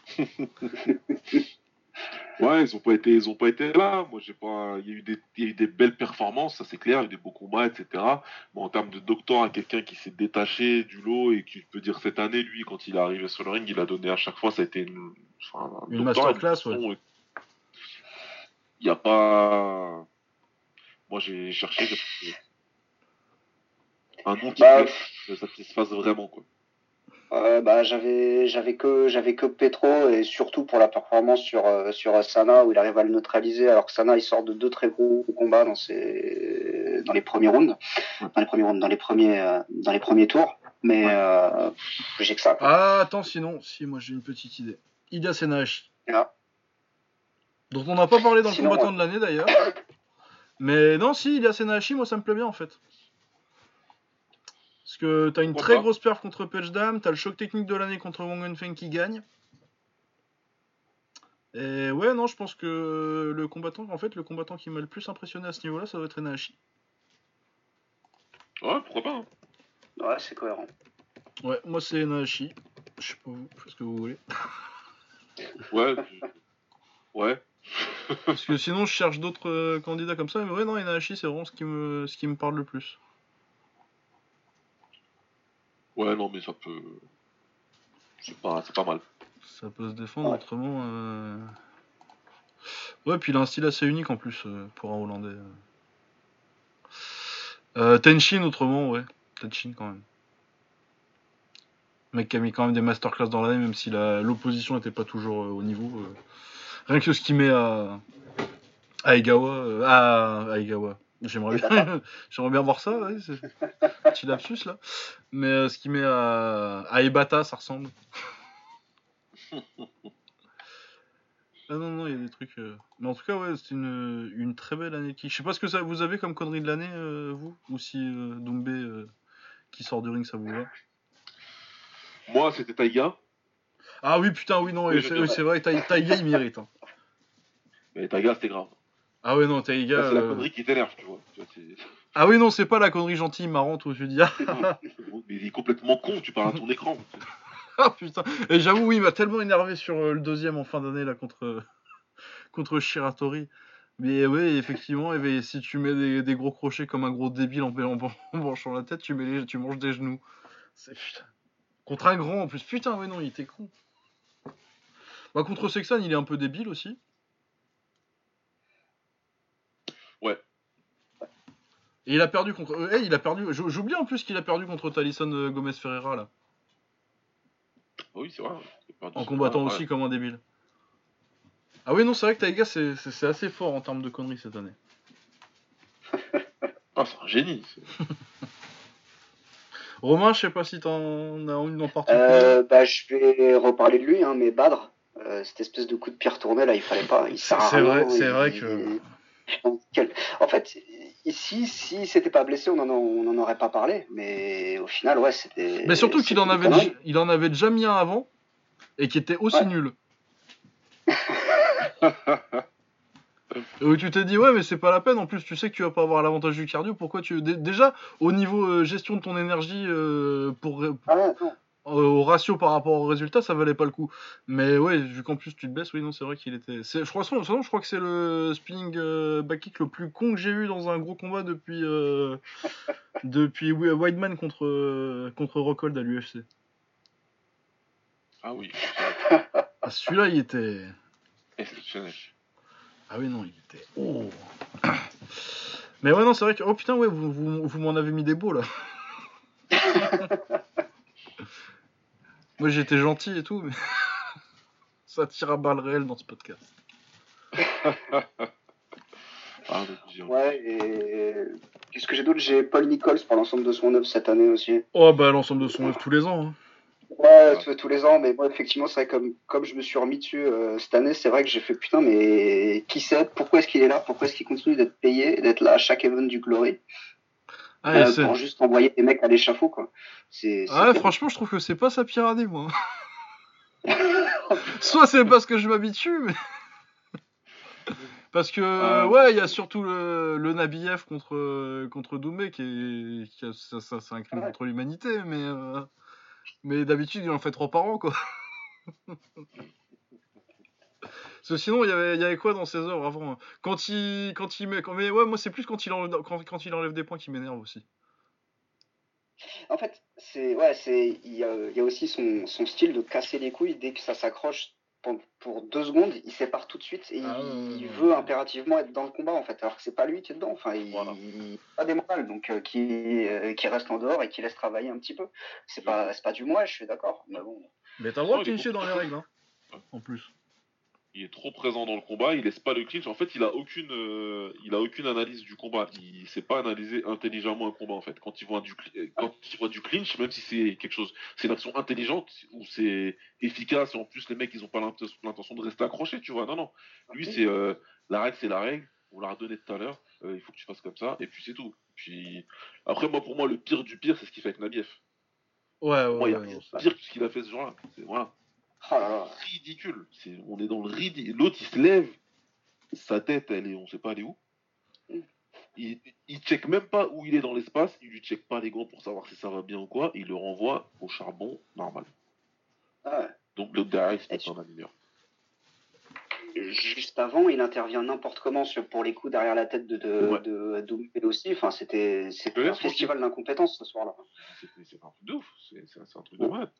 Ouais, ils ont pas été, ils ont pas été là. Moi, j'ai pas. Il y a eu des, il y a eu des belles performances, ça c'est clair. Il y a eu des beaux combats, etc. Mais en termes de docteur, à quelqu'un qui s'est détaché du lot et qui peut dire cette année, lui, quand il est arrivé sur le ring, il a donné à chaque fois, ça a été une, enfin, un Une docteur, masterclass, Il y a pas. Moi, j'ai cherché un nom qui Bah, me satisfasse vraiment, quoi. Euh, bah, j'avais j'avais que j'avais que Petro et surtout pour la performance sur euh, sur Sana où il arrive à le neutraliser alors que Sana il sort de deux très gros combats dans ses dans les premiers rounds dans les premiers rounds dans les premiers euh, dans les premiers tours mais euh, j'ai que ça quoi. Ah, attends, sinon, si, moi j'ai une petite idée. Ida Senahashi. Ah. Dont on n'a pas parlé dans le combattant de l'année d'ailleurs. Mais non, si, Ida Senahashi, moi ça me plaît bien en fait. Parce que t'as une Pourquoi très grosse perf contre Pechdam, t'as le choc technique de l'année contre Wong Wenfeng qui gagne. Et ouais, non, je pense que le combattant, en fait, le combattant qui m'a le plus impressionné à ce niveau-là, ça doit être Senahashi. Ouais, pourquoi pas. hein. ouais c'est cohérent Ouais, moi c'est Nahashi. Je sais pas vous, faites ce que vous voulez. Ouais. Ouais. Parce que sinon je cherche d'autres euh, candidats comme ça, mais ouais non, Nahashi c'est vraiment ce qui me ce qui me parle le plus. Ouais, non, mais ça peut. C'est pas, c'est pas mal. Ça peut se défendre Ouais. autrement. euh. Ouais, puis il a un style assez unique en plus euh, pour un Hollandais. Euh, Tenshin autrement, ouais. Tenshin quand même. Mec qui a mis quand même des masterclass dans l'année, même si la- l'opposition n'était pas toujours euh, au niveau. euh. Rien que ce qu'il met à, à Egawa, euh, à, à Egawa, J'aimerais bien, j'aimerais bien voir ça, ouais, c'est petit lapsus là. Mais euh, ce qui met à, à Ebata, ça ressemble. Ah non, non, il y a des trucs. euh. Mais en tout cas, ouais, c'est une, une très belle année. Qui... Je sais pas ce que ça, vous avez comme connerie de l'année, euh, vous? Ou si euh, Doumbé euh, qui sort du ring, ça vous va? Moi, c'était Taiga. Ah oui, putain, oui, non, Oui, et je c'est te- oui, c'est vrai, Taiga, il mérite. hein. Mais Taiga, c'était grave. Ah ouais, non, Taiga. Là, c'est la euh, connerie qui t'énerve, tu vois. Tu Ah oui, non, c'est pas la connerie gentille, marrante où je dis ah, Mais il est complètement con, tu parles à ton écran. ah, putain. Et j'avoue, oui, il m'a tellement énervé sur euh, le deuxième en fin d'année là contre, contre Shiratori. Mais oui, effectivement, ben, si tu mets des, des gros crochets comme un gros débile en, en, en branchant la tête, tu, mets les- tu manges des genoux. C'est putain. Contre un grand en plus. Putain, ouais, non, il était con. Bah, contre Sexan, il est un peu débile aussi. Ouais. Et il a perdu contre. eh, il a perdu. J'oublie en plus qu'il a perdu contre Talison euh, Gomez Ferreira là. Ah oui, c'est vrai. En combattant aussi comme un débile. Ah oui, non, c'est vrai que Taiga, c'est assez fort en termes de conneries cette année. Ah, c'est un génie. Romain, je sais pas si t'en as une en particulier. Euh, bah, je vais reparler de lui, hein, mais Badr, euh, cette espèce de coup de pierre tourné, là, il fallait pas. C'est vrai- c'est il- vrai que- En fait, ici, si s'était pas blessé, on en, on en aurait pas parlé, mais au final, ouais, c'était. Mais surtout qu'il en, c'était avait déjà- il en avait déjà mis un avant et qui était aussi Ouais. nul. Où tu t'es dit, ouais, mais c'est pas la peine. En plus, tu sais que tu vas pas avoir l'avantage du cardio. Pourquoi tu. dé- Déjà, au niveau euh, gestion de ton énergie, euh, pour, Ah ouais. Au ratio par rapport au résultat, ça valait pas le coup. Mais ouais, vu qu'en plus tu te baisses, oui, non, c'est vrai qu'il était. c'est- Je crois, je crois que c'est le spinning euh, back kick le plus con que j'ai eu dans un gros combat depuis euh, depuis Wi- Weidman contre euh, contre Rockhold à l'UFC. Ah oui, Ah, Celui-là, il était. Ah oui, non, il était. Oh. Mais ouais, non, c'est vrai que. Oh putain, ouais, vous, vous, vous m'en avez mis des beaux là. Moi j'étais gentil et tout, mais. Ça tire à balles réelles dans ce podcast. Ah. Ouais, et. Qu'est-ce que j'ai d'autre? J'ai Paul Nichols pour l'ensemble de son œuvre cette année aussi. Oh bah l'ensemble de son œuvre tous les ans. hein. Ouais, tous- tous les ans, mais bon, effectivement, c'est vrai, comme, comme je me suis remis dessus euh, cette année, c'est vrai que j'ai fait putain, mais qui c'est Pourquoi est-ce qu'il est là? Pourquoi est-ce qu'il continue d'être payé, d'être là à chaque event du Glory? Ah, euh, Pour juste envoyer des mecs à l'échafaud, quoi. C'est. Ah ouais, franchement, je trouve que c'est pas sa pire année, moi. Soit c'est parce que je m'habitue, mais. Parce que, Ah. ouais, il y a surtout le, le Nabiev contre, euh, contre Doumé, qui est. Qui a- ça, ça, c'est un crime Ouais. contre l'humanité, mais. euh, Mais d'habitude, il en fait trois par an, quoi. Parce que sinon, il y avait, il y avait quoi dans ses œuvres avant hein? Quand il, quand il met, quand, mais ouais, moi c'est plus quand il enlève, quand, quand il enlève des points qui m'énerve aussi. En fait, c'est ouais, c'est il y a, il y a aussi son, son style de casser les couilles dès que ça s'accroche pour, pour deux secondes, il sépare tout de suite et Ah il, veut impérativement être dans le combat en fait, alors que c'est pas lui qui est dedans. Enfin, il, Voilà. il pas des morales, donc euh, qui euh, qui reste en dehors et qui laisse travailler un petit peu. C'est pas c'est pas du moi, je suis d'accord, mais bon. Mais t'as le droit de dans les règles, hein. En plus. Il est trop présent dans le combat, il laisse pas le clinch. En fait, il a aucune, euh, il a aucune analyse du combat. Il sait pas analyser intelligemment un combat en fait. Quand il voit du, cl- euh, quand il voit du clinch, même si c'est quelque chose, c'est une action intelligente ou c'est efficace et en plus les mecs ils ont pas l'inten- l'intention de rester accrochés, tu vois. Non non. Lui c'est euh, la règle, c'est la règle. On l'a redonné tout à l'heure. euh, il faut que tu fasses comme ça et puis c'est tout. Puis après moi pour moi le pire du pire c'est ce qu'il fait avec Nabiev. Ouais, Pour moi ouais, il y a ouais, pire que ce qu'il a fait ce jour-là. C'est voilà Oh là là. ridicule. C'est, on est dans le ridicule. L'autre, il se lève, sa tête, elle est, on sait pas elle est où. Il, il check même pas où il est dans l'espace, il lui check pas les gants pour savoir si ça va bien ou quoi, il le renvoie au charbon normal. Ah. Donc l'autre derrière, il se tu- en la lumière. Juste avant, il intervient n'importe comment sur, pour les coups derrière la tête de, de, Ouais. de, aussi. Enfin, c'était, un festival d'incompétence ce soir-là. C'est, un truc de ouf, c'est, un truc de malade.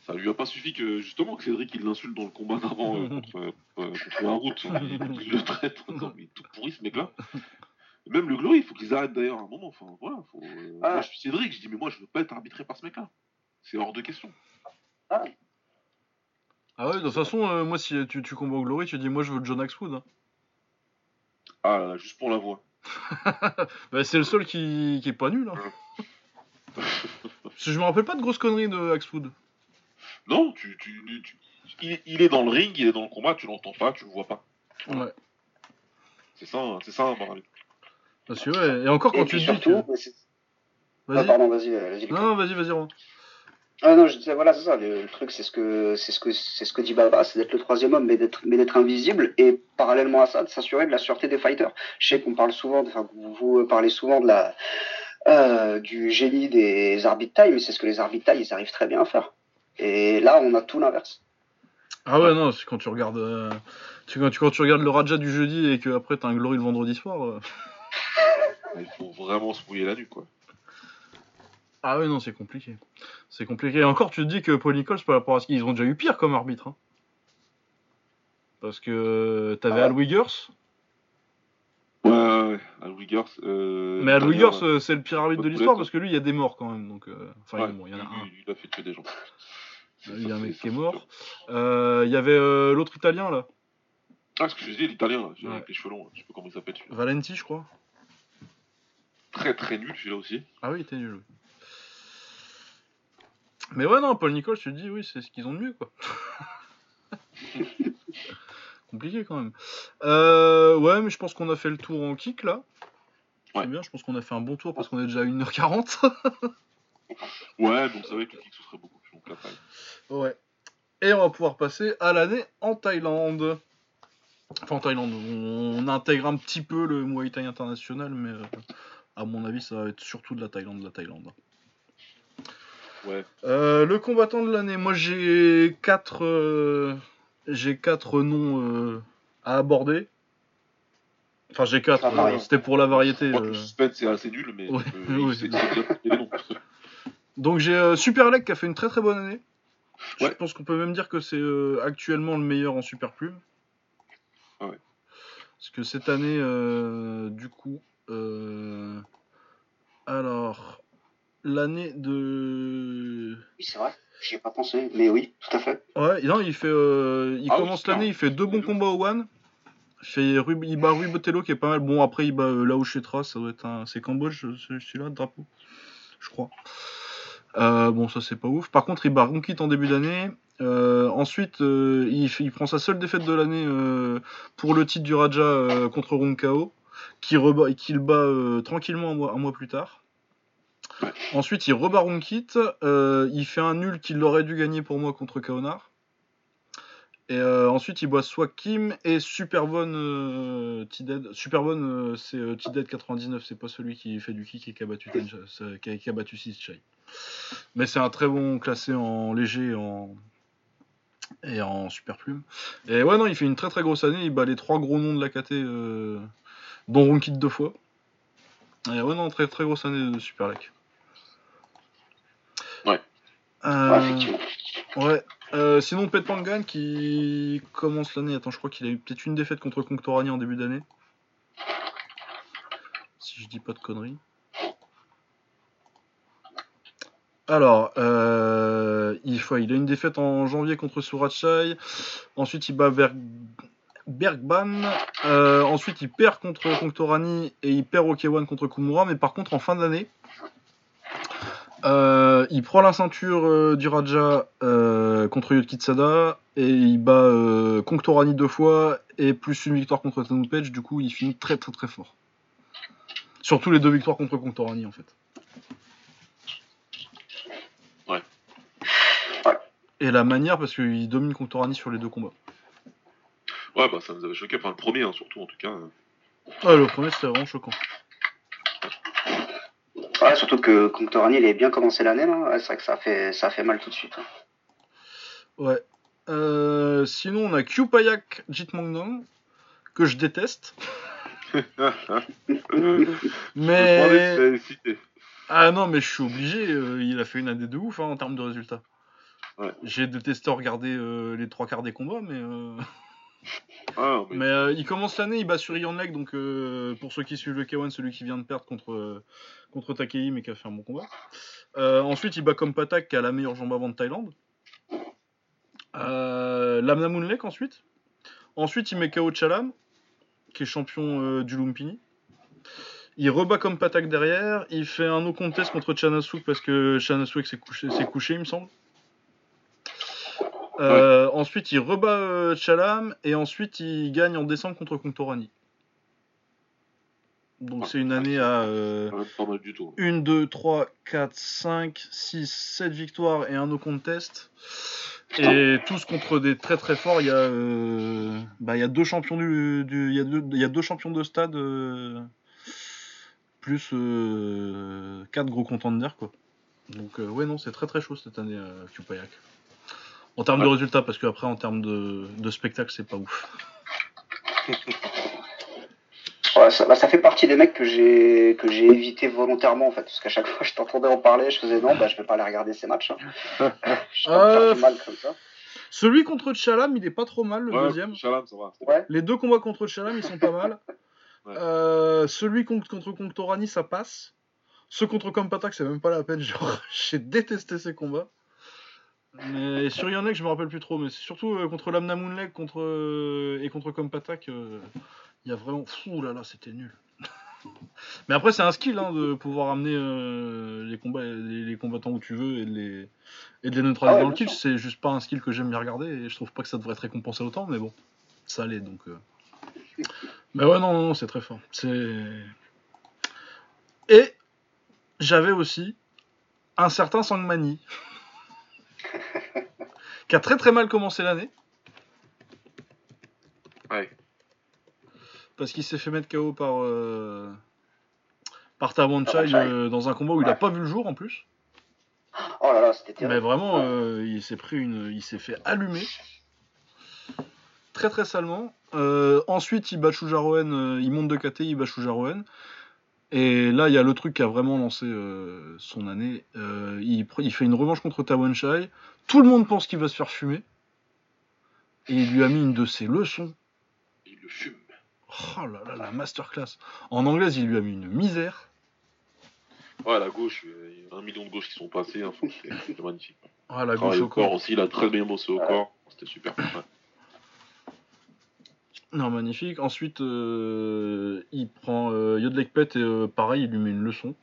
Ça lui a pas suffi que justement que Cédric il l'insulte dans le combat d'avant euh, contre, euh, contre la route, il, il le traite il est tout pourri ce mec-là. Même le Glory, il faut qu'ils arrêtent d'ailleurs à un moment. Enfin voilà, faut, euh, Ah. moi je suis Cédric, je dis mais moi je veux pas être arbitré par ce mec-là. C'est hors de question. Ah ouais, de toute façon, euh, moi, si tu, tu combats au Glory, tu dis, moi, je veux John Axwood. Hein. Ah là là, juste pour la voix. bah, c'est le seul qui... qui est pas nul. Hein. Parce que je me rappelle pas de grosses conneries de Axwood. Non, tu, tu, tu- il, il est dans le ring, il est dans le combat, tu l'entends pas, tu le vois pas. Ouais. C'est ça, hein, c'est ça, un bar à lutte. Parce que ouais, et encore quand Et tu dis surtout, que. mais c'est- ah, Vas-y. pardon, vas-y, vas-y. Non, non, vas-y, vas-y, Romain. Ah non, je disais, voilà, c'est ça, le, le truc, c'est ce que, c'est ce que, c'est ce que dit Baba, c'est d'être le troisième homme, mais d'être, mais d'être invisible, et parallèlement à ça, de s'assurer de la sûreté des fighters. Je sais qu'on parle souvent, enfin, vous, vous parlez souvent de la, euh, du génie des arbitres taille, mais c'est ce que les arbitres taille, ils arrivent très bien à faire. Et là, on a tout l'inverse. Ah ouais, non, c'est quand tu regardes. euh, tu, quand, tu, quand tu regardes le Raja du jeudi et que après t'as un Glory le vendredi soir. euh, Il faut vraiment se mouiller la nuque, quoi. Ah ouais, non, c'est compliqué. C'est compliqué. Et encore, tu te dis que Paul Nichols, par rapport à ce qu'ils ont déjà eu pire comme arbitre. hein. Parce que t'avais Ah ouais. Al Wiggers, Ouais, ouais, ouais. Al Wiggers. Euh, mais Al Wiggers, euh, c'est le pire arbitre de l'histoire parce que lui, il y a des morts quand même. Donc, euh, enfin, ouais, bon, il y en a lui, un. lui, il a fait tuer des gens. Il y a un mec qui est mort. Euh, Il y avait euh, l'autre italien là, Ah, ce que je disais, l'italien, là, Ouais. avec les cheveux longs, là. je sais pas comment il s'appelle celui-là. Valenti, je crois. Très très nul celui-là aussi. Ah oui, il était nul. oui. Mais ouais, non, Paul Nichols, tu te dis, oui, c'est ce qu'ils ont de mieux, quoi. Compliqué quand même. Euh, ouais, mais je pense qu'on a fait le tour en kick là. Ouais. C'est bien, je pense qu'on a fait un bon tour parce qu'on est déjà à 1h40. Ouais, donc c'est vrai que le kick ce serait beaucoup ouais. Et on va pouvoir passer à l'année en Thaïlande. Enfin, en Thaïlande, on intègre un petit peu le Muay Thai international, mais euh, à mon avis, ça va être surtout de la Thaïlande, de la Thaïlande. Ouais. Euh, le combattant de l'année, moi j'ai quatre, euh, j'ai quatre noms euh, à aborder. Enfin j'ai quatre, Ah, pareil. euh, c'était pour la variété. Le suspense c'est assez nul, mais Ouais, euh, ouais. c'est c'est bien de trouver les noms. Donc j'ai euh, Super Leg qui a fait une très très bonne année. Je pense qu'on peut même dire que c'est euh, actuellement le meilleur en Super Plume. Ah ouais. Parce que cette année, euh, du coup, euh, alors l'année de Oui, c'est vrai, j'y ai pas pensé, mais oui, tout à fait. Ouais, non, il fait, euh, il Ah commence l'année, il fait deux bons combats au One. Il, fait Rub- il bat Rui Botello qui est pas mal. Bon, après, il bat euh, Lao Chetra, ça doit être un. C'est Cambodge, ce- celui-là, le drapeau Je crois. Euh, bon, ça, c'est pas ouf. Par contre, il bat Runkit en début d'année. Euh, ensuite, euh, il, prend sa seule défaite de l'année pour le titre du Raja contre Runkao, qui rebat, qu'il bat tranquillement un mois, un mois plus tard. Ouais. Ensuite, il rebat Runkit. euh, il fait un nul qu'il aurait dû gagner pour moi contre Kaonar. Et ensuite, il boit soit Kim et Superbonne T-Dead. Superbonne, c'est T-Dead 99, c'est pas celui qui fait du kick et qui a battu, qui a, qui a battu Chai. Mais c'est un très bon classé en léger et en, et en super plume. Et ouais, non, il fait une très très grosse année. Il bat les trois gros noms de la KT, euh, dont deux fois. Et ouais, non, très très grosse année de Super Lec. Ouais. Euh, Ouais, effectivement. Ouais. Euh, sinon, Pet Pangan qui commence l'année. Attends, je crois qu'il a eu peut-être une défaite contre Conctorani en début d'année. Si je dis pas de conneries. Alors, euh, il, a une défaite en janvier contre Surachai. Ensuite, il bat Berg, Bergban. Euh, ensuite, il perd contre Conctorani et il perd Okewan contre Kumura. Mais par contre, en fin d'année, euh, il prend la ceinture du Raja contre Yotkitsada et il bat Conctorani deux fois et plus une victoire contre Tanupage. Du coup, il finit très très très fort. Surtout les deux victoires contre Conctorani en fait. Ouais. Ouais. Et la manière parce qu'il domine Conctorani sur les deux combats. Ouais, bah ça nous avait choqué. Enfin, le premier, hein, surtout, en tout cas. Ouais, le premier c'était vraiment choquant. Ouais, surtout que Conctorani, il est bien commencé l'année, là. C'est vrai que ça fait, ça fait mal tout de suite. hein. Ouais. Euh, sinon, on a Kyupayak Jitmangdong que je déteste. Mais. Cité. Ah non, mais je suis obligé, euh, il a fait une année de ouf hein, en termes de résultats. Ouais. J'ai détesté regarder euh, les trois quarts des combats, mais, euh, Ah, mais... mais euh, il commence l'année, il bat sur Ian Leg, donc euh, pour ceux qui suivent le K1, celui qui vient de perdre contre, contre Takei, mais qui a fait un bon combat. Ensuite, il bat comme Patak, qui a la meilleure jambe avant de Thaïlande. Euh, Lamna Moonlek ensuite. Ensuite, il met KO Chalam, qui est champion du Lumpini. Il rebat comme Patak derrière. Il fait un no contest contre Chanasuk parce que Chanasuk s'est couché, s'est couché, il me semble. Euh, Ensuite, il rebat euh, Chalam et ensuite il gagne en décembre contre Contorani. Donc Ouais. c'est une année à euh, Ouais, pas mal du tout. 1, 2, 3, 4, 5, 6, 7 victoires et un no contest. Et tous contre des très très forts. Il y a, euh, bah, il y a deux champions du, du- il y a deux, il y a deux champions de stade plus euh, quatre gros contenders quoi. Donc ouais non c'est très très chaud cette année euh, Kupayak. En termes de résultats parce qu'après en termes de, de spectacle c'est pas ouf. Ouais, ça, bah, ça fait partie des mecs que j'ai que j'ai évité volontairement en fait, parce qu'à chaque fois je t'entendais en parler, je faisais non, bah je vais pas aller regarder ces matchs. Hein. je Euh, mal comme ça. Celui contre Chalam il est pas trop mal le Ouais, deuxième. Chalam, ça va. Ouais. Les deux combats contre Chalam, ils sont pas mal. Ouais. Euh, celui contre, contre Contorani, ça passe. Ceux contre Kompatak, c'est même pas la peine. Genre, j'ai détesté ces combats. Mais sur Yonek, je me rappelle plus trop. Mais c'est surtout euh, contre Lamna Moonleg contre, euh, et contre Kompatak, euh, il y a vraiment. Fou là là, c'était nul. mais après, c'est un skill hein, de pouvoir amener euh, les, combats, les, les combattants où tu veux et de les, et de les neutraliser Ah ouais, dans le kill. C'est juste pas un skill que j'aime bien regarder et je trouve pas que ça devrait être récompensé autant. Mais bon, ça l'est donc. euh. Mais ouais, non, non, non, c'est très fort. C'est. Et j'avais aussi un certain Sangmani qui a très très mal commencé l'année Ouais. parce qu'il s'est fait mettre KO par euh, par Tawanchai euh, dans un combat où il a Ouais. pas vu le jour en plus. Oh là là, c'était Mais vraiment, euh, il s'est pris une, il s'est fait allumer très très salement. Euh, ensuite, il bat Shujaroen, euh, il monte de KT, il bat Shujaroen. Et là, il y a le truc qui a vraiment lancé euh, son année. Euh, il, fait une revanche contre Tawanchai. Tout le monde pense qu'il va se faire fumer. Et il lui a mis une de ses leçons. Il le fume. Oh là là, la masterclass. En anglais, il lui a mis une misère. Ouais, la gauche, il y a un million de gauches qui sont passées. Hein, C'était c'était magnifique. Ah, la Travail gauche au au corps corps. aussi, il a très bien bossé au Ouais. corps. C'était super. Non, magnifique. Ensuite, euh, il prend euh, Yodlekpet et euh, pareil, il lui met une leçon.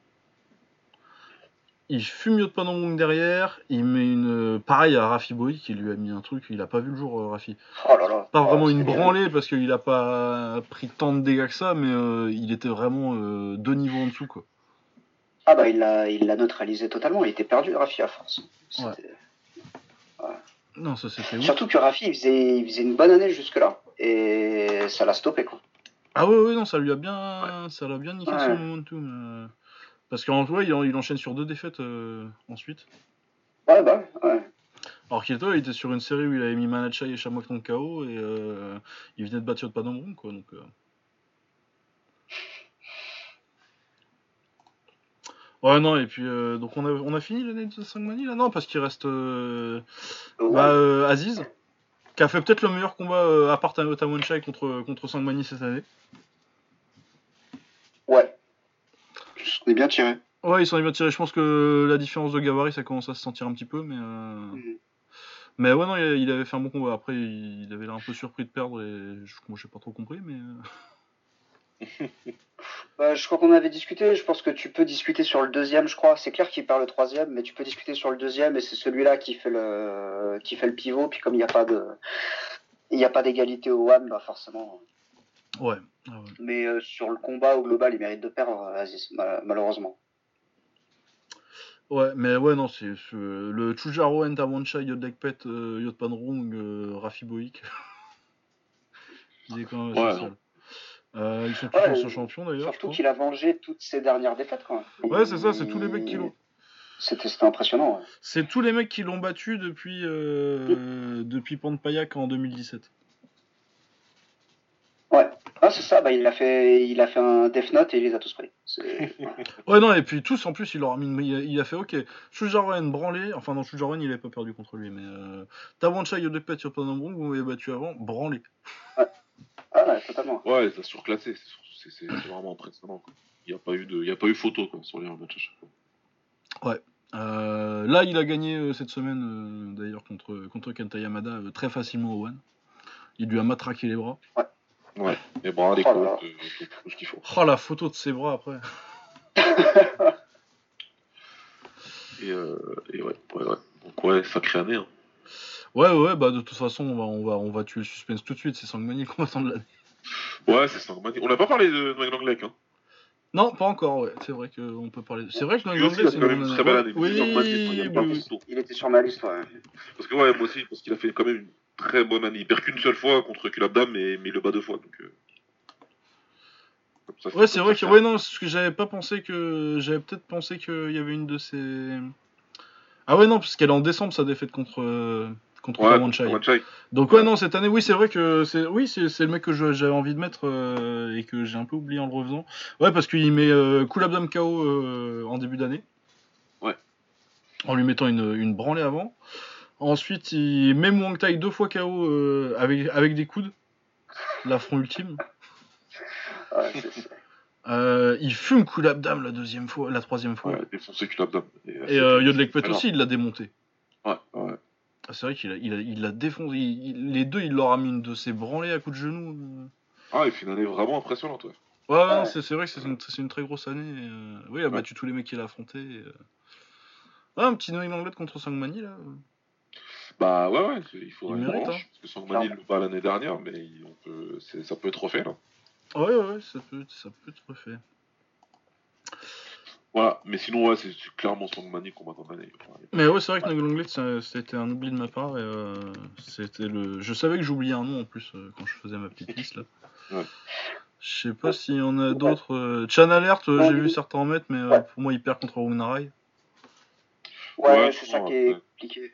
Il fume Yodpanong derrière. Il met une. euh, pareil à Rafi Boy qui lui a mis un truc. Il a pas vu le jour, Rafi. Oh là là. Pas Oh, vraiment une branlée parce qu'il a pas pris tant de dégâts que ça, mais il était vraiment deux niveaux en dessous, quoi. Ah bah il l'a il l'a neutralisé totalement, il était perdu Rafi à force. Non, ça c'était. Surtout que Rafi il faisait, il faisait une bonne année jusque-là et ça l'a stoppé quoi. Ah ouais, ouais, non, ça lui a bien, ça l'a bien niqué Ouais. son momentum. Parce qu'en vrai, il, en- il enchaîne sur deux défaites euh, ensuite. Ouais bah ouais. Alors Kieto, il était sur une série où il avait mis Manachai et Shamrock dans KO et euh, il venait de battre Yod Padamron, quoi. Donc, euh. Ouais, non, et puis donc on a, on a fini l'année de Sangmani là? Non, parce qu'il reste Ouais. bah, Aziz, qui a fait peut-être le meilleur combat euh, à part Tawanchai contre, contre Sangmani cette année. Ouais. On est bien tiré. Ouais, ils sont bien tirés. Je pense que la différence de gabarit, ça commence à se sentir un petit peu, mais. euh, Mhm. Mais ouais, non, il avait fait un bon combat. Après, il avait l'air un peu surpris de perdre et je j'ai pas trop compris, mais. Euh, Bah, je crois qu'on avait discuté, je pense que tu peux discuter sur le deuxième, je crois. C'est clair qu'il perd le troisième, mais tu peux discuter sur le deuxième et c'est celui-là qui fait le qui fait le pivot. Puis comme il n'y a pas de il n'y a pas d'égalité au one, bah forcément. Ouais. Ah ouais. Mais euh, sur le combat au global, il mérite de perdre, Aziz, ma- malheureusement. Ouais, mais ouais, non, c'est le Chujaro Ntawancha, Yodlekpet, euh, Yodpanrung, euh, Rafi Boik. il est quand même Ouais, spécial. Euh, ils sont tous Ouais, anciens champions d'ailleurs. Surtout qu'il a vengé toutes ses dernières défaites. Ouais, c'est ça, c'est tous les mecs qui l'ont. C'était impressionnant. ouais. C'est tous les mecs qui l'ont battu depuis, euh, depuis Panpayak en 2017. Ah, c'est ça, bah, il, a fait, il a fait un Death Note et il les a tous pris. Ouais, non, et puis tous, en plus, il leur a mis il, a, fait, ok, Shujaroen branlé, enfin non, Shujaroen, il avait pas perdu contre lui, mais euh, Tawancha, Yodlekpet, Yodpanrung, vous m'avez battu avant, branlé. Ah, ouais, totalement. Ouais, il a surclassés. c'est vraiment impressionnant. quoi. Il n'y a, pas eu de- il y a pas eu photo quoi, sur les matchs à chaque fois. Euh, là, il a gagné euh, cette semaine, euh, d'ailleurs, contre, contre Kenta Yamada, euh, très facilement au One. Il lui a matraqué les bras. Ouais, les bras, les Oh là tout, ce qu'il faut. Oh, la photo de ses bras après. Et, euh, et ouais, ouais, ouais. Donc ouais, sacrée année. Hein. Ouais, ouais, bah de toute façon, on va, on va, on va tuer le suspense tout de suite. C'est Sangmani qu'on va attendre l'année. Ouais, c'est Sangmani. On n'a pas parlé de Noël Langlec, hein. Non, pas encore, ouais. C'est vrai qu'on peut parler. C'est vrai que Noël Langlais, c'est quand même une très belle année. Oui, il oui, oui. était sur ma liste, ouais. Parce que ouais, moi aussi, parce qu'il a fait quand même une très bonne année. Il perd qu'une seule fois contre Kulabdam, mais, mais il le bat deux fois. Donc, euh, ça, Ouais, c'est vrai que. Ouais, non, parce que j'avais pas pensé que. J'avais peut-être pensé qu'il y avait une de ces. Ah ouais, non, parce qu'elle est en décembre sa défaite contre. Contre Ouais. Kawanchai. Donc ouais non cette année oui c'est vrai que c'est oui c'est le mec que j'avais envie de mettre euh, et que j'ai un peu oublié en le refaisant. Ouais parce qu'il met euh, Kulabdam KO euh, en début d'année. Ouais. En lui mettant une, une branlée avant. Ensuite il met Muang Thai deux fois KO euh, avec avec des coudes. L'affront ultime. Ouais, c'est- c'est- Euh, il fume Kulabdam la deuxième fois, la troisième fois. Ouais, défoncé Kulabdam. Et, Et euh, Yodlek Pet aussi il l'a démonté. Ouais, ouais. Ah, c'est vrai qu'il a, il a, il l'a défoncé. Il- il- les deux il leur a mis une de ses branlées à coups de genou. Ah, il fait une année vraiment impressionnante, ouais. Ouais, c'est vrai que c'est une, c'est une très grosse année. et, euh, oui, il a Ouais. battu tous les mecs qu'il a affrontés. et, euh. Ah, un petit Noël Anglais contre Sangmani là. Bah ouais, ouais, il faudrait Il une mérite, revanche. hein. Parce que Sangmani le bat l'année dernière, mais on peut, ça peut être refait, là. Ouais, ouais, ouais, ça peut, ça peut être refait. Voilà, mais sinon, ouais, c'est clairement Sangmani qu'on m'attend l'année. Mais ouais, c'est vrai que ça- c'était un oubli de ma part. Et, euh, c'était le... Je savais que j'oubliais un nom en plus euh, quand je faisais ma petite liste là. Ouais. Je sais pas s'il y en a d'autres. euh, Chan Alert, euh, j'ai vu certains en mettre, mais euh, pour moi, il perd contre Rugnarai. Ouais, Ouais, c'est ça ouais, qui est ouais. compliqué.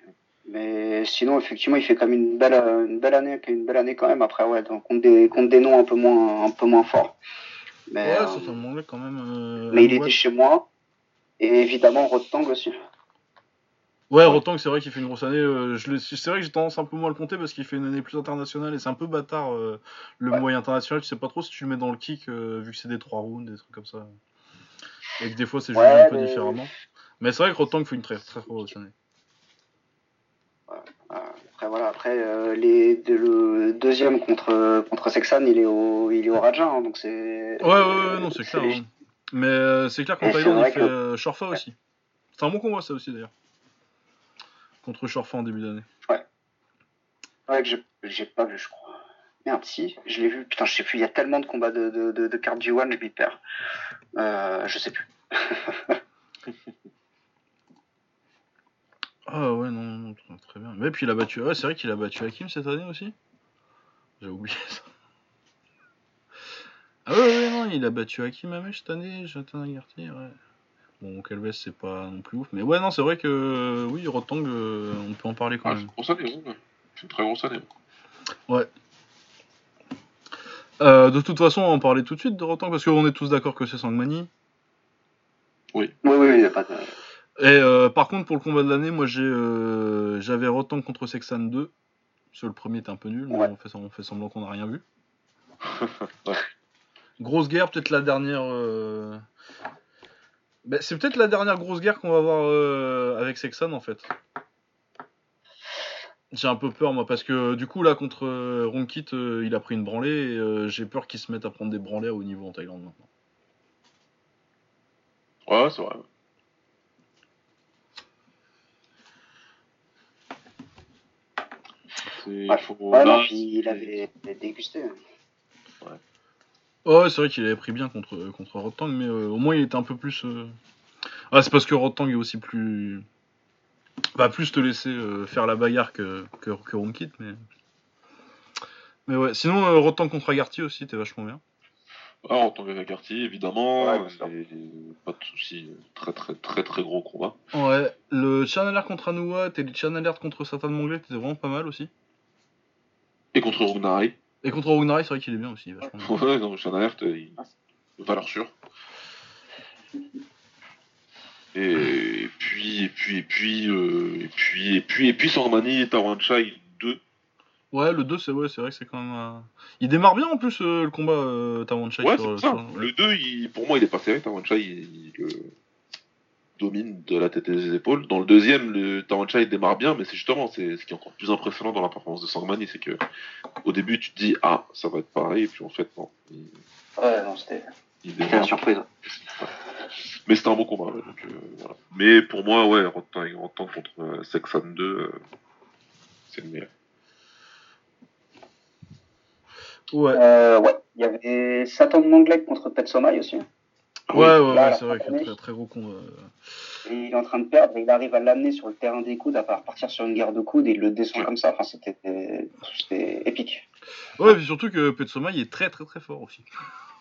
Mais sinon, effectivement, il fait quand même une belle, une belle année, une belle année quand même. Après, ouais, donc, contre des, contre des noms un peu moins, un peu moins forts. Mais, Ouais, euh, c'est un Anglais quand même. euh, mais il était chez moi. Et évidemment, Rotang aussi. Ouais, Rotang, c'est vrai qu'il fait une grosse année. euh, c'est vrai que j'ai tendance un peu moins à le compter parce qu'il fait une année plus internationale et c'est un peu bâtard euh, le Ouais. moyen international. Tu sais pas trop si tu le mets dans le kick euh, vu que c'est des 3 rounds, des trucs comme ça. Et que des fois c'est jugé Ouais, un peu différemment. Mais c'est vrai que Rotang fait une très très grosse année. Après, voilà, après, euh, les, de- le deuxième contre, contre Sexan, il est au, il est au Raja. hein, donc c'est. Ouais, ouais, ouais, non, c'est clair. hein. Mais euh, c'est clair qu'en Thaïlande, il vrai fait que- euh, Shorfa aussi. C'est un bon combat ça aussi d'ailleurs. Contre Shorfa en début d'année. Ouais, que j'ai- pas vu, je crois. Merde, si, je l'ai vu. Putain, je sais plus, il y a tellement de combats de, de, de, de cartes G1, je m'y perds. Euh, je sais plus. Ah ouais, non, non, non, très, bien. Mais puis il a battu. Ouais, c'est vrai qu'il a battu Hakim cette année aussi. J'ai oublié ça. Ah ouais, ouais, non, il a battu Hakim Hamech cette année, Jonathan Agarty, ouais. Bon, Calves, c'est pas non plus ouf. Mais ouais, non, c'est vrai que oui, Rotang, euh, on peut en parler quand Ah, c'est même. une grosse année, ouais. C'est une très grosse année. Euh, de toute façon, on va en parler tout de suite de Rotang parce qu'on est tous d'accord que c'est Sangmani. Oui, oui, oui, il y a pas de. Et euh, par contre, pour le combat de l'année, moi j'ai euh, j'avais Rotang contre Sexan 2. Parce que le premier était un peu nul, Ouais. on, fait, on fait semblant qu'on n'a rien vu. Ouais. Grosse guerre, peut-être la dernière. euh, ben, c'est peut-être la dernière grosse guerre qu'on va avoir avec Sexan en fait. J'ai un peu peur moi parce que du coup là contre Ronkit il a pris une branlée et j'ai peur qu'il se mette à prendre des branlées à haut niveau en Thaïlande maintenant. Ouais, c'est vrai. C'est- faut- Ouais, là, non, puis il avait dégusté. Ouais, c'est vrai qu'il avait pris bien contre, contre Rotang, mais euh, au moins il était un peu plus. euh, Ah, c'est parce que Rotang est aussi plus. Va plus te laisser euh, faire la bagarre que, que, que Ronkit, mais. Mais ouais, sinon euh, Rotang contre Agarty aussi, t'es vachement bien. Ah, en tant qu'Agarty, évidemment, Ouais, bien sûr. et- et pas de soucis, très très très très gros combat. Ouais, le Chan Alert contre Anouat et le Chan Alert contre Satan Monglet étaient vraiment pas mal aussi. Et contre Rugnari, Et contre Rugnarai, c'est vrai qu'il est bien aussi, vachement ouais, non, Sean Alert, euh, il... valeur sûre. Et puis, et puis, et puis, euh, et puis, et puis, et puis, Sormani et Tawanchai 2. Ouais, le 2, c'est ouais, c'est vrai que c'est quand même. euh, Il démarre bien en plus euh, le combat euh, Tawanchai Ouais, sur, c'est ça. sur- Le 2, il, pour moi, il est pas serré, Tawanchai, il, il, le- domine de la tête et des épaules. Dans le deuxième, le Taranchai démarre bien, mais c'est justement c'est ce qui est encore plus impressionnant dans la performance de Sangmani, c'est que au début tu te dis ah ça va être pareil, et puis en fait non. Il, Ouais, non, c'était c'était la surprise. Mais c'était un bon combat. ouais, donc, euh, voilà. Mais pour moi, ouais, Rotten Rotten contre euh, Sexan 2, euh, c'est le meilleur. Ouais. Euh, ouais, il y avait Satan Manglek contre Pet Somai aussi. Ah Ouais, ouais, ouais, c'est vrai qu'il d'année. très, très gros con. euh. Et il est en train de perdre et il arrive à l'amener sur le terrain des coudes à partir sur une guerre de coudes et il le descend Ouais. comme ça. Enfin, c'était c'était épique. Ouais, et puis surtout que Petsoma il est très très très fort aussi.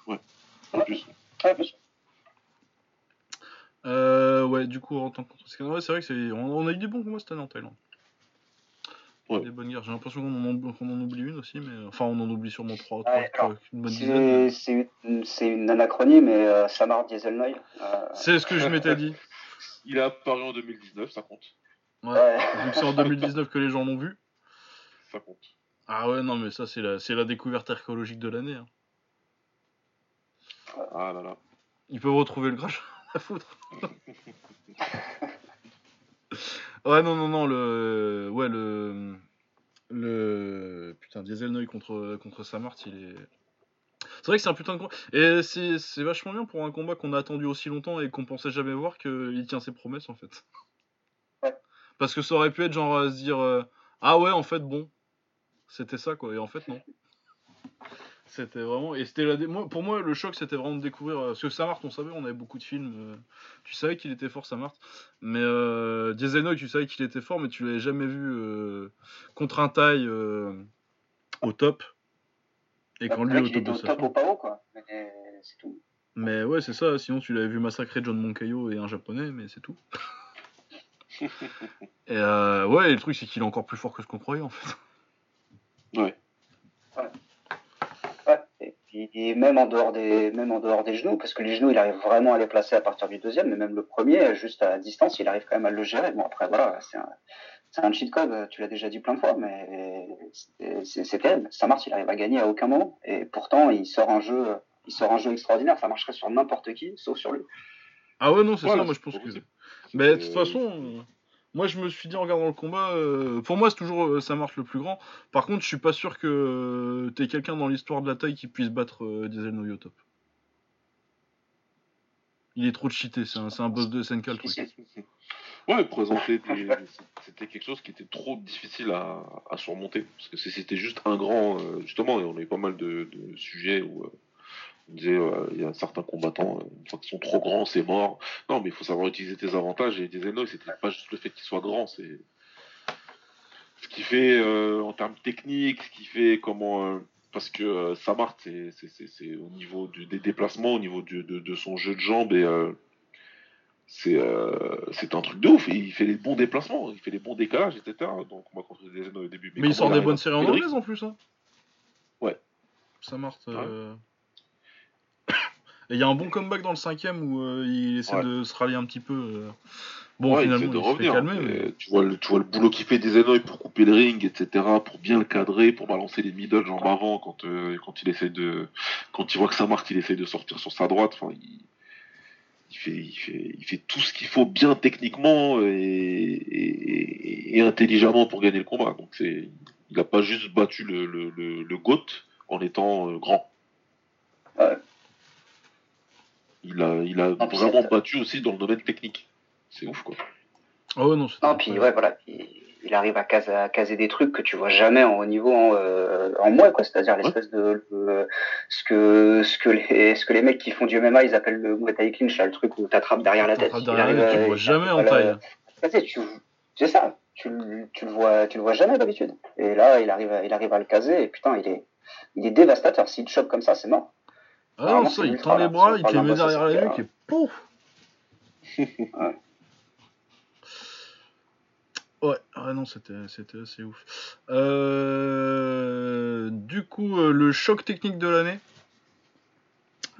En plus, Ouais. Euh, ouais, du coup, en tant que ouais, c'est vrai que c'est. On, on a eu des bons combats cette année en Thaïlande. Ouais. Des bonnes guerres. J'ai l'impression qu'on en, oublie- qu'on en oublie une aussi, mais enfin, on en oublie sûrement trois, Ouais, trois, trois, alors, une bonne dizaine. C'est mais- une, anachronie, mais euh, Samar Dieselnoy. Euh, C'est ce que je m'étais dit. il est apparu en 2019, ça compte. Ouais. ouais. Vu que c'est en 2019 que les gens l'ont vu. Ça compte. Ah ouais, non, mais ça, c'est la, c'est la découverte archéologique de l'année. hein. Ah là là. Ils peuvent retrouver le Graal à foutre. ouais, non, non, non, le. Ouais, le. Le. Putain, Dieselnoy contre, contre Samart, il est. C'est vrai que c'est un putain de combat. Et c'est c'est vachement bien pour un combat qu'on a attendu aussi longtemps et qu'on pensait jamais voir qu'il tient ses promesses en fait. Ouais. Parce que ça aurait pu être genre à se dire euh, Ah ouais, en fait, bon. C'était ça quoi. Et en fait, non. C'était vraiment. Et c'était la. dé- Moi, pour moi, le choc, c'était vraiment de découvrir. euh, Parce que Samart, on savait, on avait beaucoup de films. euh, Tu savais qu'il était fort, Samart. Mais euh, Dieselnoy, tu savais qu'il était fort, mais tu l'avais jamais vu euh, contre un taille au top. Et quand lui au top au top au pao, quoi. Mais c'est tout. Mais ouais, c'est ça. Sinon, tu l'avais vu massacrer John Moncayo et un japonais, mais c'est tout. et ouais, et le truc, c'est qu'il est encore plus fort que ce qu'on croyait en fait. Ouais. Et même en dehors des même en dehors des genoux, parce que les genoux, il arrive vraiment à les placer à partir du deuxième, mais même le premier, juste à distance, il arrive quand même à le gérer. Bon après voilà, c'est un c'est un cheat code, tu l'as déjà dit plein de fois, mais c'est- terrible. Samart, il arrive à gagner à aucun moment, et pourtant il sort un jeu, il sort un jeu extraordinaire. Ça marcherait sur n'importe qui, sauf sur lui. Ah ouais, non, c'est Voilà, ça, moi je pense que. Mais de toute façon, moi je me suis dit en regardant le combat, euh, pour moi c'est toujours euh, ça marche le plus grand. Par contre, je suis pas sûr que euh, t'aies quelqu'un dans l'histoire de la taille qui puisse battre euh, Dieselnoy au top. Il est trop cheaté, c'est un, boss de SNK le. Ouais, présenter c'était quelque chose qui était trop difficile à, à surmonter. Parce que c'était juste un grand, euh, justement, on a eu pas mal de, de sujets où on disait euh, il y a certains combattants, euh, une fois qu'ils sont trop grands, c'est mort. Non, mais il faut savoir utiliser tes avantages. Et Dieselnoy, c'était pas juste le fait qu'il soit grand, c'est ce qui fait euh, en termes techniques, ce qui fait comment. euh, parce que Samart, c'est au niveau du- des déplacements, au niveau du- de, de son jeu de jambes et. c'est un truc de ouf. Il fait les bons déplacements, il fait les bons décalages, etc. Donc on va contre des au début. Mais il comment sort des bonnes séries en couper le rythme anglaise en plus. Hein. Ouais. Ça marche. Et il y a un bon comeback dans le cinquième où euh, il essaie Ouais. de se rallier un petit peu. euh. Bon, Ouais, finalement, de il, se fait revenir. calmer. mais Mais... tu, vois le, tu vois le boulot qu'il fait des Enoy pour couper le ring, etc. Pour bien le cadrer, pour balancer les middle jambes avant quand, euh, quand il essaie de. Quand il voit que ça marque, il essaie de sortir sur sa droite. Enfin, il, il fait, il, fait, il fait tout ce qu'il faut bien techniquement et, et, et intelligemment pour gagner le combat. Donc c'est. Il n'a pas juste battu le, le, le, le GOAT en étant grand. Ouais. Il a, il a Non, puis vraiment battu aussi dans le domaine technique. C'est ouf quoi. Ah ouais, non, Non, puis incroyable. ouais, voilà, puis il arrive à caser, à caser des trucs que tu vois jamais en haut niveau en, euh, en moi, quoi. C'est-à-dire l'espèce de le- ce que ce que les ce que les mecs qui font du MMA ils appellent le Muay Thai clinch, là, le truc où t'attrapes derrière la tête. Derrière arrive la à- tête, tu le vois jamais en taille. Ah, tu C'est ça. Tu, le- tu le vois, tu le vois jamais d'habitude. Et là, il arrive, à, il arrive à le caser. Et putain, il est, il est dévastateur. S'il te chope comme ça, c'est mort. Ah non, Vraiment, ça, c'est il ultra, tend les bras, il te les met derrière la nuque et pouf Ouais. Ouais, ah non, c'était c'était assez ouf. Euh, du coup, euh, le choc technique de l'année.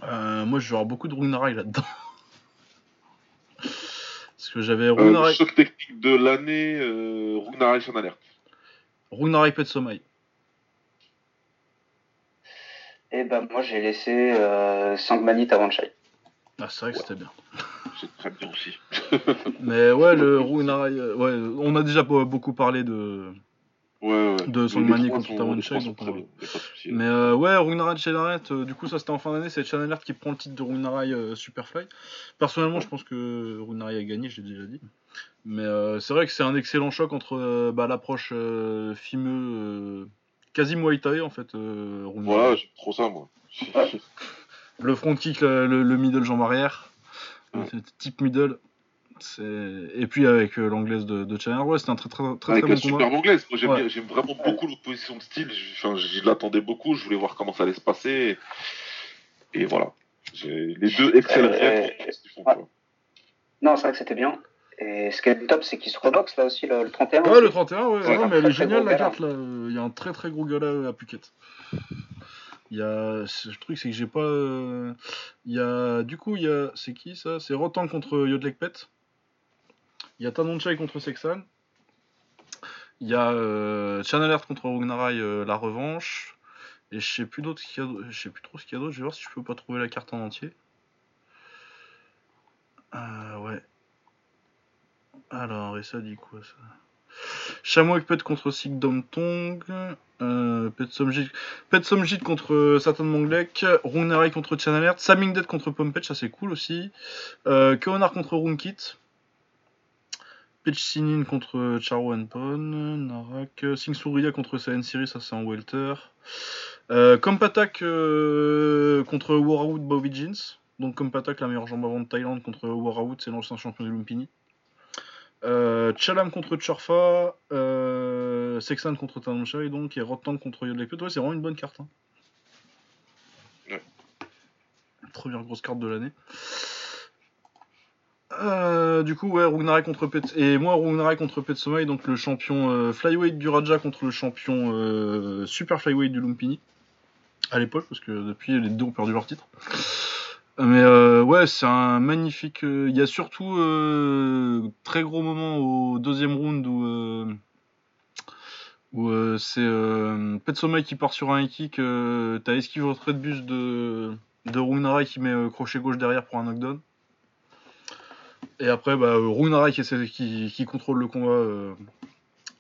Euh, moi, je vais avoir beaucoup de Runarai là-dedans. Parce que j'avais Euh, le Runarai, choc technique de l'année, euh, Ragnarok en alerte. Runarai Pet Et ben moi, j'ai laissé euh, Sangmanit avant Chai. Ah, c'est vrai que c'était bien. c'est très bien aussi. Mais ouais, le Runarai, euh, ouais, on a déjà be- beaucoup parlé de, Ouais, de contre souci. Mais euh, ouais, Runarai Channel du coup ça c'était en fin d'année, c'est Channel qui prend le titre de Runarai euh, Superfly. Personnellement je pense que Runarai a gagné, je l'ai déjà dit. Mais euh, c'est vrai que c'est un excellent choc entre euh, bah, l'approche euh, fimeux, euh, quasi Muay Thai en fait. euh. Voilà, j'aime trop ça, moi. Le front kick, le, le- le middle jambe arrière, Ouais. c'est type middle. Et puis avec euh, l'anglaise de, de Chandler, ouais, c'était un très très très, Avec très bon combat. superbe anglaise. Moi, j'aime Ouais. vraiment beaucoup l'opposition de style. Je- Enfin, je l'attendais beaucoup. Je voulais voir comment ça allait se passer. Et, et voilà. Les deux excelleraient Euh. Non, c'est vrai que c'était bien. Et ce qui est top, c'est qu'ils se reboxent là aussi le, le 31. Ouais, le 31, ouais, Ouais, non, mais elle est géniale la carte là. Il y a un très très gros gala à Phuket. Il y a. ce- Le truc, c'est que j'ai pas. euh, Il y a. Du coup, il y a. C'est qui ça? C'est Rotan contre Yodlek Pet. Il y a Tanonchai contre Sexan. Il y a euh, Channel Alert contre Ragnarai, euh, la revanche. Et je sais plus d'autres qu'il a Je sais plus trop ce qu'il y a d'autre. Je vais voir si je peux pas trouver la carte en entier. Euh, ouais. Alors, et ça dit quoi ça Chamois Pet contre Sig Dom Tong. Euh, Pet Somjit contre Satan Monglek. Runerai contre Chanalert. Saming Dead contre Pompet, ça c'est cool aussi. Euh, contre Runkit. Pitch Sinin contre Charo Pon. Narak. Sing Surya contre Saiyan Siri, ça c'est en Welter. Euh, Kompatak euh, contre Warawood Jeans. Donc Kompatak, la meilleure jambe avant de Thaïlande contre Warawood, c'est l'ancien champion de Lumpini. Euh, Chalam contre Chorfa, euh, Sexan contre Tanamshai donc et Rotan contre Yodlek Ouais, c'est vraiment une bonne carte. Hein. Ouais. Première grosse carte de l'année. Euh, du coup, ouais, Rugnarek contre Pet et moi Rugnarek contre Petsomai, donc le champion flyweight du Raja contre le champion super flyweight du Lumpini à l'époque, parce que depuis les deux ont perdu leur titre. Mais euh, ouais, c'est un magnifique. euh, Il y a surtout euh, très gros moment au deuxième round où, euh, où euh, c'est Petsomai qui part sur un kick. T'as esquive retrait de bus de, de qui met crochet gauche derrière pour un knockdown. Et après, bah, Runarai qui, contrôle le combat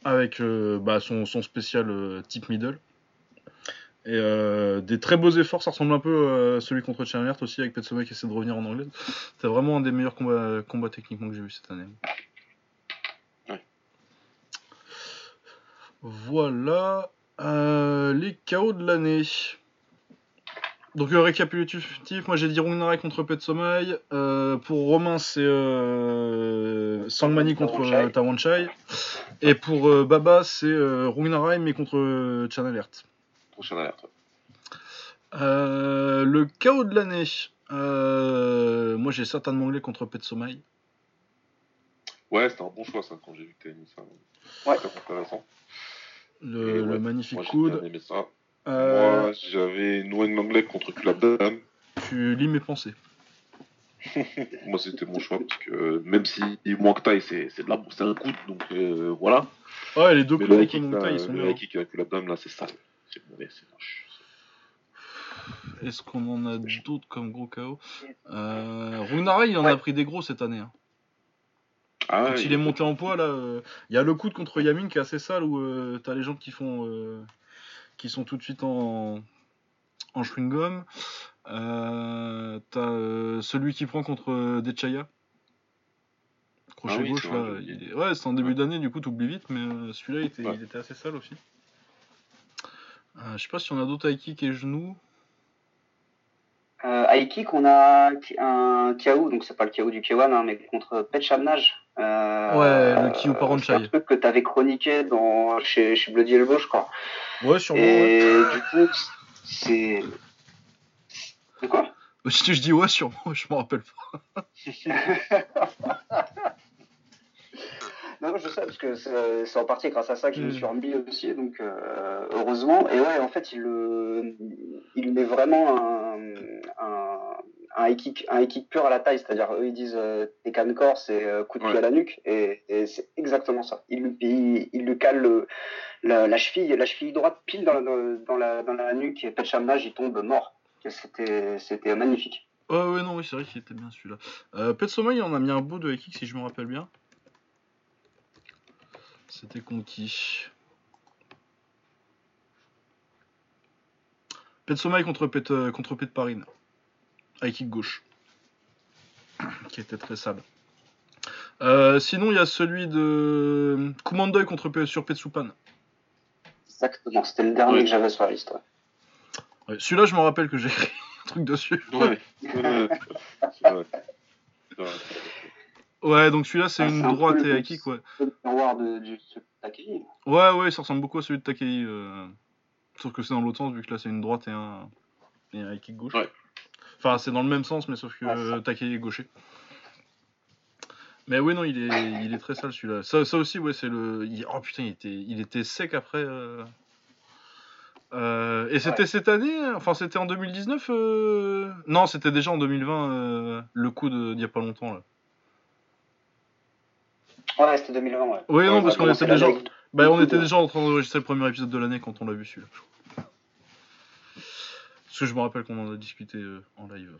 avec bah, son, son spécial type middle. Et euh, des très beaux efforts, ça ressemble un peu à celui contre Chandler aussi, avec Petsomai qui essaie de revenir en anglais. C'est vraiment un des meilleurs combats, combats techniquement que j'ai vu cette année. Ouais. Voilà euh, les KO de l'année. Donc le récapitulatif, moi j'ai dit Runarai contre Petsomai. Euh, pour Romain c'est euh, Sangmani contre euh, Tawanchai. Et pour euh, Baba c'est euh, Runarai mais contre euh, Chanalert. Prochaine alerte. Euh, le chaos de l'année. Euh, moi j'ai Satan Manglais contre Petsomai. Ouais, c'était un bon choix, ça, quand j'ai vu que t'avais mis ça. Ouais. Très intéressant. Le, Et le ouais, magnifique Moi, coude. aimé ça. Euh, Moi, j'avais Nguyen Langlais contre Kulabdam. tu lis mes pensées. Moi, c'était mon choix, parce que euh, même si Muay Thai, c'est c'est de la- c'est un coude, donc euh, voilà. Ouais, les deux coups le Thai, là, ils sont le bien. kick avec Kulabdam, là, c'est sale. C'est mauvais, c'est moche. Est-ce qu'on en a d'autres comme gros KO euh, Runarai, il en a pris des gros cette année. hein. Ah, Quand il est monté en poids, là, euh, il y a le coude contre Yamin qui est assez sale où euh, t'as les gens qui font, euh, qui sont tout de suite en, en chewing gum. Euh, t'as euh, celui qui prend contre euh, Dechaya. Crochet Ah oui, gauche vrai, là. il est- Ouais, c'est en début Ouais. d'année, du coup t'oublies vite, mais euh, celui-là il était, Ouais. il était assez sale aussi. Euh, je sais pas si on a d'autres high kick et genoux. Euh, high kick, on a un KO, donc c'est pas le KO du K1, hein, mais contre Pet Shamnaj. Euh, Ouais, le Kyo C'est Paranchai. un truc que tu avais chroniqué dans, chez, chez Bloody Elbow, je crois. Ouais, sûrement. ouais. Et du coup, c'est. De quoi? Si je dis ouais, sûrement, je m'en rappelle pas. Non, je sais, parce que c'est c'est en partie grâce à ça que je me Mm. suis remis aussi, donc euh, heureusement. Et ouais, en fait, il, le- il met vraiment un, un, un, high kick, un high kick pur à la taille, c'est-à-dire eux ils disent euh, tes cannes corps, c'est euh, coup de pied Ouais. à la nuque, et, et c'est exactement ça. Il, lui- il, il lui cale le- la, la cheville, la cheville droite pile dans, la- dans, la, dans la nuque, et Pet Shamnaj, il tombe mort. C'était magnifique. Ouais, ouais, non, oui, c'est vrai qu'il était bien celui-là. Euh, Pet Sommel, il en a mis un beau de Kick si je me rappelle bien. C'était contre qui Pet Sommel contre Pet, euh, contre Pet Parine. High kick gauche. qui était très sale. Euh, sinon, il y a celui de Kumandoy contre P- sur Petsupan. Exactement, c'était le dernier Ouais. que j'avais sur la liste. ouais. Ouais, Celui-là, je me rappelle que j'ai écrit un truc dessus. Ouais. Ouais. Donc celui-là, c'est Ah, une un droite peu et kick, ouais. Le miroir de, du ce Takei. Ouais, ouais, ça ressemble beaucoup à celui de Takei. euh, Sauf que c'est dans l'autre sens, vu que là, c'est une droite et un, et un kick gauche. Ouais. Enfin, c'est dans le même sens, mais sauf que euh, Takei est gaucher. Mais ouais, non, il est, il est très sale celui-là. Ça, ça aussi, ouais, c'est le. il- Oh putain, il était, il était sec après. euh, euh, Et c'était Ouais. cette année Enfin, c'était en 2019 euh, Non, c'était déjà en 2020, euh, le coup de- d'il y a pas longtemps. Là. Ouais, c'était 2020, ouais. Oui, non, Ouais, parce qu'on était déjà. Bah, on était déjà en train d'enregistrer le premier épisode de l'année quand on l'a vu celui-là. Parce que je me rappelle qu'on en a discuté euh, en live.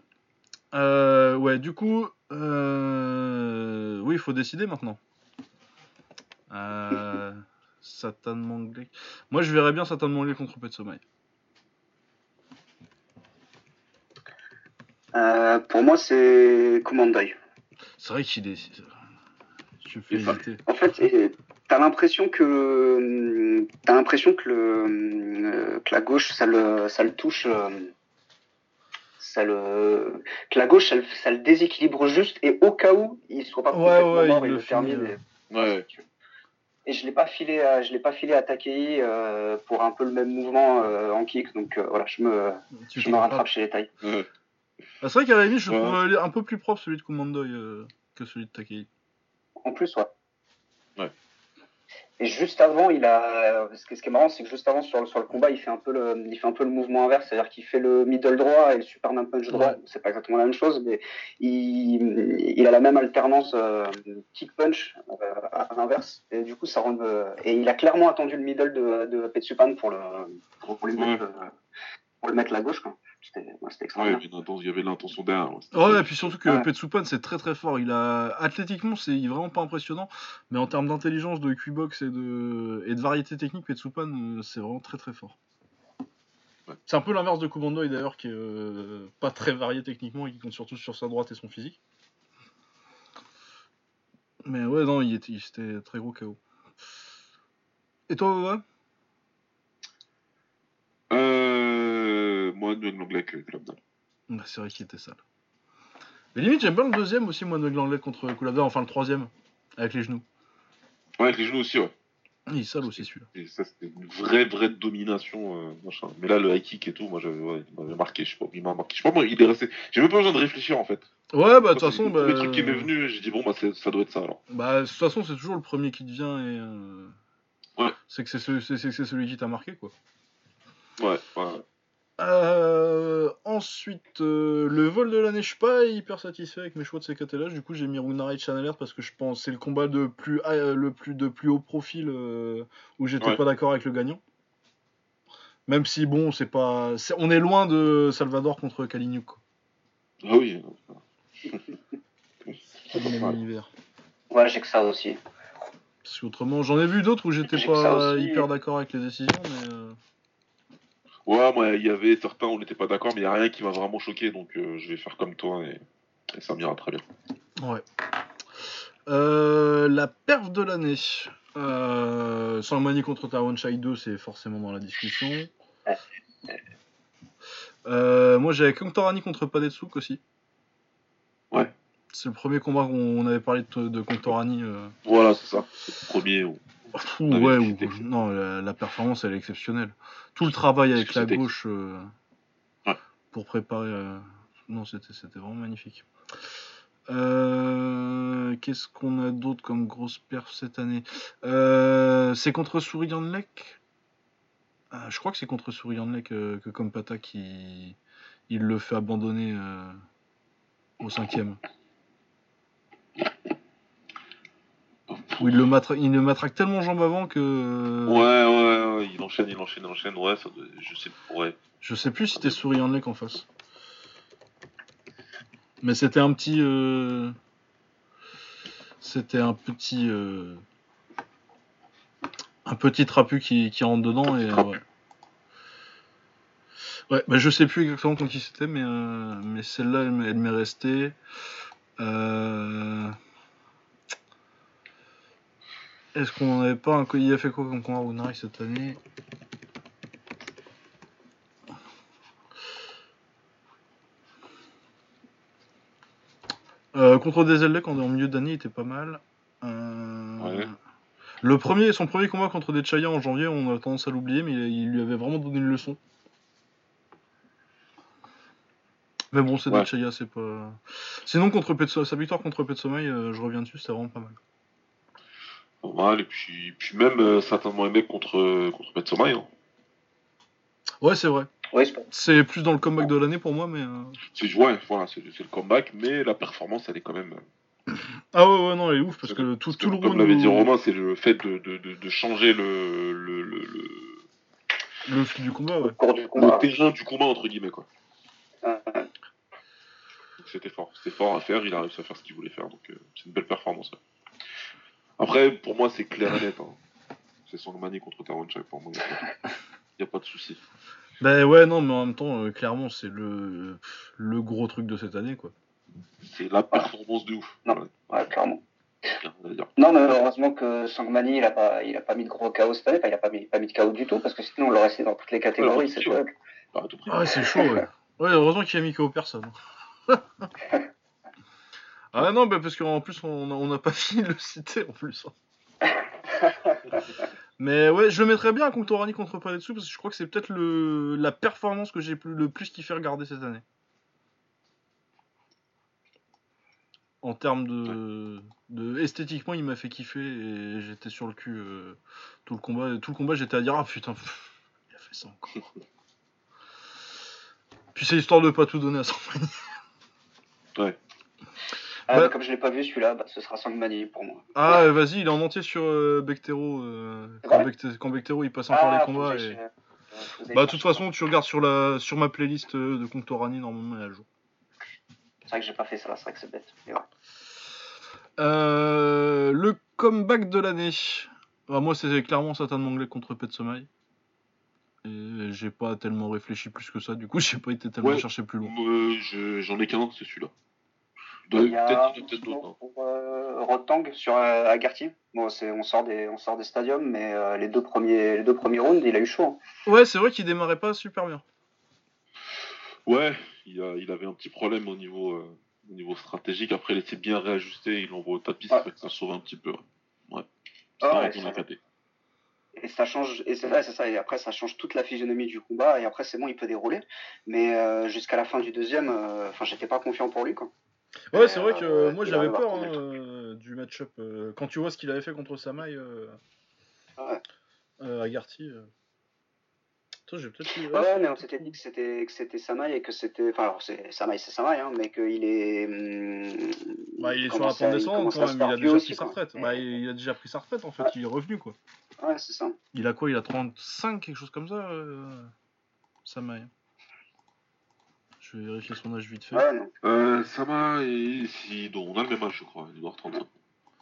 Euh, ouais, du coup, euh, oui, il faut décider maintenant. Satan Manglek. Moi, je verrais bien Satan Manglek contre Pet Sommeil. Pour moi, c'est Commandoy. C'est vrai qu'il est. Je fais Et ça- hésiter. En fait, t'as l'impression que hum, t'as l'impression que le euh, que la gauche, ça le ça le touche, euh, ça le que la gauche, ça le, ça le déséquilibre juste et au cas où il soit pas Ouais, complètement ouais, mort, il il le le termine. finit, et- Ouais. Et je l'ai pas filé, à, je l'ai pas filé à Takei euh, pour un peu le même mouvement euh, en kick, donc euh, voilà, je me Tu je me rattrape chez les tailles. Ouais. Ah, c'est vrai qu'à la limite, je Ouais. trouve un peu plus propre celui de Commandoy que celui de Takei. En plus, ouais. Ouais. Et juste avant, il a. Ce qui est marrant, c'est que juste avant sur le, sur le combat, il fait un peu le, il fait un peu le mouvement inverse, c'est-à-dire qu'il fait le middle droit et le Superman punch droit. Ouais. C'est pas exactement la même chose, mais il, il a la même alternance euh, kick punch euh, à l'inverse. Et du coup, ça rend. euh, et il a clairement attendu le middle de, de Petsupan pour le pour, pour lui mettre, pour le mettre la gauche. Quoi. C'était, ouais, il y avait il l'intention derrière. ouais. Et puis surtout que Ouais. Petsupan c'est très très fort. Il a athlétiquement c'est vraiment pas impressionnant, mais en termes d'intelligence, de Q-box et de et de variété technique, Petsupan euh, c'est vraiment très très fort. Ouais. C'est un peu l'inverse de Kubandoy d'ailleurs qui est euh, pas très varié techniquement et qui compte surtout sur sa droite et son physique. Mais ouais non, il était c'était très gros KO. Et toi Wawa Euh, d'Am. Bah, C'est vrai qu'il était sale. Mais limite j'aime bien le deuxième aussi moi de Langlet contre Kulabda, enfin le troisième avec les genoux. Ouais, avec les genoux aussi, ouais. Il est sale aussi celui-là. Et ça, c'était une vraie, vraie domination. euh, machin. Mais là, le high kick et tout, moi, j'avais, ouais, marqué. Je sais pas, il m'a marqué. Je sais pas, moi, il est resté. J'ai même pas besoin de réfléchir, en fait. Ouais, bah de toute façon, le bah, truc qui m'est venu, j'ai dit, bon, bah, ça doit être ça, alors. bah, de toute façon, c'est toujours le premier qui te vient et. euh, Ouais. C'est que c'est c'est celui qui t'a marqué, quoi. Ouais, ouais. Euh, ensuite, euh, le vol de l'année, je suis pas hyper satisfait avec mes choix de ces. Du coup, j'ai mis Runara et Alert parce que je pense que c'est le combat de plus, euh, le plus, de plus haut profil euh, où j'étais Ouais. pas d'accord avec le gagnant. Même si, bon, c'est pas. c'est- on est loin de Salvador contre Kaliniuk. Ah oui. Pas dans le même univers. Ouais, j'ai que ça aussi. Parce qu'autrement, j'en ai vu d'autres où j'étais J'ai pas hyper d'accord avec les décisions, mais. Ouais, moi, il y avait certains où on n'était pas d'accord, mais il n'y a rien qui m'a vraiment choqué, donc euh, je vais faire comme toi et, et ça m'ira très bien. Ouais. Euh, la perf de l'année. Euh, Sangmani contre Taiwan Shai 2, c'est forcément dans la discussion. Euh, moi j'avais Kongtorani contre Padetsuk aussi. Ouais. C'est le premier combat où on avait parlé de, de euh. Voilà, c'est ça. C'est le premier. où- Ah ouais, ou- non, la, la performance elle est exceptionnelle. Tout le travail avec la gauche euh, Ouais. pour préparer. euh, Non, c'était vraiment magnifique. Euh, Qu'est-ce qu'on a d'autre comme grosse perf cette année? C'est contre Sourianlek Ah, Je crois que c'est contre Sourianlek euh, que Kompata qui il le fait abandonner au cinquième. Où il le, matra- il le matraque tellement jambe avant que. Ouais, ouais, ouais, il enchaîne, il enchaîne, il enchaîne. Ouais, ça, doit- je sais. Ouais. Je sais plus si c'était Sourianlek en face. Mais c'était un petit. euh, C'était un petit. euh, Un petit trapu qui, qui rentre dedans et. Ouais. Ouais, bah je sais plus exactement contre qui c'était, mais, euh, mais celle-là, elle, m'est- elle m'est restée. Euh, Est-ce qu'on n'avait pas un. Il a fait quoi comme combat Ragnarok cette année Euh, contre des quand on est en milieu d'année, il était pas mal. Euh, Ouais. Le premier, son premier combat contre des Chaya en janvier, on a tendance à l'oublier, mais il, il lui avait vraiment donné une leçon. Mais bon, c'est Ouais. des Chaya, c'est pas. Sinon, contre Petso- sa victoire contre Petsomai, euh, je reviens dessus, c'était vraiment pas mal. Pas mal. Et puis, puis même euh, certainement aimé contre, contre Betsomai. Hein. Ouais, c'est vrai. Oui, c'est plus dans le comeback de l'année pour moi, mais. euh, C'est ouais, voilà, c'est le comeback, mais la performance, elle est quand même. Ah ouais, ouais, non, elle est ouf parce que tout, parce tout le que, Comme run l'avait dit Romain, c'est le fait de, de, de, de changer le, le, le, le, le fil du combat, ouais. du le combat. terrain du combat, entre guillemets. quoi. Euh, C'était fort. C'était fort à faire, il a réussi à faire ce qu'il voulait faire, donc euh, c'est une belle performance. ouais. Après, pour moi, c'est clair et net. Hein. C'est Sangmani contre Taronchak, pour moi, il n'y a, pas de souci. Bah ouais, non, mais en même temps, euh, clairement, c'est le, le gros truc de cette année, quoi. C'est la performance de ouf. Non. Ouais, clairement. Non, mais heureusement que Sangmani, il a pas, il a pas mis de gros chaos cette année. Enfin, il a pas mis, pas mis de chaos du tout, parce que sinon, on l'aurait resté dans toutes les catégories. Ouais, c'est tout prix. Ah ouais, c'est chaud, ouais. Ouais, heureusement qu'il a mis KO personne. ah non, bah parce qu'en plus, on n'a pas fini de le citer en plus. hein. Mais ouais, je le mettrais bien contre Orani contre Padetsu parce que je crois que c'est peut-être la performance que j'ai le plus kiffé regarder cette année. En termes de, esthétiquement, il m'a fait kiffer et j'étais sur le cul euh, tout le combat. Tout le combat, j'étais à dire ah putain, il a fait ça encore. Puis c'est histoire de pas tout donner à son Ouais. Ah, Bah- mais comme je l'ai pas vu celui-là, bah, ce sera Sangmani pour moi. Ah, euh, vas-y, il est en entier sur euh, Bectero. euh, quand, Bectero il passe encore Ah, les combats. Et... euh, Bah, de toute façon, tu regardes sur, la, sur ma playlist de Contorani, normalement elle est à jour. C'est vrai que j'ai pas fait ça, c'est vrai que c'est bête. Mais ouais. Euh, le comeback de l'année. Bah, moi, c'est clairement Satan Manglais contre Petsomai. Et j'ai pas tellement réfléchi plus que ça, du coup, j'ai pas été tellement Ouais. chercher plus loin. Euh, je- J'en ai qu'un, c'est celui-là. Il y a pour euh, Rotang sur euh, Agarty. Bon, c'est, on, sort des, on sort des stadiums, mais euh, les, deux premiers, les deux premiers rounds, il a eu chaud. hein. Ouais, c'est vrai qu'il démarrait pas super bien. Ouais, il, a, il avait un petit problème au niveau, euh, au niveau stratégique. Après, il était bien réajusté, il l'envoie au tapis, Ouais. ça sauve un petit peu. Ouais. Ah Ça ouais. Et ça change, et c'est ça, et après ça change toute la physionomie du combat, et après c'est bon, il peut dérouler. Mais euh, jusqu'à la fin du deuxième, euh, enfin, j'étais pas confiant pour lui, quoi. Ouais, c'est vrai que euh, moi j'avais peur hein, euh, du match-up. euh, quand tu vois ce qu'il avait fait contre Samaï euh, Ouais. à Garty. Ouais, mais on s'était dit que c'était que c'était Samaï et que c'était, enfin, alors c'est Samaï, c'est Samaï, hein, mais qu'il est. hum, Bah, il est sur la pente descendante quand même, il a déjà pris sa retraite. Bah, il a déjà pris sa retraite en fait, Ouais. il est revenu quoi. Ouais, c'est ça. Il a quoi Il a 35, quelque chose comme ça euh... Samaï. Je vais vérifier son âge vite fait. Ouais, non. Euh, Sama et on a le même âge, je crois. Il doit avoir 35.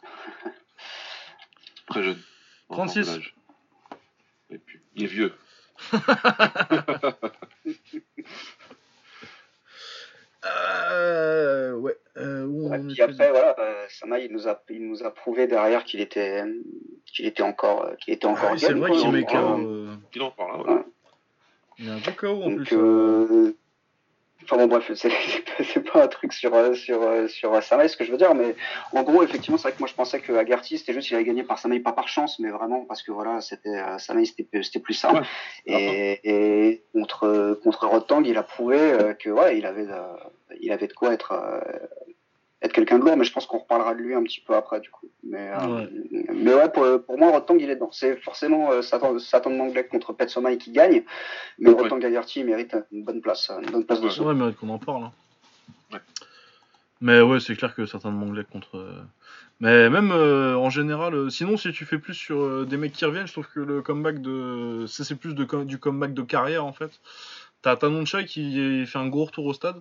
Très jeune. en 36. termes d'âge. Et puis, il est vieux. Euh, ouais. Euh, où Ouais, on puis était après, voilà, euh, Samaï, il nous a, il nous a prouvé derrière qu'il était, qu'il était encore, euh, qu'il était Ah encore oui, c'est vrai qu'il met en KO. parle. euh, Il en parle, là, ouais. Il y a un gros KO en Donc, plus. Enfin bon, bref, c'est pas un truc sur, euh, sur, euh, sur euh, Samaï, ce que je veux dire, mais en gros, effectivement, c'est vrai que moi je pensais que Agarty, c'était juste qu'il avait gagné par Samaï, pas par chance, mais vraiment parce que voilà, c'était Samaï, c'était plus simple. Ouais. Et, et contre, contre Rotang, il a prouvé que ouais, il avait, de, il avait de quoi être, être quelqu'un de lourd, mais je pense qu'on reparlera de lui un petit peu après, du coup. Mais, euh, Ouais. mais ouais, pour, pour moi, Rotang, il est dedans. C'est forcément euh, Satan, Satan Manglek contre Pet Somai qui gagne, mais Ouais. Rotang Agarty mérite une bonne place, une bonne place Ouais. dessous. Ouais, mérite qu'on en parle. hein. Ouais. Mais ouais, c'est clair que certains de Manglais contre. euh, Mais même euh, en général, euh, sinon, si tu fais plus sur euh, des mecs qui reviennent, je trouve que le comeback de. Ça, c'est plus de, com- du comeback de carrière en fait. T'as Tanonchai qui fait un gros retour au stade.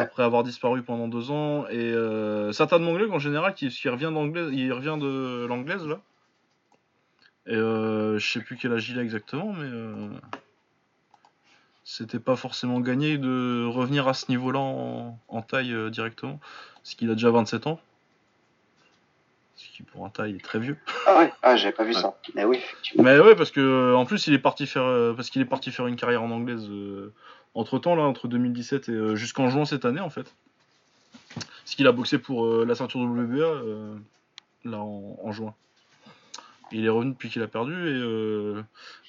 Après avoir disparu pendant deux ans. Et euh, Satan Mongleg, en général, qui, qui revient d'anglaise, il revient de l'anglaise là. Et euh, je sais plus quel âge il a exactement, mais euh, c'était pas forcément gagné de revenir à ce niveau-là en, en taille euh, directement, parce qu'il a déjà 27 ans. Ce qui pour un taille est très vieux. Ah ouais, ah, j'avais pas vu ça. Mais oui, effectivement. Mais ouais, parce que euh, en plus il est parti faire, euh, parce qu'il est parti faire une carrière en anglaise entre temps là, entre 2017 et euh, jusqu'en juin cette année en fait. Parce qu'il a boxé pour euh, la ceinture WBA euh, là en, en juin. Il est revenu depuis qu'il a perdu et euh,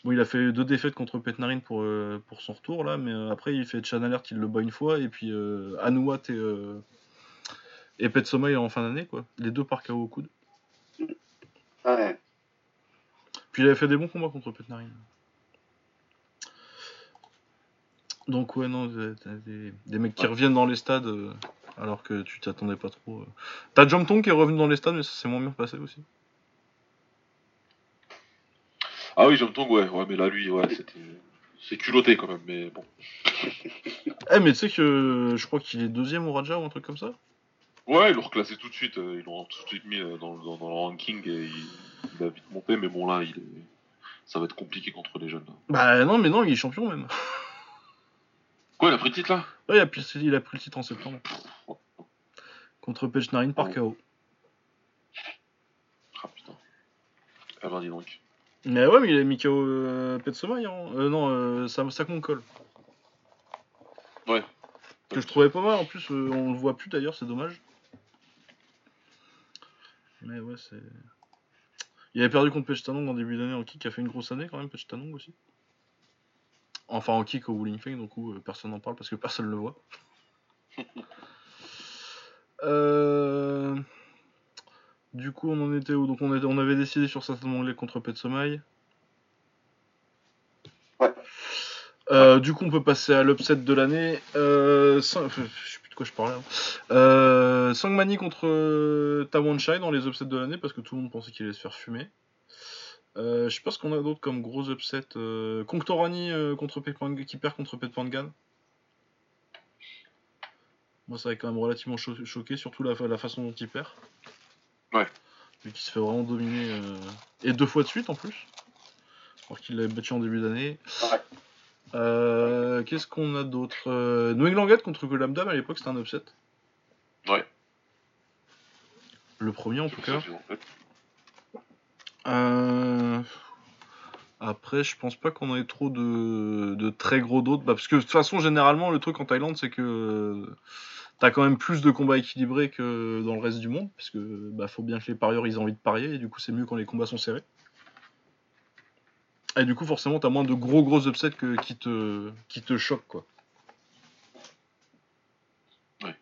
bon il a fait deux défaites contre Petnarin pour euh, pour son retour là, mais euh, après il fait Chan Alert, il le bat une fois et puis Anouat et et Pet Sommeil en fin d'année quoi. Les deux par KO au coude. Ouais. Puis il avait fait des bons combats contre Petnarin. Donc ouais non, t'as- des, des mecs qui Ouais. reviennent dans les stades euh, alors que tu t'attendais pas trop. euh. T'as Jom Tong qui est revenu dans les stades mais ça s'est moins bien passé aussi. Ah oui, Jom Tong, ouais, ouais, mais là, lui, ouais, c'était. C'est culotté quand même, mais bon. Eh mais tu sais que je crois qu'il est deuxième au Raja ou un truc comme ça Ouais, ils l'ont reclassé tout de suite, euh, ils l'ont tout de suite mis euh, dans, dans, dans le ranking et il, il a vite monté, mais bon, là, il est... ça va être compliqué contre les jeunes. là. Bah non mais non il est champion même. Quoi, il a pris le titre là? Ouais, il a, pris, il a pris le titre en septembre. Contre Pechnarin par KO. Ah putain. Ah ben dis donc. Mais ouais mais il a mis KO euh, hein. Euh, non, euh, ça, ça colle. Ouais. Que je trouvais pas mal en plus, euh, on le voit plus d'ailleurs, c'est dommage. Mais ouais, c'est. Il avait perdu contre Pechtanong en début d'année en kick, qui a fait une grosse année quand même, Pechtanong aussi. Enfin en kick au Wuling Feng, donc où, euh, personne n'en parle parce que personne le voit. Euh, Du coup, on en était où? Donc on, était... on avait décidé sur Satan Anglais contre Petsomai. Ouais. Euh, du coup, on peut passer à l'upset de l'année. Euh, enfin, Je sais plus de quoi je parlais. hein. Euh, Sangmani contre Tawanshai dans les upsets de l'année parce que tout le monde pensait qu'il allait se faire fumer. Euh, je sais pas ce qu'on a d'autre comme gros upset. Euh, Conctorani euh, contre Pepang- qui perd contre Petpangan. Moi, ça avait quand même relativement cho- choqué, surtout la, la façon dont il perd. Ouais. Vu qu'il se fait vraiment dominer. Et deux fois de suite en plus. Alors qu'il l'avait battu en début d'année. Ouais. Qu'est-ce qu'on a d'autre England Gate contre Golabdam à l'époque c'était un upset. Ouais. Le premier en tout cas. En fait. Euh, Après, je pense pas qu'on ait trop de, de très gros d'autres. Bah, parce que de toute façon, généralement, le truc en Thaïlande, c'est que t'as quand même plus de combats équilibrés que dans le reste du monde. Parce que bah, faut bien que les parieurs ils aient envie de parier. Et du coup, c'est mieux quand les combats sont serrés. Et du coup, forcément, t'as moins de gros gros upsets que, qui, te, qui te choquent, quoi. Ouais.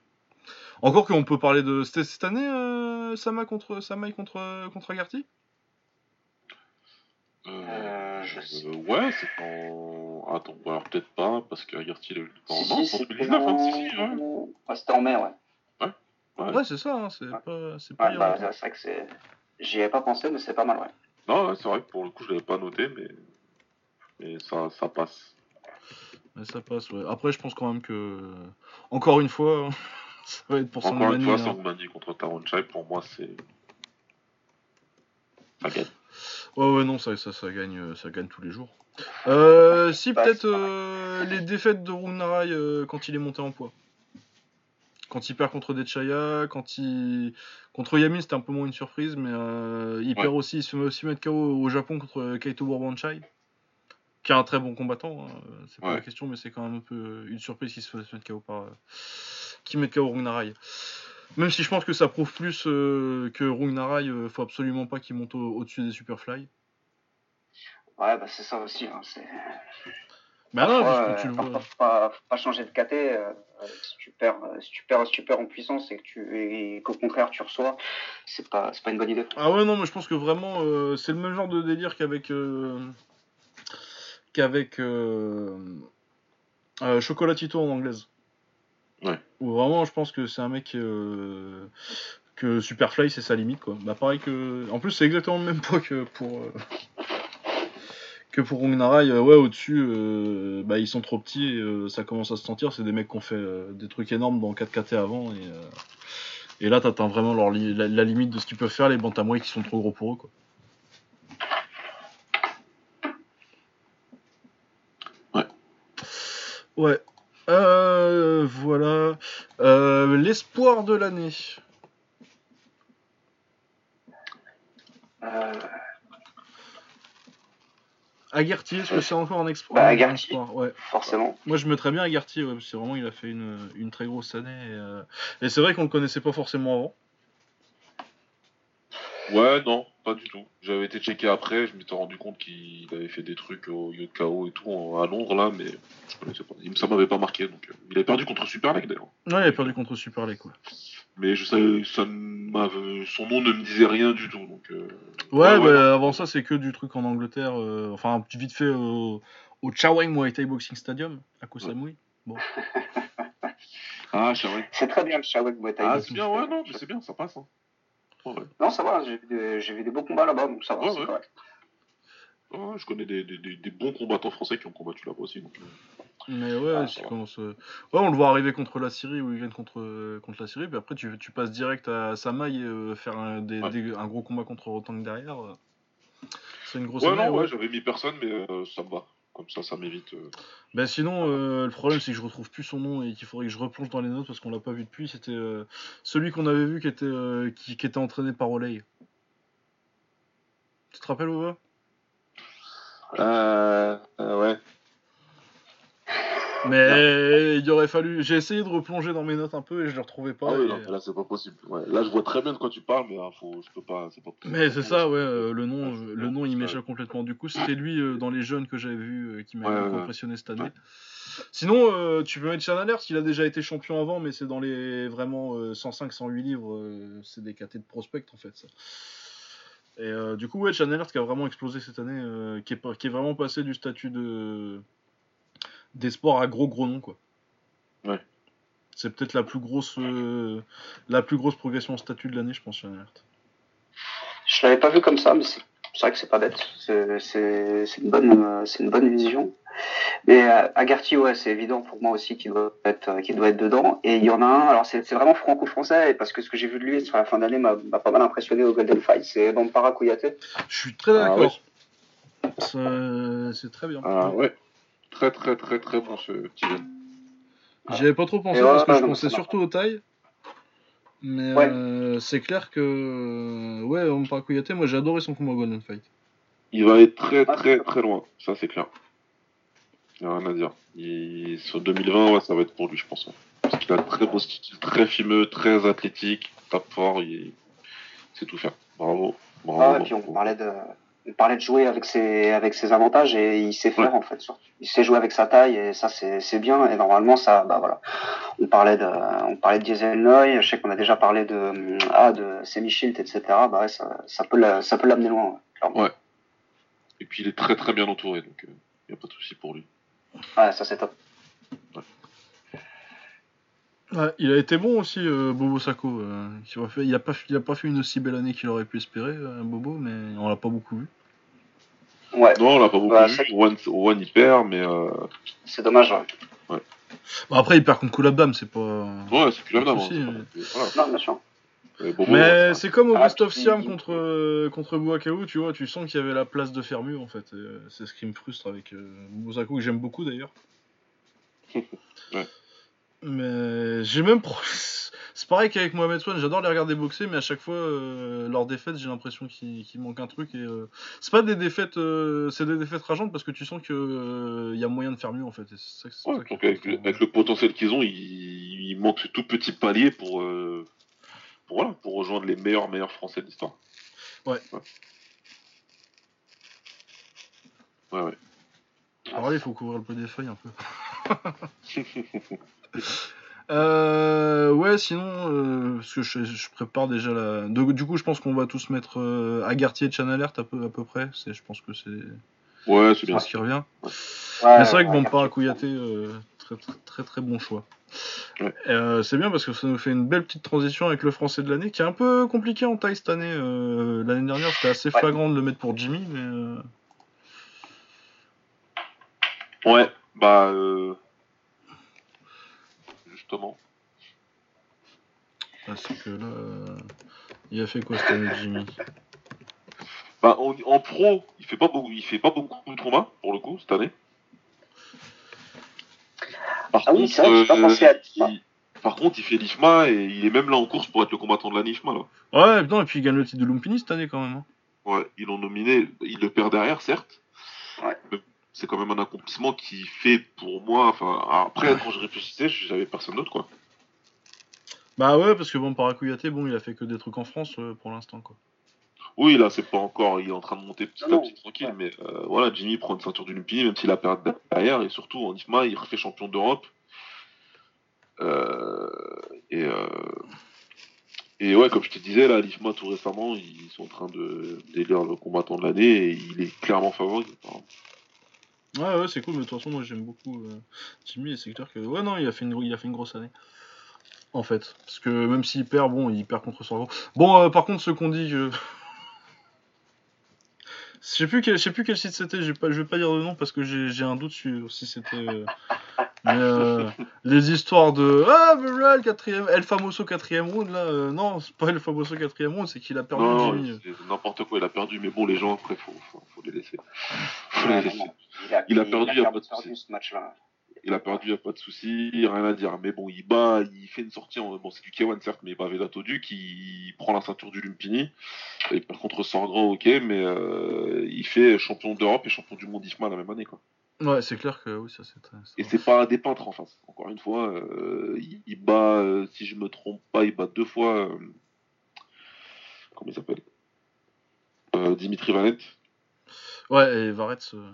Encore qu'on peut parler de. C'était cette année, euh, Sama contre Samai contre, contre Agarty? Euh, Euh, je sais. euh, ouais, c'est en. Attends, alors peut-être pas, parce que Agarty, il a eu le temps. Si, Non, si, c'est en c'était 2019, hein, si, si, ouais. C'était en mai, ouais. Ouais. Ouais, c'est ça, hein, c'est Ouais. pas, c'est pas bah, hein. c'est vrai que c'est. J'y avais pas pensé, mais c'est pas mal, ouais. Non, ouais, c'est vrai que pour le coup, je l'avais pas noté, mais. Mais ça, ça passe. Mais ça passe, ouais. Après, je pense quand même que. Encore une fois, ça va être pour son Encore une fois, hein. Sangmani contre Taronchai, pour moi, c'est. Ça gagne. Ouais, ouais, non, ça, ça, ça, gagne, euh, ça gagne tous les jours. Euh, si, peut-être euh, les défaites de Runarai euh, quand il est monté en poids. Quand il perd contre Dechaya, quand il. Contre Yamin, c'était un peu moins une surprise, mais euh, il Ouais. perd aussi, il se fait aussi mettre KO au Japon contre Kaito Bourbanchai, qui est un très bon combattant, hein, c'est pas Ouais. la question, mais c'est quand même un peu une surprise qu'il se fasse mettre KO par. qui met KO Runarai. Même si je pense que ça prouve plus euh, que Runarai, euh, faut absolument pas qu'il monte au- au-dessus des Superfly. Ouais, bah c'est ça aussi. Hein. C'est... Bah non, que tu le euh, vois. pas, changer de KT. euh, euh, si, tu perds, euh, si, tu perds, si tu perds en puissance et, que tu, et qu'au contraire tu reçois, c'est pas, c'est pas une bonne idée. Ah ouais, non, mais je pense que vraiment, euh, c'est le même genre de délire qu'avec. euh, qu'avec. euh, euh, Chocolatito en anglaise. Ouais. Où vraiment, je pense que c'est un mec. euh, que Superfly, c'est sa limite, quoi. Bah, pareil que. En plus, c'est exactement le même poids que pour. euh, que pour Rungnarai, euh, ouais, au-dessus, euh, bah, ils sont trop petits et ça commence à se sentir. C'est des mecs qui ont fait des trucs énormes dans 4KT avant. Et, et là, t'atteins vraiment leur li- la, la limite de ce qu'ils peuvent faire, les bantamweight qui sont trop gros pour eux. Quoi. Ouais. Ouais. Euh, voilà. Euh, L'espoir de l'année. Euh, Agarty, est-ce que c'est encore un exploit? Bah, Agarty. Ouais. forcément. Moi, je mettrais bien Agarty, ouais, parce que vraiment, il a fait une, une très grosse année. Et, euh, et c'est vrai qu'on le connaissait pas forcément avant. Ouais, non, pas du tout. J'avais été checké après, je m'étais rendu compte qu'il avait fait des trucs au KO et tout à Londres là, mais je connaissais pas. Il- Ça m'avait pas marqué, donc euh, il a perdu contre Super League d'ailleurs. Ouais, il a perdu contre Super League, quoi. Mais je savais, ça son nom ne me disait rien du tout, donc. euh, Ouais, ouais, bah, non. avant ça, c'est que du truc en Angleterre. euh, enfin, un petit vite fait au, au Chaweng Muay Thai Boxing Stadium, à Koh Samui. Ah, je savais. C'est très bien le Shawek Muay Thai. Ah, c'est bien, ouais, non, c'est bien, ça passe. Hein. Ouais. Non, ça va, j'ai vu, des- beaux combats là-bas, donc ça va, Ouais, c'est ouais. correct. Ouais, je connais des, des, des- des bons combattants français qui ont combattu là-bas aussi. Donc, euh, Mais ouais, Ah, commences, euh, ouais, on le voit arriver contre la Syrie où il gagne contre, euh, contre la Syrie, puis après tu, tu passes direct à Samaï et euh, faire un, des- Ouais. des- un gros combat contre Rotang derrière. C'est une grosse Ouais, année, non, ouais. ouais, j'avais mis personne, mais euh, ça me va. Comme ça, ça m'évite. euh, Ben sinon, euh, le problème c'est que je retrouve plus son nom et qu'il faudrait que je replonge dans les notes parce qu'on l'a pas vu depuis. C'était euh, celui qu'on avait vu qui était, qui, qui était entraîné par Olay. Tu te rappelles, Ova Euh, euh, ouais. Mais il aurait fallu. J'ai essayé de replonger dans mes notes un peu et je le retrouvais pas. Ah oui, et- non, mais là, c'est pas possible. Ouais. Là, je vois très bien de quoi tu parles, mais hein, faut, je peux pas. C'est pas possible. Mais c'est ça, ouais, euh, le nom, Ouais, le nom il m'échappe complètement. Du coup, c'était lui euh, dans les jeunes que j'avais vu euh, qui m'avait Ouais, impressionné cette année. Sinon, tu peux mettre Sean Alert, il a déjà été champion avant, mais c'est dans les vraiment 105-108 livres, c'est des KT de prospect en fait. Ça. Et du coup, ouais, Alert qui a vraiment explosé cette année, qui, est, pas- qui est vraiment passé du statut de des sports à gros gros nom quoi. Ouais. C'est peut-être la plus grosse euh, la plus grosse progression en statut de l'année, je pense, Alert. Je l'avais pas vu comme ça, mais c'est vrai que c'est pas bête. C'est une bonne euh, c'est une bonne vision. Mais euh, Agarty, ouais, c'est évident pour moi aussi qu'il doit être qu'il doit être dedans. Et il y en a un. Alors c'est vraiment franco-français parce que ce que j'ai vu de lui sur la fin d'année m'a pas mal impressionné au Golden Fight. C'est Bampara Kouyaté. Je suis très Ah d'accord. Ça- C'est très bien. Ah, ouais. Très, très, très, très bon ce petit jeune. J'y avais pas trop pensé Et parce ouais, que je non, pensais surtout aux tailles. Mais Ouais. euh, c'est clair que. Ouais, on parle Kouyaté, moi j'ai adoré son combat Golden Fight. Il va être très, Ah, très, très loin. Ça, c'est clair. Il n'y a rien à dire. Il... Sur 2020, ouais, ça va être pour lui, je pense. ouais. Parce qu'il a un très beau style, très fimeux, très athlétique, tape fort, il sait tout faire. Bravo. Bravo. Ah, et puis on parlait de on parlait de jouer avec ses avec ses avantages et il sait faire en fait. surtout. Il sait jouer avec sa taille et ça c'est bien. Et normalement ça bah voilà. On parlait de on parlait de Diesel Noy. Je sais qu'on a déjà parlé de ah de Semi Shield etc. Bah ouais, ça ça peut la- ça peut l'amener loin. ouais, clairement. Ouais. Et puis il est très, très bien entouré, donc il n'y a pas de souci pour lui. Ouais, ça c'est top. Ouais, il a été bon aussi, euh, Bobo Sako. euh, qui aurait fait... il, a pas... il a pas fait une aussi belle année qu'il aurait pu espérer, euh, Bobo, mais on l'a pas beaucoup vu. Ouais, Non, on l'a pas beaucoup Ouais, vu. One, One, il perd, mais euh... c'est dommage. ouais. Bon, après, il perd contre Koulabdam, c'est pas. ouais, c'est souci, hein, pas- voilà. Non, bien sûr. Bobo, Mais ouais, c'est comme au Ah, Best of puis- Siam contre, contre Bouakaou, tu vois, tu sens qu'il y avait la place de mieux en fait. c'est ce qui me frustre avec euh, Bobo Sako, que j'aime beaucoup d'ailleurs. Ouais. Mais j'ai même. C'est pareil qu'avec Mohamed Swan, j'adore les regarder boxer, mais à chaque fois, euh, leurs défaites, j'ai l'impression qu'il manque un truc. Et euh, c'est pas des défaites, euh, c'est des défaites rageantes parce que tu sens qu'il y a moyen de faire mieux en fait. ça, c'est Ouais, ça donc avec, le, avec le potentiel qu'ils ont, il, il manque ce tout petit palier pour, euh, pour, voilà, pour rejoindre les meilleurs meilleurs Français de l'histoire. Ouais. Ouais, ouais. ouais. Alors là, il faut couvrir le peu des feuilles un peu. Euh, ouais, sinon, euh, parce que je, je prépare déjà la. du coup, je pense qu'on va tous mettre euh, Agarty et Chan Alert à peu, à peu près. C'est, je pense que c'est, Ouais, c'est bien. ce qui revient. Ouais, Mais c'est vrai que Bompara Kouyaté, euh, très, très très très bon choix. Ouais. Euh, c'est bien parce que ça nous fait une belle petite transition avec le français de l'année qui est un peu compliqué en taille cette année. Euh, l'année dernière, c'était assez Ouais. flagrant de le mettre pour Jimmy, mais. euh, Ouais, bah. Euh... Justement. Parce que là. euh, Il a fait quoi cette année, Jimmy? Bah, en, en pro, il fait pas beaucoup, il fait pas beaucoup de combats pour le coup cette année. Par Ah oui, c'est vrai que j'ai pas pensé à l'IFMA. il... par contre, il fait l'IFMA et il est même là en course pour être le combattant de la NIFMA là. Ouais, non, et puis il gagne le titre de Lumpini cette année quand même. hein. Ouais, ils l'ont nominé, il le perd derrière certes. Ouais. C'est quand même un accomplissement qui fait pour moi. Enfin, après quand je réfléchissais, j'avais personne d'autre quoi. Bah ouais, parce que bon, Paracuyaté, bon, il a fait que des trucs en France euh, pour l'instant, quoi. Oui, là, c'est pas encore. Il est en train de monter petit à petit tranquille, ouais. mais euh, voilà, Jimmy prend une ceinture du Lumpini, même s'il a perdu derrière, et surtout en IFMA, il refait champion d'Europe. Euh, et, euh, et ouais, comme je te disais, là, l'IFMA, tout récemment, ils sont en train de d'élire le combattant de l'année, et il est clairement favori. apparemment. Ouais, ouais, c'est cool, mais de toute façon, moi j'aime beaucoup euh, Jimmy, et c'est clair que. Ouais, non, il a, fait une... il a fait une grosse année. En fait. Parce que même s'il perd, bon, il perd contre Sorgo. Bon, euh, par contre, ceux qu'on dit. Je sais plus quel, je quel site c'était, j'ai pas, je vais pas dire de nom parce que j'ai j'ai un doute sur si c'était. euh, Mais euh, les histoires de Ah, mais là, le quatrième, El Famoso quatrième round, là, euh, non, c'est pas El Famoso quatrième round, c'est qu'il a perdu Non, Jimmy. c'est n'importe quoi, il a perdu, mais bon, les gens, après, faut, faut, faut les laisser. Faut les. Il a, Il a perdu, a pas de perdu souci. ce match-là. Il a perdu, y a pas de souci, rien à dire. Mais bon, il bat, il fait une sortie. En... Bon, c'est du K1 certes, mais il bat Vedato Duc, il prend la ceinture du Lumpini. Et par contre, Sorgran, ok, mais euh, il fait champion d'Europe et champion du monde IFMA la même année, quoi. Ouais, c'est clair que oui, ça c'est très. Et c'est pas des peintres en face. Encore une fois, euh, il, il bat, euh, si je me trompe pas, il bat deux fois. euh, comment il s'appelle? Dimitri Vanet, Ouais, et Varets, euh,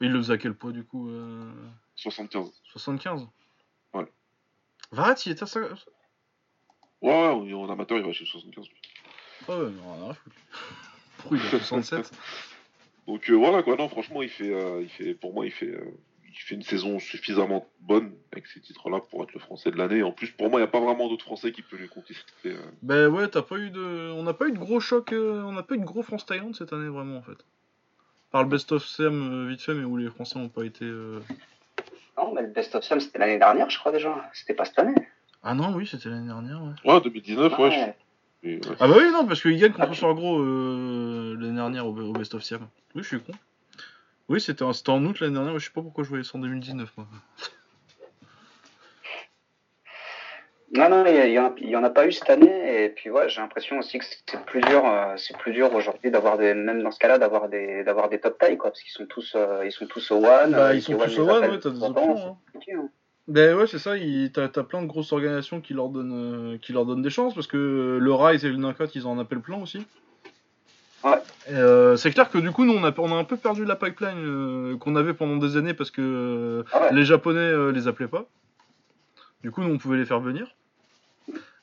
il le faisait à quel poids du coup euh, 75. 75 Ouais. Varets, il était à ça Ouais, ouais, en amateur, il va chez 75. lui. Ah ouais, non, rien à foutre. Pourquoi il a 67 Donc euh, voilà quoi, non franchement il fait, euh, il fait pour moi il fait, euh, il fait une saison suffisamment bonne avec ces titres-là pour être le français de l'année. En plus pour moi il n'y a pas vraiment d'autres français qui peuvent lui conquister. euh. Ben ouais, t'as pas eu de. On n'a pas eu de gros choc, euh, on n'a pas eu de gros France-Thaïlande cette année vraiment en fait. Par le best of Sam euh, vite fait, mais où les Français n'ont pas été. euh, Non, mais le Best of Sam, c'était l'année dernière, je crois déjà. C'était pas cette année. Ah non, oui, c'était l'année dernière, ouais. Ouais 2019 ouais. je- Ouais. Ah bah oui, non, parce qu'il gagne contre Ah. Sorgro euh, l'année dernière au, au best of Siam. Oui, je suis con. Oui, c'était en, c'était en août l'année dernière, je sais pas pourquoi je voyais ça en 2019 moi. Non, non, il y, a- il y en a- pas eu cette année. Et puis, ouais, j'ai l'impression aussi que c'est plus dur, euh, c'est plus dur aujourd'hui d'avoir des, même dans ce cas-là, d'avoir des, d'avoir des top tailles, quoi, parce qu'ils sont tous, euh, ils sont tous au one. Bah, ils sont tous au one, appelle ouais, t'as de des options, hein. Ben ouais, c'est ça, t'as t'as plein de grosses organisations qui leur donnent, euh, qui leur donnent des chances, parce que le Rise et le Nakat, ils en appellent plein aussi. Ouais. Euh, c'est clair que du coup, nous, on a, on a un peu perdu la pipeline euh, qu'on avait pendant des années parce que euh, Ah ouais. les Japonais euh, les appelaient pas. Du coup, nous, on pouvait les faire venir.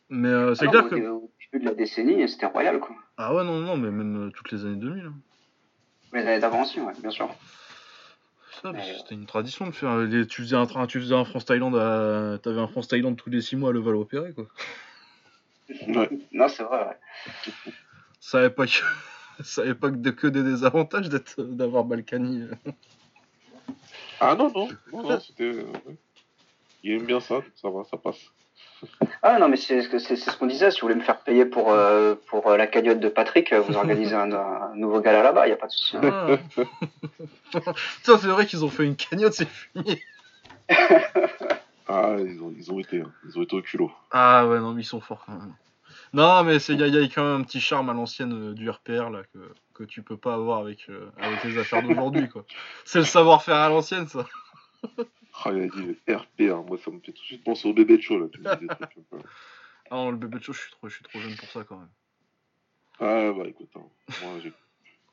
Mais euh, c'est Ah clair que. Au début de la décennie, c'était royal, quoi. Ah ouais, non, non, mais même euh, toutes les années 2000. hein. Les années d'avant aussi, ouais, bien sûr. Ça, Ouais. C'était une tradition de faire. euh, les- tu faisais un, train- tu faisais un France Thaïlande, à... t'avais un France Thaïlande tous les 6 mois à Leval opéré quoi. Ouais. Non, c'est vrai, ouais. Ça avait pas que, ça avait pas que, de- que des désavantages d'être, d'avoir Balkany. euh. Ah non non, non, non c'était. euh, ouais. Il aime bien ça, ça va, ça passe. Ah non, mais c'est ce qu'on disait. Si vous voulez me faire payer pour, euh, pour euh, la cagnotte de Patrick, euh, vous organisez un, un nouveau gala là-bas, il a pas de souci. hein. Ah. Ça, c'est vrai qu'ils ont fait une cagnotte, c'est fumier. Ah ils ont, ils ont été, hein. ils ont été au culot. Ah ouais, non, mais ils sont forts quand même. Non, mais il y, a- y a quand même un petit charme à l'ancienne euh, du RPR là que, que tu peux pas avoir avec, euh, avec les affaires d'aujourd'hui quoi. C'est le savoir-faire à l'ancienne ça. Ah il a dit le RP, hein. moi ça me fait tout de suite penser au bébé de show là. Tu me dis des trucs comme ça. Ah non, le bébé de show, je suis trop, je suis trop jeune pour ça quand même. Ah bah écoute, hein. moi j'ai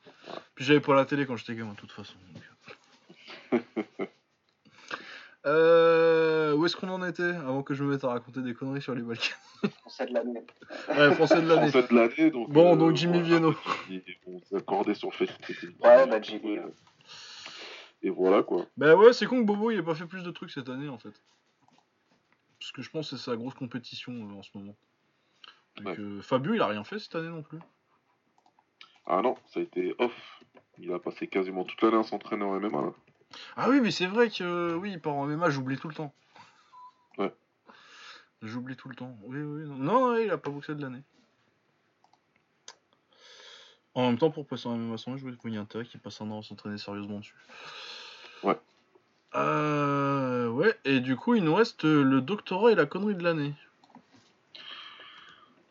Puis j'avais pas la télé quand j'étais gamin, de toute façon. donc. euh, où est-ce qu'on en était avant que je me mette à raconter des conneries sur les Balkans? Français de l'année. Ouais, français de l'année. Français de l'année, donc. Bon, donc Jimmy voilà. Vienno. On s'est accordé sur le fait que c'était Ouais, bah, Jimmy, Ouais. Et voilà quoi. Bah ouais, c'est con que Bobo il ait pas fait plus de trucs cette année en fait. Parce que je pense que c'est sa grosse compétition euh, en ce moment. Donc, Ouais. euh, Fabio il a rien fait cette année non plus. Ah non, ça a été off. Il a passé quasiment toute l'année à s'entraîner en MMA là. Ah oui, mais c'est vrai que oui, il part en MMA, j'oublie tout le temps. Ouais. J'oublie tout le temps. Oui, oui. Non, non, ouais, il a pas boxé de l'année. En même temps, pour passer en MMA 100, je vois qu'il y a intérêt qu'il passe un an à s'entraîner sérieusement dessus. Ouais. Euh, ouais, et du coup, il nous reste le doctorat et la connerie de l'année.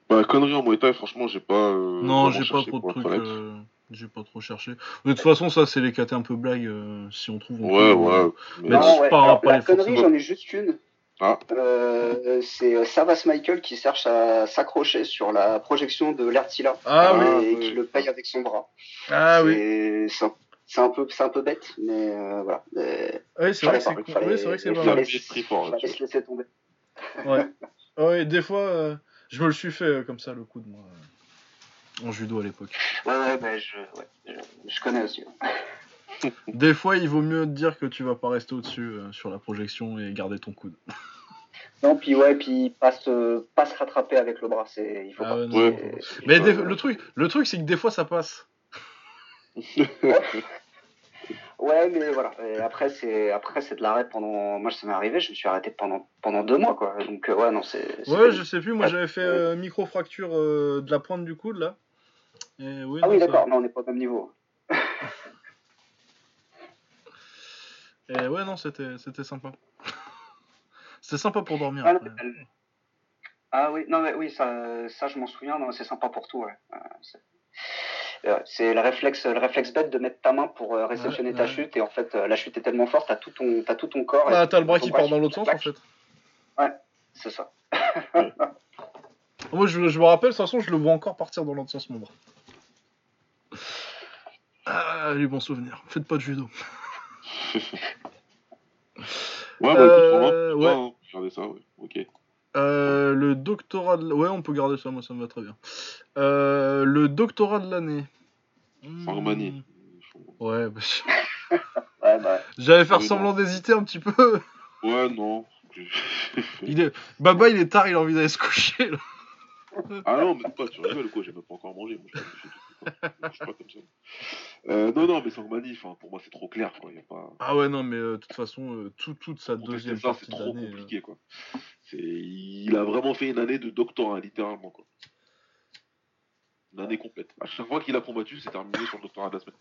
Bah, connerie en Muay Thai, franchement, j'ai pas. euh, non, j'ai pas trop de trucs. euh, J'ai pas trop cherché. De toute façon, ça, c'est les catés un peu blagues. euh, si on trouve. on Ouais, ouais. euh, Mais Mais Non, ouais. parleras Alors, pas la connerie, j'en ai juste une. Ah. Euh, c'est euh, Savas Michael qui cherche à s'accrocher sur la projection de l'Ertila Ah oui. et qui le paye avec son bras. Ah oui. C'est- C'est un, c'est un peu, c'est un peu bête, mais euh, voilà. Euh, Ouais, c'est vrai que c'est pas- ouais, c'est vrai que c'est pas mal. se laisser tomber. Ouais. Ouais, des fois, euh, je me le suis fait euh, comme ça, le coup de moi. euh, En judo à l'époque. Ouais, ouais, bah, je, ouais, je, je connais aussi. Des fois, il vaut mieux te dire que tu vas pas rester au-dessus euh, sur la projection et garder ton coude. Non, puis ouais, puis pas se, pas se rattraper avec le bras, c'est, il faut Ah pas. ouais, non, Mais des- le truc, le truc, c'est que des fois, ça passe. Ouais, mais voilà. Et après, c'est, après, c'est de l'arrêt pendant. Moi, ça m'est arrivé, je me suis arrêté pendant, pendant deux mois, quoi. Donc, euh, ouais, non, c'est. Ouais, je sais plus. Moi, j'avais fait euh, micro-fracture euh, de la pointe du coude, là. Et oui, Ah non, oui, ça- d'accord, non, on n'est pas au même niveau. Et ouais, non, c'était c'était sympa. c'était sympa pour dormir. Ah, non, ah oui, non, mais oui, ça, ça je m'en souviens, non, c'est sympa pour tout, ouais. Euh, c'est- le réflexe, le réflexe bête de mettre ta main pour euh, réceptionner Ouais, ta ouais. chute, et en fait, euh, la chute est tellement forte, t'as tout ton, t'as tout ton corps. et Ah, t'as le bras qui part dans l'autre sens, en fait. C'est ça. Moi, je, je me rappelle, de toute façon, je le vois encore partir dans l'autre sens, mon bras. Ah, les bons souvenirs. Faites pas de judo. Ouais, bah Euh, écoute, ouais. ouais. regardez ça, ouais. Ok. Euh, le doctorat de... Ouais, on peut garder ça, moi ça me va très bien. Euh, le doctorat de l'année. Hmm. Sangmani. Ouais, bah, Ouais, bah, j'allais faire Oui, semblant d'hésiter un petit peu. Ouais, non. Il est... Baba, il est tard, il a envie d'aller se coucher. Là. ah non, mais pas, tu rigoles quoi, j'ai même pas encore mangé. Moi, je, je, je, je suis pas comme ça. Euh, non, non, mais Sangmani, enfin, pour moi, c'est trop clair, quoi. Y a pas... Ah ouais, non, mais euh, de toute façon, euh, tout- toute sa Contester deuxième ça, partie c'est trop compliqué, quoi. C'est... Il a vraiment fait une année de doctorat, littéralement, quoi. Une année complète. À chaque fois qu'il a combattu, c'est terminé sur le doctorat de la semaine.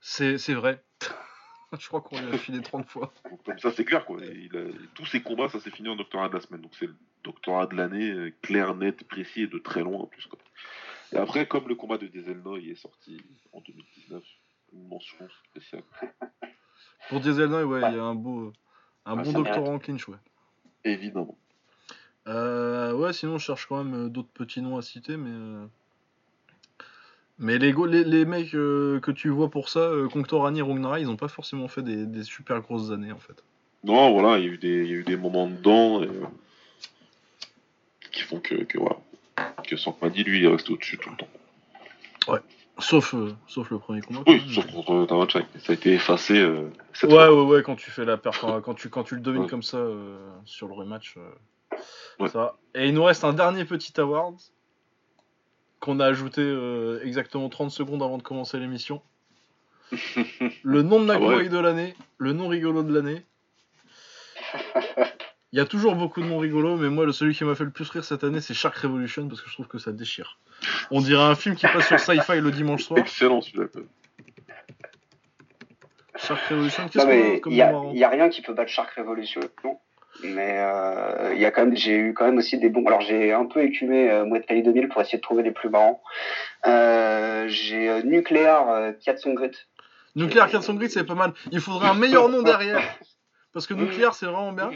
c'est c'est vrai. Je crois qu'on lui a filé 30 fois. Donc, comme ça, c'est clair, quoi. Et il a- Tous ses combats, ça s'est fini en doctorat de la semaine. Donc, c'est le doctorat de l'année, clair, net, précis et de très loin en plus, quoi. Et après, comme le combat de Dieselnoy est sorti en 2019, une mention spéciale. Pour Dieselnoy, ouais, il y a un beau, un Ah, bon doctorat en clinch, ouais. Évidemment. Euh, ouais, sinon je cherche quand même euh, d'autres petits noms à citer, mais. euh, Mais les, les, les mecs euh, que tu vois pour ça, euh, Conctorani et ils ont pas forcément fait des, des super grosses années en fait. Non, voilà, il y a eu des, il y a eu des moments dedans et, euh, qui font que, que voilà. Que Sankmadi, lui, il est resté au-dessus tout le temps. Sauf, euh, sauf le premier combat. Oui, sauf contre Tamachak. Ça a été effacé euh, cette Ouais, fois. ouais, ouais, quand tu fais la perf, quand, tu, quand tu le domines Ouais. comme ça euh, sur le rematch. Ouais. ça. Et il nous reste un dernier petit award qu'on a ajouté exactement 30 secondes avant de commencer l'émission. Le nom de Ah Nagoy ouais. de l'année, le nom rigolo de l'année. Il y a toujours beaucoup de noms rigolos, mais moi, le celui qui m'a fait le plus rire cette année, c'est Shark Revolution, parce que je trouve que ça déchire. On dirait un film qui passe sur Sci-Fi le dimanche soir. Excellent celui-là. Shark Revolution, qu'est-ce qu'on il y, a- nom marrant il y a rien qui peut battre Shark Revolution. non. Mais euh, il y a quand même, j'ai eu quand même aussi des bons. Alors j'ai un peu écumé euh, Muay Thai 2000 pour essayer de trouver les plus marrants. Euh, j'ai euh, Nuclear euh, Katsungrit. Nuclear Cat Grid, c'est pas mal. Il faudrait un meilleur nom derrière. Parce que Nuclear, c'est vraiment bien.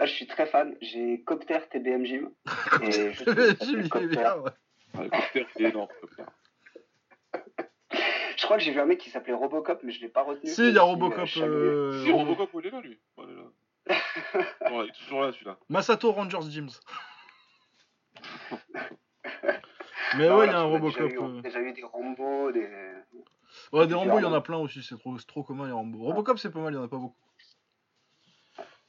Là, je suis très fan. J'ai Copter TBM Gym. Et je mis Copter- bien, ouais. Copter, il est énorme. Copter. Je crois que j'ai vu un mec qui s'appelait Robocop, mais je l'ai pas retenu. Si, il y a Robocop. euh, euh, Si, Robocop, il est là, lui. Il est là. Ouais, il est toujours là, celui-là. Masato Rangers Gyms. Mais Non, ouais, il y a un on déjà Robocop. eu- euh. Déjà eu des Rambo, des. Ouais, des Rambo, il y en a plein aussi, c'est trop, c'est trop commun les Rambo. Robocop, c'est pas mal, il y en a pas beaucoup.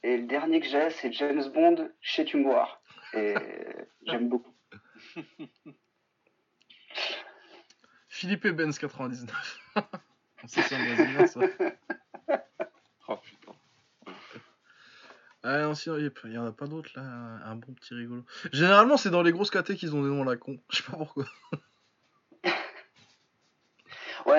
Et le dernier que j'ai, c'est James Bond chez Tumboir. Et j'aime beaucoup. Philippe Benz 99. Ça, c'est un brésilien, ça. Oh putain. Ah non, sinon, il y a- il y en a pas d'autres là, un bon petit rigolo. Généralement, c'est dans les grosses KT qu'ils ont des noms à la con. Je sais pas pourquoi.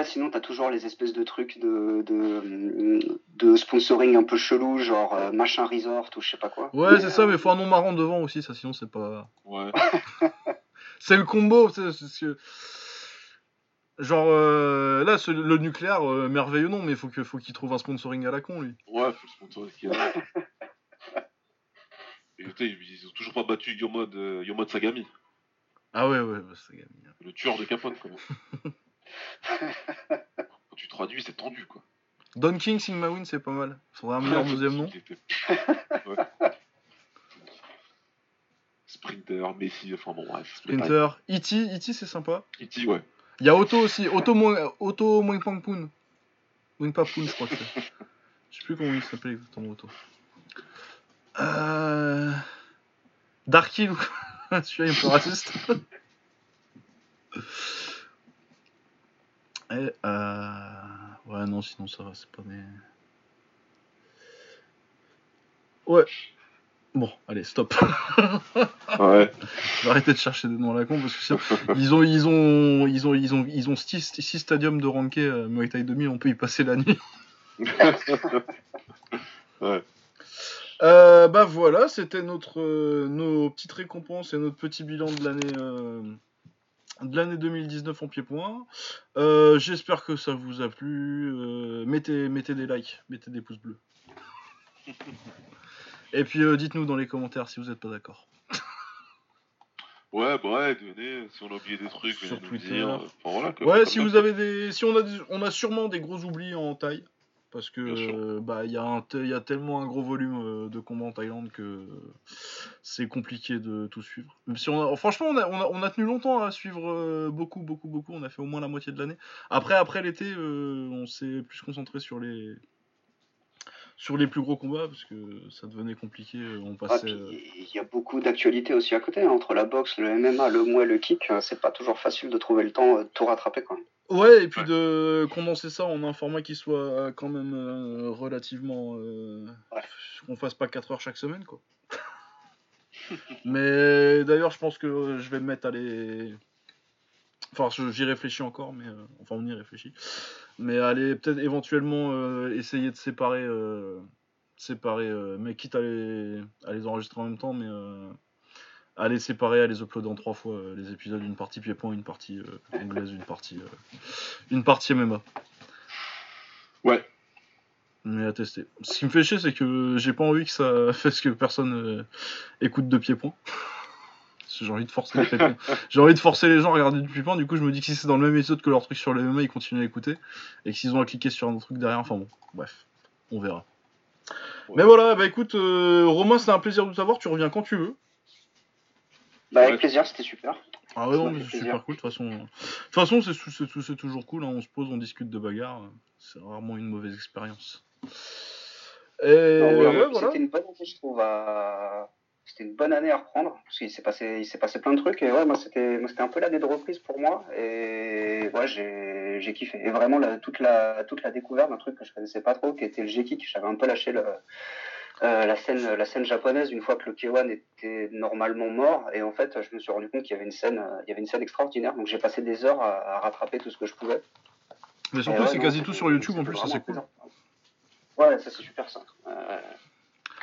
Sinon, t'as toujours les espèces de trucs de, de, de sponsoring un peu chelou, genre euh, machin resort ou je sais pas quoi. Ouais, c'est ça, mais faut un nom marrant devant aussi, ça, sinon c'est pas. Ouais. C'est le combo, c'est ce que. Genre, euh, là, ce- le nucléaire, euh, merveilleux nom, mais faut que- faut qu'il trouve un sponsoring à la con, lui. Ouais, faut le sponsor qui a. Et putain, ils ont toujours pas battu Yomod, Yomod Sagami, Ah ouais, ouais, bah, gagné. le tueur de Capote, quoi. Quand tu traduis, c'est tendu, quoi. Don King, Sigma Win, c'est pas mal. Faudrait un meilleur deuxième nom. Ouais. Sprinter, Messi, enfin bon, bref. Sprinter. E.T., E.T., c'est sympa. E.T., ouais. Il y a Auto aussi. Auto Mo- Auto Moing Poon. Moing Papoon, je crois que c'est. Je sais plus comment il s'appelle exactement Auto. Euh... Dark Hill. Celui-là, il est un peu raciste. Et, euh... Ouais, non, sinon ça va, c'est pas des. Ouais. Bon, allez, stop. Ouais. Je vais arrêter de chercher des noms à la con parce que sinon, ils ont ils ont ils ont ils ont ils ont six, six stadiums de ranké euh, Muay Thai 2000, on peut y passer la nuit. ouais. Euh, bah voilà, c'était notre euh, nos petites récompenses et notre petit bilan de l'année euh, de l'année 2019 en pied-point. Euh, J'espère que ça vous a plu. Euh, mettez mettez des likes, mettez des pouces bleus. Et puis euh, dites-nous dans les commentaires si vous n'êtes pas d'accord. Ouais, bah ouais, venez, si on a oublié des trucs, Sur venez nous Twitter. dire. Enfin, voilà, quoi. Ouais, si vous avez des, si on a, des- on a sûrement des gros oublis en taille, parce que euh, bah il y a un, te- il y a tellement un gros volume euh, de combats en Thaïlande que c'est compliqué de tout suivre. Même si on a, franchement, on a, on a, on a tenu longtemps à suivre euh, beaucoup, beaucoup, beaucoup. On a fait au moins la moitié de l'année. Après, après l'été, euh, on s'est plus concentré sur les, sur les plus gros combats parce que ça devenait compliqué. On Ah, passait. il y a beaucoup d'actualités aussi à côté, hein, entre la boxe, le MMA, le mouet, le kick, euh, c'est pas toujours facile de trouver le temps de tout rattraper quoi. Ouais, et puis Ouais. de condenser ça en un format qui soit euh, quand même euh, relativement. euh, Ouais. Qu'on fasse pas 4 heures chaque semaine, quoi. mais d'ailleurs, je pense que je vais me mettre à les. Enfin, j'y réfléchis encore, mais. euh, Enfin, on y réfléchit. Mais aller peut-être éventuellement essayer de séparer. Séparer. mais quitte à les, à les enregistrer en même temps, mais. Euh, à les séparer, à les uploader en trois fois euh, les épisodes, une partie pied-point, une partie euh, anglaise, une partie. euh, une partie MMA. Ouais. Mais à tester. Ce qui me fait chier, c'est que j'ai pas envie que ça fasse que personne euh, écoute de pied-point. J'ai envie de forcer les. J'ai envie de forcer les gens à regarder du pied-point. Du coup, je me dis que si c'est dans le même épisode que leur truc sur le MMA, ils continuent à écouter. Et que s'ils ont à cliquer sur un autre truc derrière, enfin bon, bref, on verra. Ouais. Mais voilà, bah écoute, euh, Romain, c'était un plaisir de t'avoir. Tu reviens quand tu veux. Bah, Ouais. avec plaisir, c'était super. Ah ouais, non, m'a mais c'est super cool. De toute façon, de toute façon c'est, toujours cool. hein. On se pose, on discute de bagarre. C'est rarement une mauvaise expérience. Et ouais, voilà. C'était une bonne année, je trouve. à- C'était une bonne année à reprendre parce qu'il s'est passé, il s'est passé plein de trucs et ouais, moi c'était, c'était un peu l'année de reprise pour moi et ouais, j'ai, j'ai kiffé. Et vraiment la- toute la, toute la découverte d'un truc que je connaissais pas trop, qui était le G-Kick. J'avais un peu lâché le, euh, la scène, la scène japonaise une fois que le K1 était normalement mort et en fait, je me suis rendu compte qu'il y avait une scène, euh, il y avait une scène extraordinaire. Donc j'ai passé des heures à, à rattraper tout ce que je pouvais. Mais Et surtout, ouais, c'est quasi tout sur YouTube en plus, ça c'est cool. Ouais, ça c'est super ça. Euh,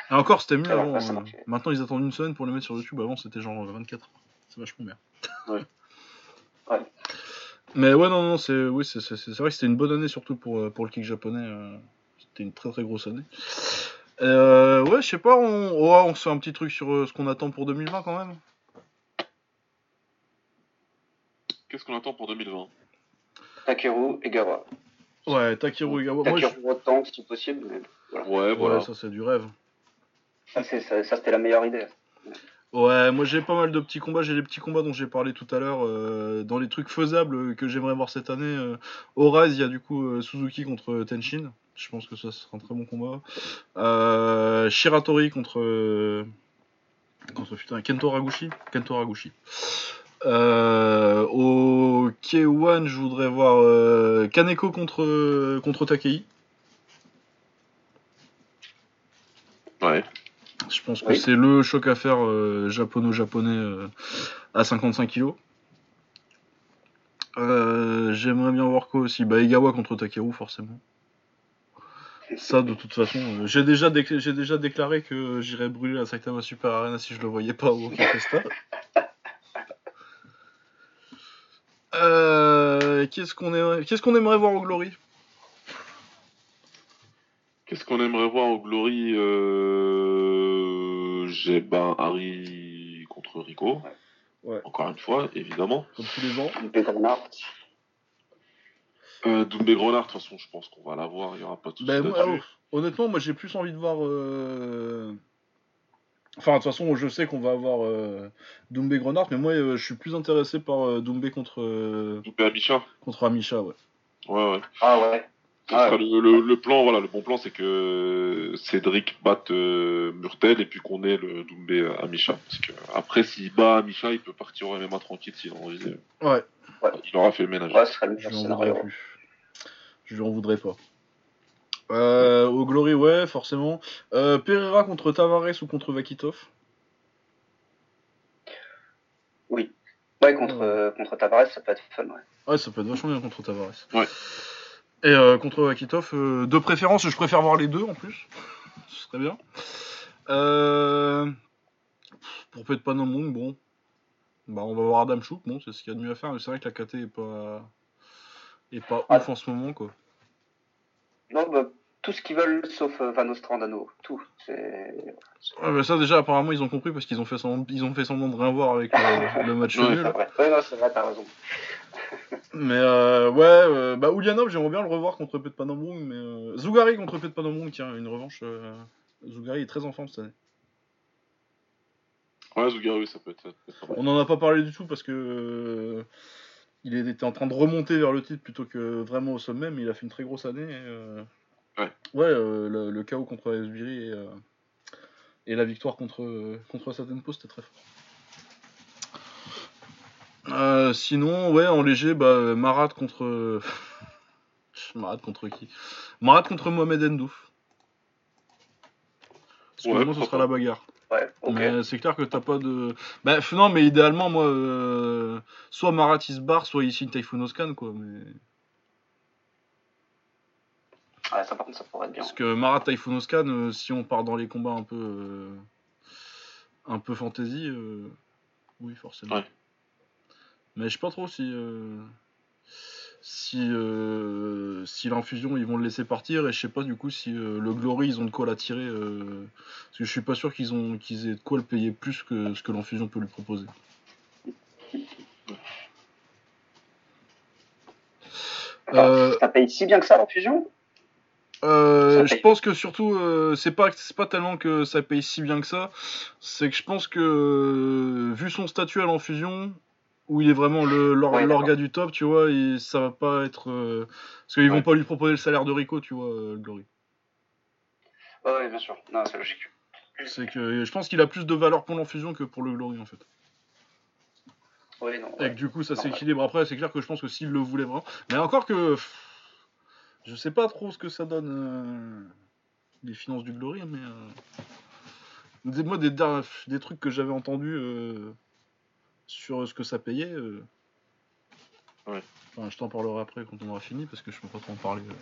Et encore, c'était mieux avant. Maintenant, ils attendent une semaine pour le mettre sur YouTube. Avant, c'était genre 24 heures. C'est vachement bien. Ouais. Ouais. Mais ouais, non, non, c'est oui, c'est, vrai que c'était une bonne année, surtout pour, pour le kick japonais. C'était une très très grosse année. Euh, ouais, je sais pas, on, ouais, on se fait un petit truc sur euh, ce qu'on attend pour 2020 quand même. Qu'est-ce qu'on attend pour 2020 Takeru et Gawa. Ouais, Takeru Egawa. Moi, je- Takeru autant si possible, mais Ouais, Ouais, voilà. ça c'est du rêve. ça, c'est- ça, ça, c'était la meilleure idée. Ouais, moi j'ai pas mal de petits combats. J'ai les petits combats dont j'ai parlé tout à l'heure. euh, dans les trucs faisables que j'aimerais voir cette année, euh, au Rise, il y a du coup euh, Suzuki contre Tenshin. Je pense que ça sera un très bon combat. Shiratori contre. contre putain, Kento Haraguchi. Kento Haraguchi. Euh, au K1, je voudrais voir Kaneko contre, contre Takei. Ouais. Je pense que Oui. c'est le choc à faire euh, japono-japonais euh, à 55 kg. J'aimerais bien voir quoi aussi Bah Egawa contre Takeru forcément. Ça de toute façon, euh, j'ai déjà, déclaré que j'irais brûler la Saitama Super Arena si je le voyais pas au Festa. Euh, qu'est-ce qu'on aimerait, voir au Glory? Qu'est-ce qu'on aimerait voir au Glory euh... J'ai ben Harry contre Rico. Ouais. Encore une fois, évidemment. Comme tous les ans. Big Renard. Euh, Doumbé Grenard, de toute façon, je pense qu'on va l'avoir. Il n'y aura pas de souci Ben, moi, honnêtement, moi j'ai plus envie de voir. euh, Enfin, de toute façon, je sais qu'on va avoir euh, Doumbé Grenard, mais moi euh, je suis plus intéressé par euh, Doumbé contre, euh, Doumbé Amisha. contre Amisha. Ouais. Ouais, ouais. Ah ouais. Ce Ah sera ouais. le, le- le plan, voilà, le bon plan, c'est que Cédric batte euh, Murtel et puis qu'on ait le Doumbé euh, Amisha. Parce que après, s'il bat Amisha, il peut partir au MMA tranquille s'il en envie. Ouais, Il aura fait le ménage. Ouais, le je meilleur lui en scénario. voudrais plus. Je lui en voudrais pas. Euh, au Glory, ouais, forcément. Euh, Pereira contre Tavares ou contre Vakitov? Ouais, contre, euh, contre Tavares, ça peut être fun, ouais. Ouais, ça peut être vachement bien contre Tavares. Ouais. Et euh, contre Vakitov, euh, de préférence, je préfère voir les deux en plus. Ce serait bien. Euh, pour Pet Panomong, bon. Bah, on va voir Adam Chouk, bon, c'est ce qu'il y a de mieux à faire, mais c'est vrai que la KT est pas. est pas Ah. ouf en ce moment, quoi. Non, bah, tout ce qu'ils veulent, sauf euh, Van Ostrandano. Tout. C'est. Ouais, mais ça, déjà, apparemment, ils ont compris parce qu'ils ont fait semblant, ils ont fait semblant de rien voir avec le match Ouais. nul. C'est vrai. Ouais, non, c'est vrai, t'as raison. Mais euh, ouais, euh, bah Ulyanov, j'aimerais bien le revoir contre Pet Panomong, mais euh, Zougari contre Pet Panomong, tiens, une revanche. euh, Zougari est très en forme cette année. Ouais, Zougaru, ça peut être. ça peut être. On n'en a pas parlé du tout parce que il était en train de remonter vers le titre plutôt que vraiment au sommet, mais il a fait une très grosse année. et, Ouais. Ouais, le, le KO contre Esbiri et, et la victoire contre, contre Satenpo, c'était très fort. Euh, sinon, ouais, en léger, bah, Marat contre. Marat contre qui? Marat contre Mohamed Endouf. Parce que Ouais, vraiment, ce sera la bagarre. Ouais. Mais c'est clair que t'as pas de. Bah, non, mais idéalement, moi, euh, soit Marat il se barre, soit signe Typhoon Oscan, quoi. Mais... Ouais, ça, par contre, ça pourrait être bien. Parce que Marat Typhoon Oscan, euh, si on part dans les combats un peu. un peu fantasy, oui, forcément. Ouais. Mais je sais pas trop si. euh, si, euh, si l'infusion ils vont le laisser partir et je sais pas du coup si euh, le Glory ils ont de quoi l'attirer euh, parce que je suis pas sûr qu'ils ont qu'ils aient de quoi le payer plus que ce que l'infusion peut lui proposer. Euh, Ça paye si bien que ça, la fusion Euh, Ça je paye. pense que surtout, euh, c'est pas, c'est pas tellement que ça paye si bien que ça, c'est que je pense que, euh, vu son statut à l'enfusion, où il est vraiment Ouais, l'orga du top, tu vois, et ça va pas être. euh, parce qu'ils vont Ouais. pas lui proposer le salaire de Rico, tu vois, euh, le Glory. Ouais, ouais, bien sûr. Non, c'est logique. C'est que je pense qu'il a plus de valeur pour l'enfusion que pour le Glory, en fait. Oui, non. Et ouais. que du coup, ça s'équilibre après, c'est clair que je pense que s'il le voulait vraiment. Mais encore que. pff, Je sais pas trop ce que ça donne. euh, les finances du Glory, mais. euh, des, moi, des, des trucs que j'avais entendus sur ce que ça payait. euh, Ouais. Enfin, je t'en parlerai après quand on aura fini, parce que je peux pas trop en parler euh,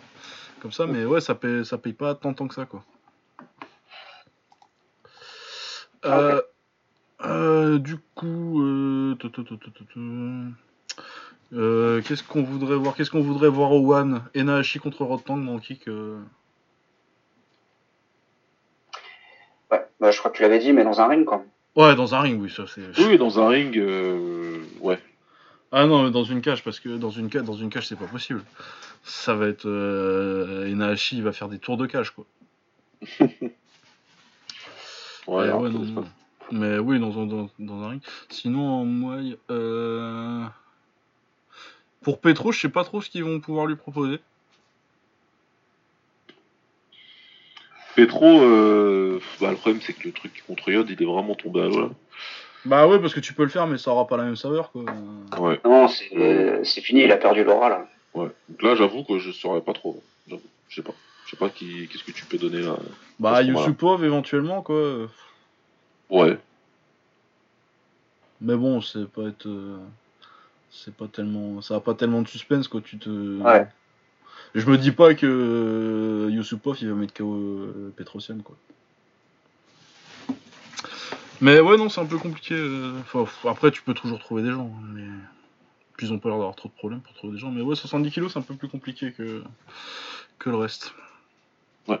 comme ça, mais ouais, ça paye, ça paye pas tant, tant que ça, quoi. Ah. Euh, euh, du coup, euh, euh, qu'est-ce qu'on voudrait voir Qu'est-ce qu'on voudrait voir au One? Enahashi contre Rotang dans le kick euh, Ouais, bah, je crois que tu l'avais dit, mais dans un ring, quoi. Ouais, dans un ring, oui, ça c'est. Oui, dans un ring, euh, ouais. Ah non, mais dans une cage, parce que dans une cage, dans une cage, c'est pas possible. Ça va être euh, Enahashi, il va faire des tours de cage, quoi. Ouais, Euh, ouais, non. Mais oui, dans, un- dans, dans un ring. Sinon, en Muay, euh... pour Petro, je sais pas trop ce qu'ils vont pouvoir lui proposer. Petro, euh, bah, le problème c'est que le truc contre Yod, il est vraiment tombé à l'eau là. Bah ouais, parce que tu peux le faire, mais ça aura pas la même saveur, quoi. Ouais. Non, c'est c'est fini, il a perdu l'aura là. Ouais. Donc là, j'avoue que je saurais pas trop. J'avoue. Je sais pas. Je sais pas qui... qu'est-ce que tu peux donner là. Bah. Yusupov, éventuellement, quoi. Ouais. Mais bon, c'est pas être. euh, C'est pas tellement. Ça a pas tellement de suspense, quoi. Tu te. Ouais. Je me dis pas que euh, Yusupov, il va mettre KO euh, Petrosian, quoi. Mais ouais, non, c'est un peu compliqué. euh, Enfin, après, tu peux toujours trouver des gens. hein, Mais... Puis ils ont pas l'air d'avoir trop de problèmes pour trouver des gens. Mais ouais, 70 kilos, c'est un peu plus compliqué que, que le reste. Ouais.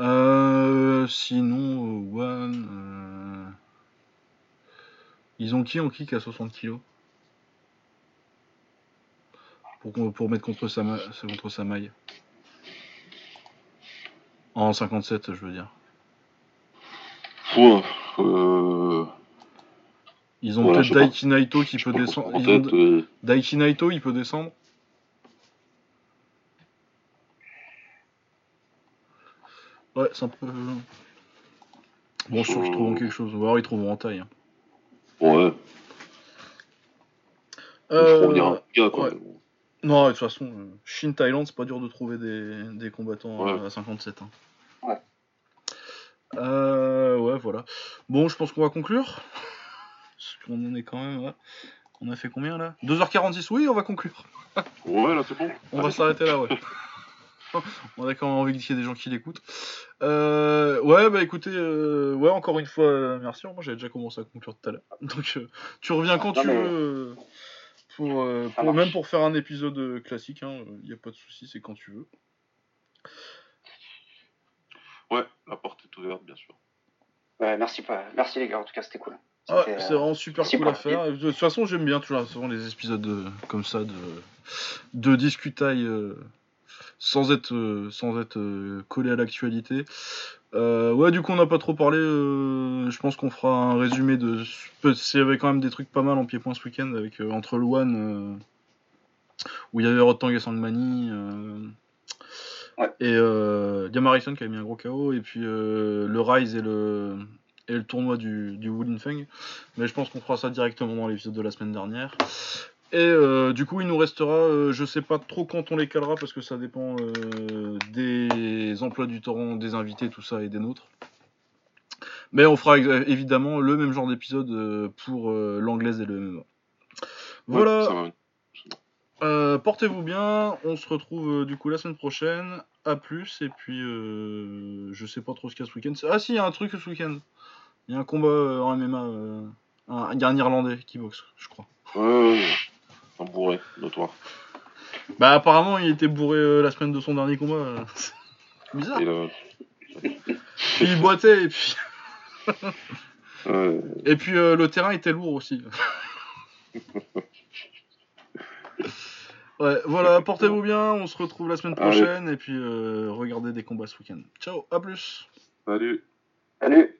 Euh, sinon, One. euh, Ils ont qui en kick à 60 kilos? Pour, pour mettre contre sa, contre sa maille. En 57, je veux dire. Euh... Ils ont peut-être. Daiki Naito qui peut descendre. En Ils ont euh, Daiki Naito, il peut descendre. Ouais, c'est un peu. Bon, je suis sûr qu'ils trouveront quelque chose. Ou alors ils trouveront en taille. hein. Ouais. Euh, ouais. Non, de toute façon, euh, Chine, Thaïlande, c'est pas dur de trouver des, des combattants Ouais. euh, à 57. hein. Ouais. Euh, ouais, voilà. Bon, je pense qu'on va conclure. Parce qu'on en est quand même. On a fait combien là? 2h46, oui, on va conclure. Ouais, là, c'est bon. On va s'arrêter là, ouais. on a quand même envie qu'il y ait des gens qui l'écoutent. Euh, ouais, bah écoutez, euh, ouais, encore une fois, euh, merci. Moi, j'avais déjà commencé à conclure tout à l'heure. Donc, euh, tu reviens quand Non, tu veux. euh, Pour, euh, pour- même pour faire un épisode euh, classique, il n'y a pas de souci, c'est quand tu veux. Ouais, la porte est ouverte, bien sûr. Ouais, merci, pas... merci les gars, en tout cas c'était cool. Ah, C'était, c'est euh, vraiment super cool à faire. De toute façon, j'aime bien toujours souvent les épisodes euh, comme ça de, de discutaille euh, sans être, euh, sans être euh, collé à l'actualité. Euh, ouais, du coup, on n'a pas trop parlé. euh, je pense qu'on fera un résumé de. Il y avait quand même des trucs pas mal en pied-point ce week-end avec euh, entre le One où il y avait Rotang et Sangmani. Ouais. Et Liam Harrison qui avait mis un gros KO, et puis le Rise et le, et le tournoi du, du Wooden Fang. Mais je pense qu'on fera ça directement dans l'épisode de la semaine dernière. Et euh, du coup, il nous restera, euh, je sais pas trop quand on les calera parce que ça dépend euh, des emplois du torrent, des invités, tout ça et des nôtres. Mais on fera ex- évidemment le même genre d'épisode euh, pour euh, l'anglaise et le MMA. Voilà. Ouais. Euh, Portez-vous bien, on se retrouve euh, du coup la semaine prochaine. À plus, et puis euh, je sais pas trop ce qu'il y a ce week-end. Ah si, il y a un truc ce week-end. Il y a un combat euh, en MMA. euh, un, il y a un Irlandais qui boxe, je crois. Ouais, Un bourré, notoire. Bah apparemment il était bourré euh, la semaine de son dernier combat. euh. C'est bizarre. Et là, Puis il boitait et puis, ouais, et puis euh, le terrain était lourd aussi. Ouais, voilà, portez-vous bien, on se retrouve la semaine Allez. prochaine et puis euh, regardez des combats ce week-end. Ciao, à plus. salut. Salut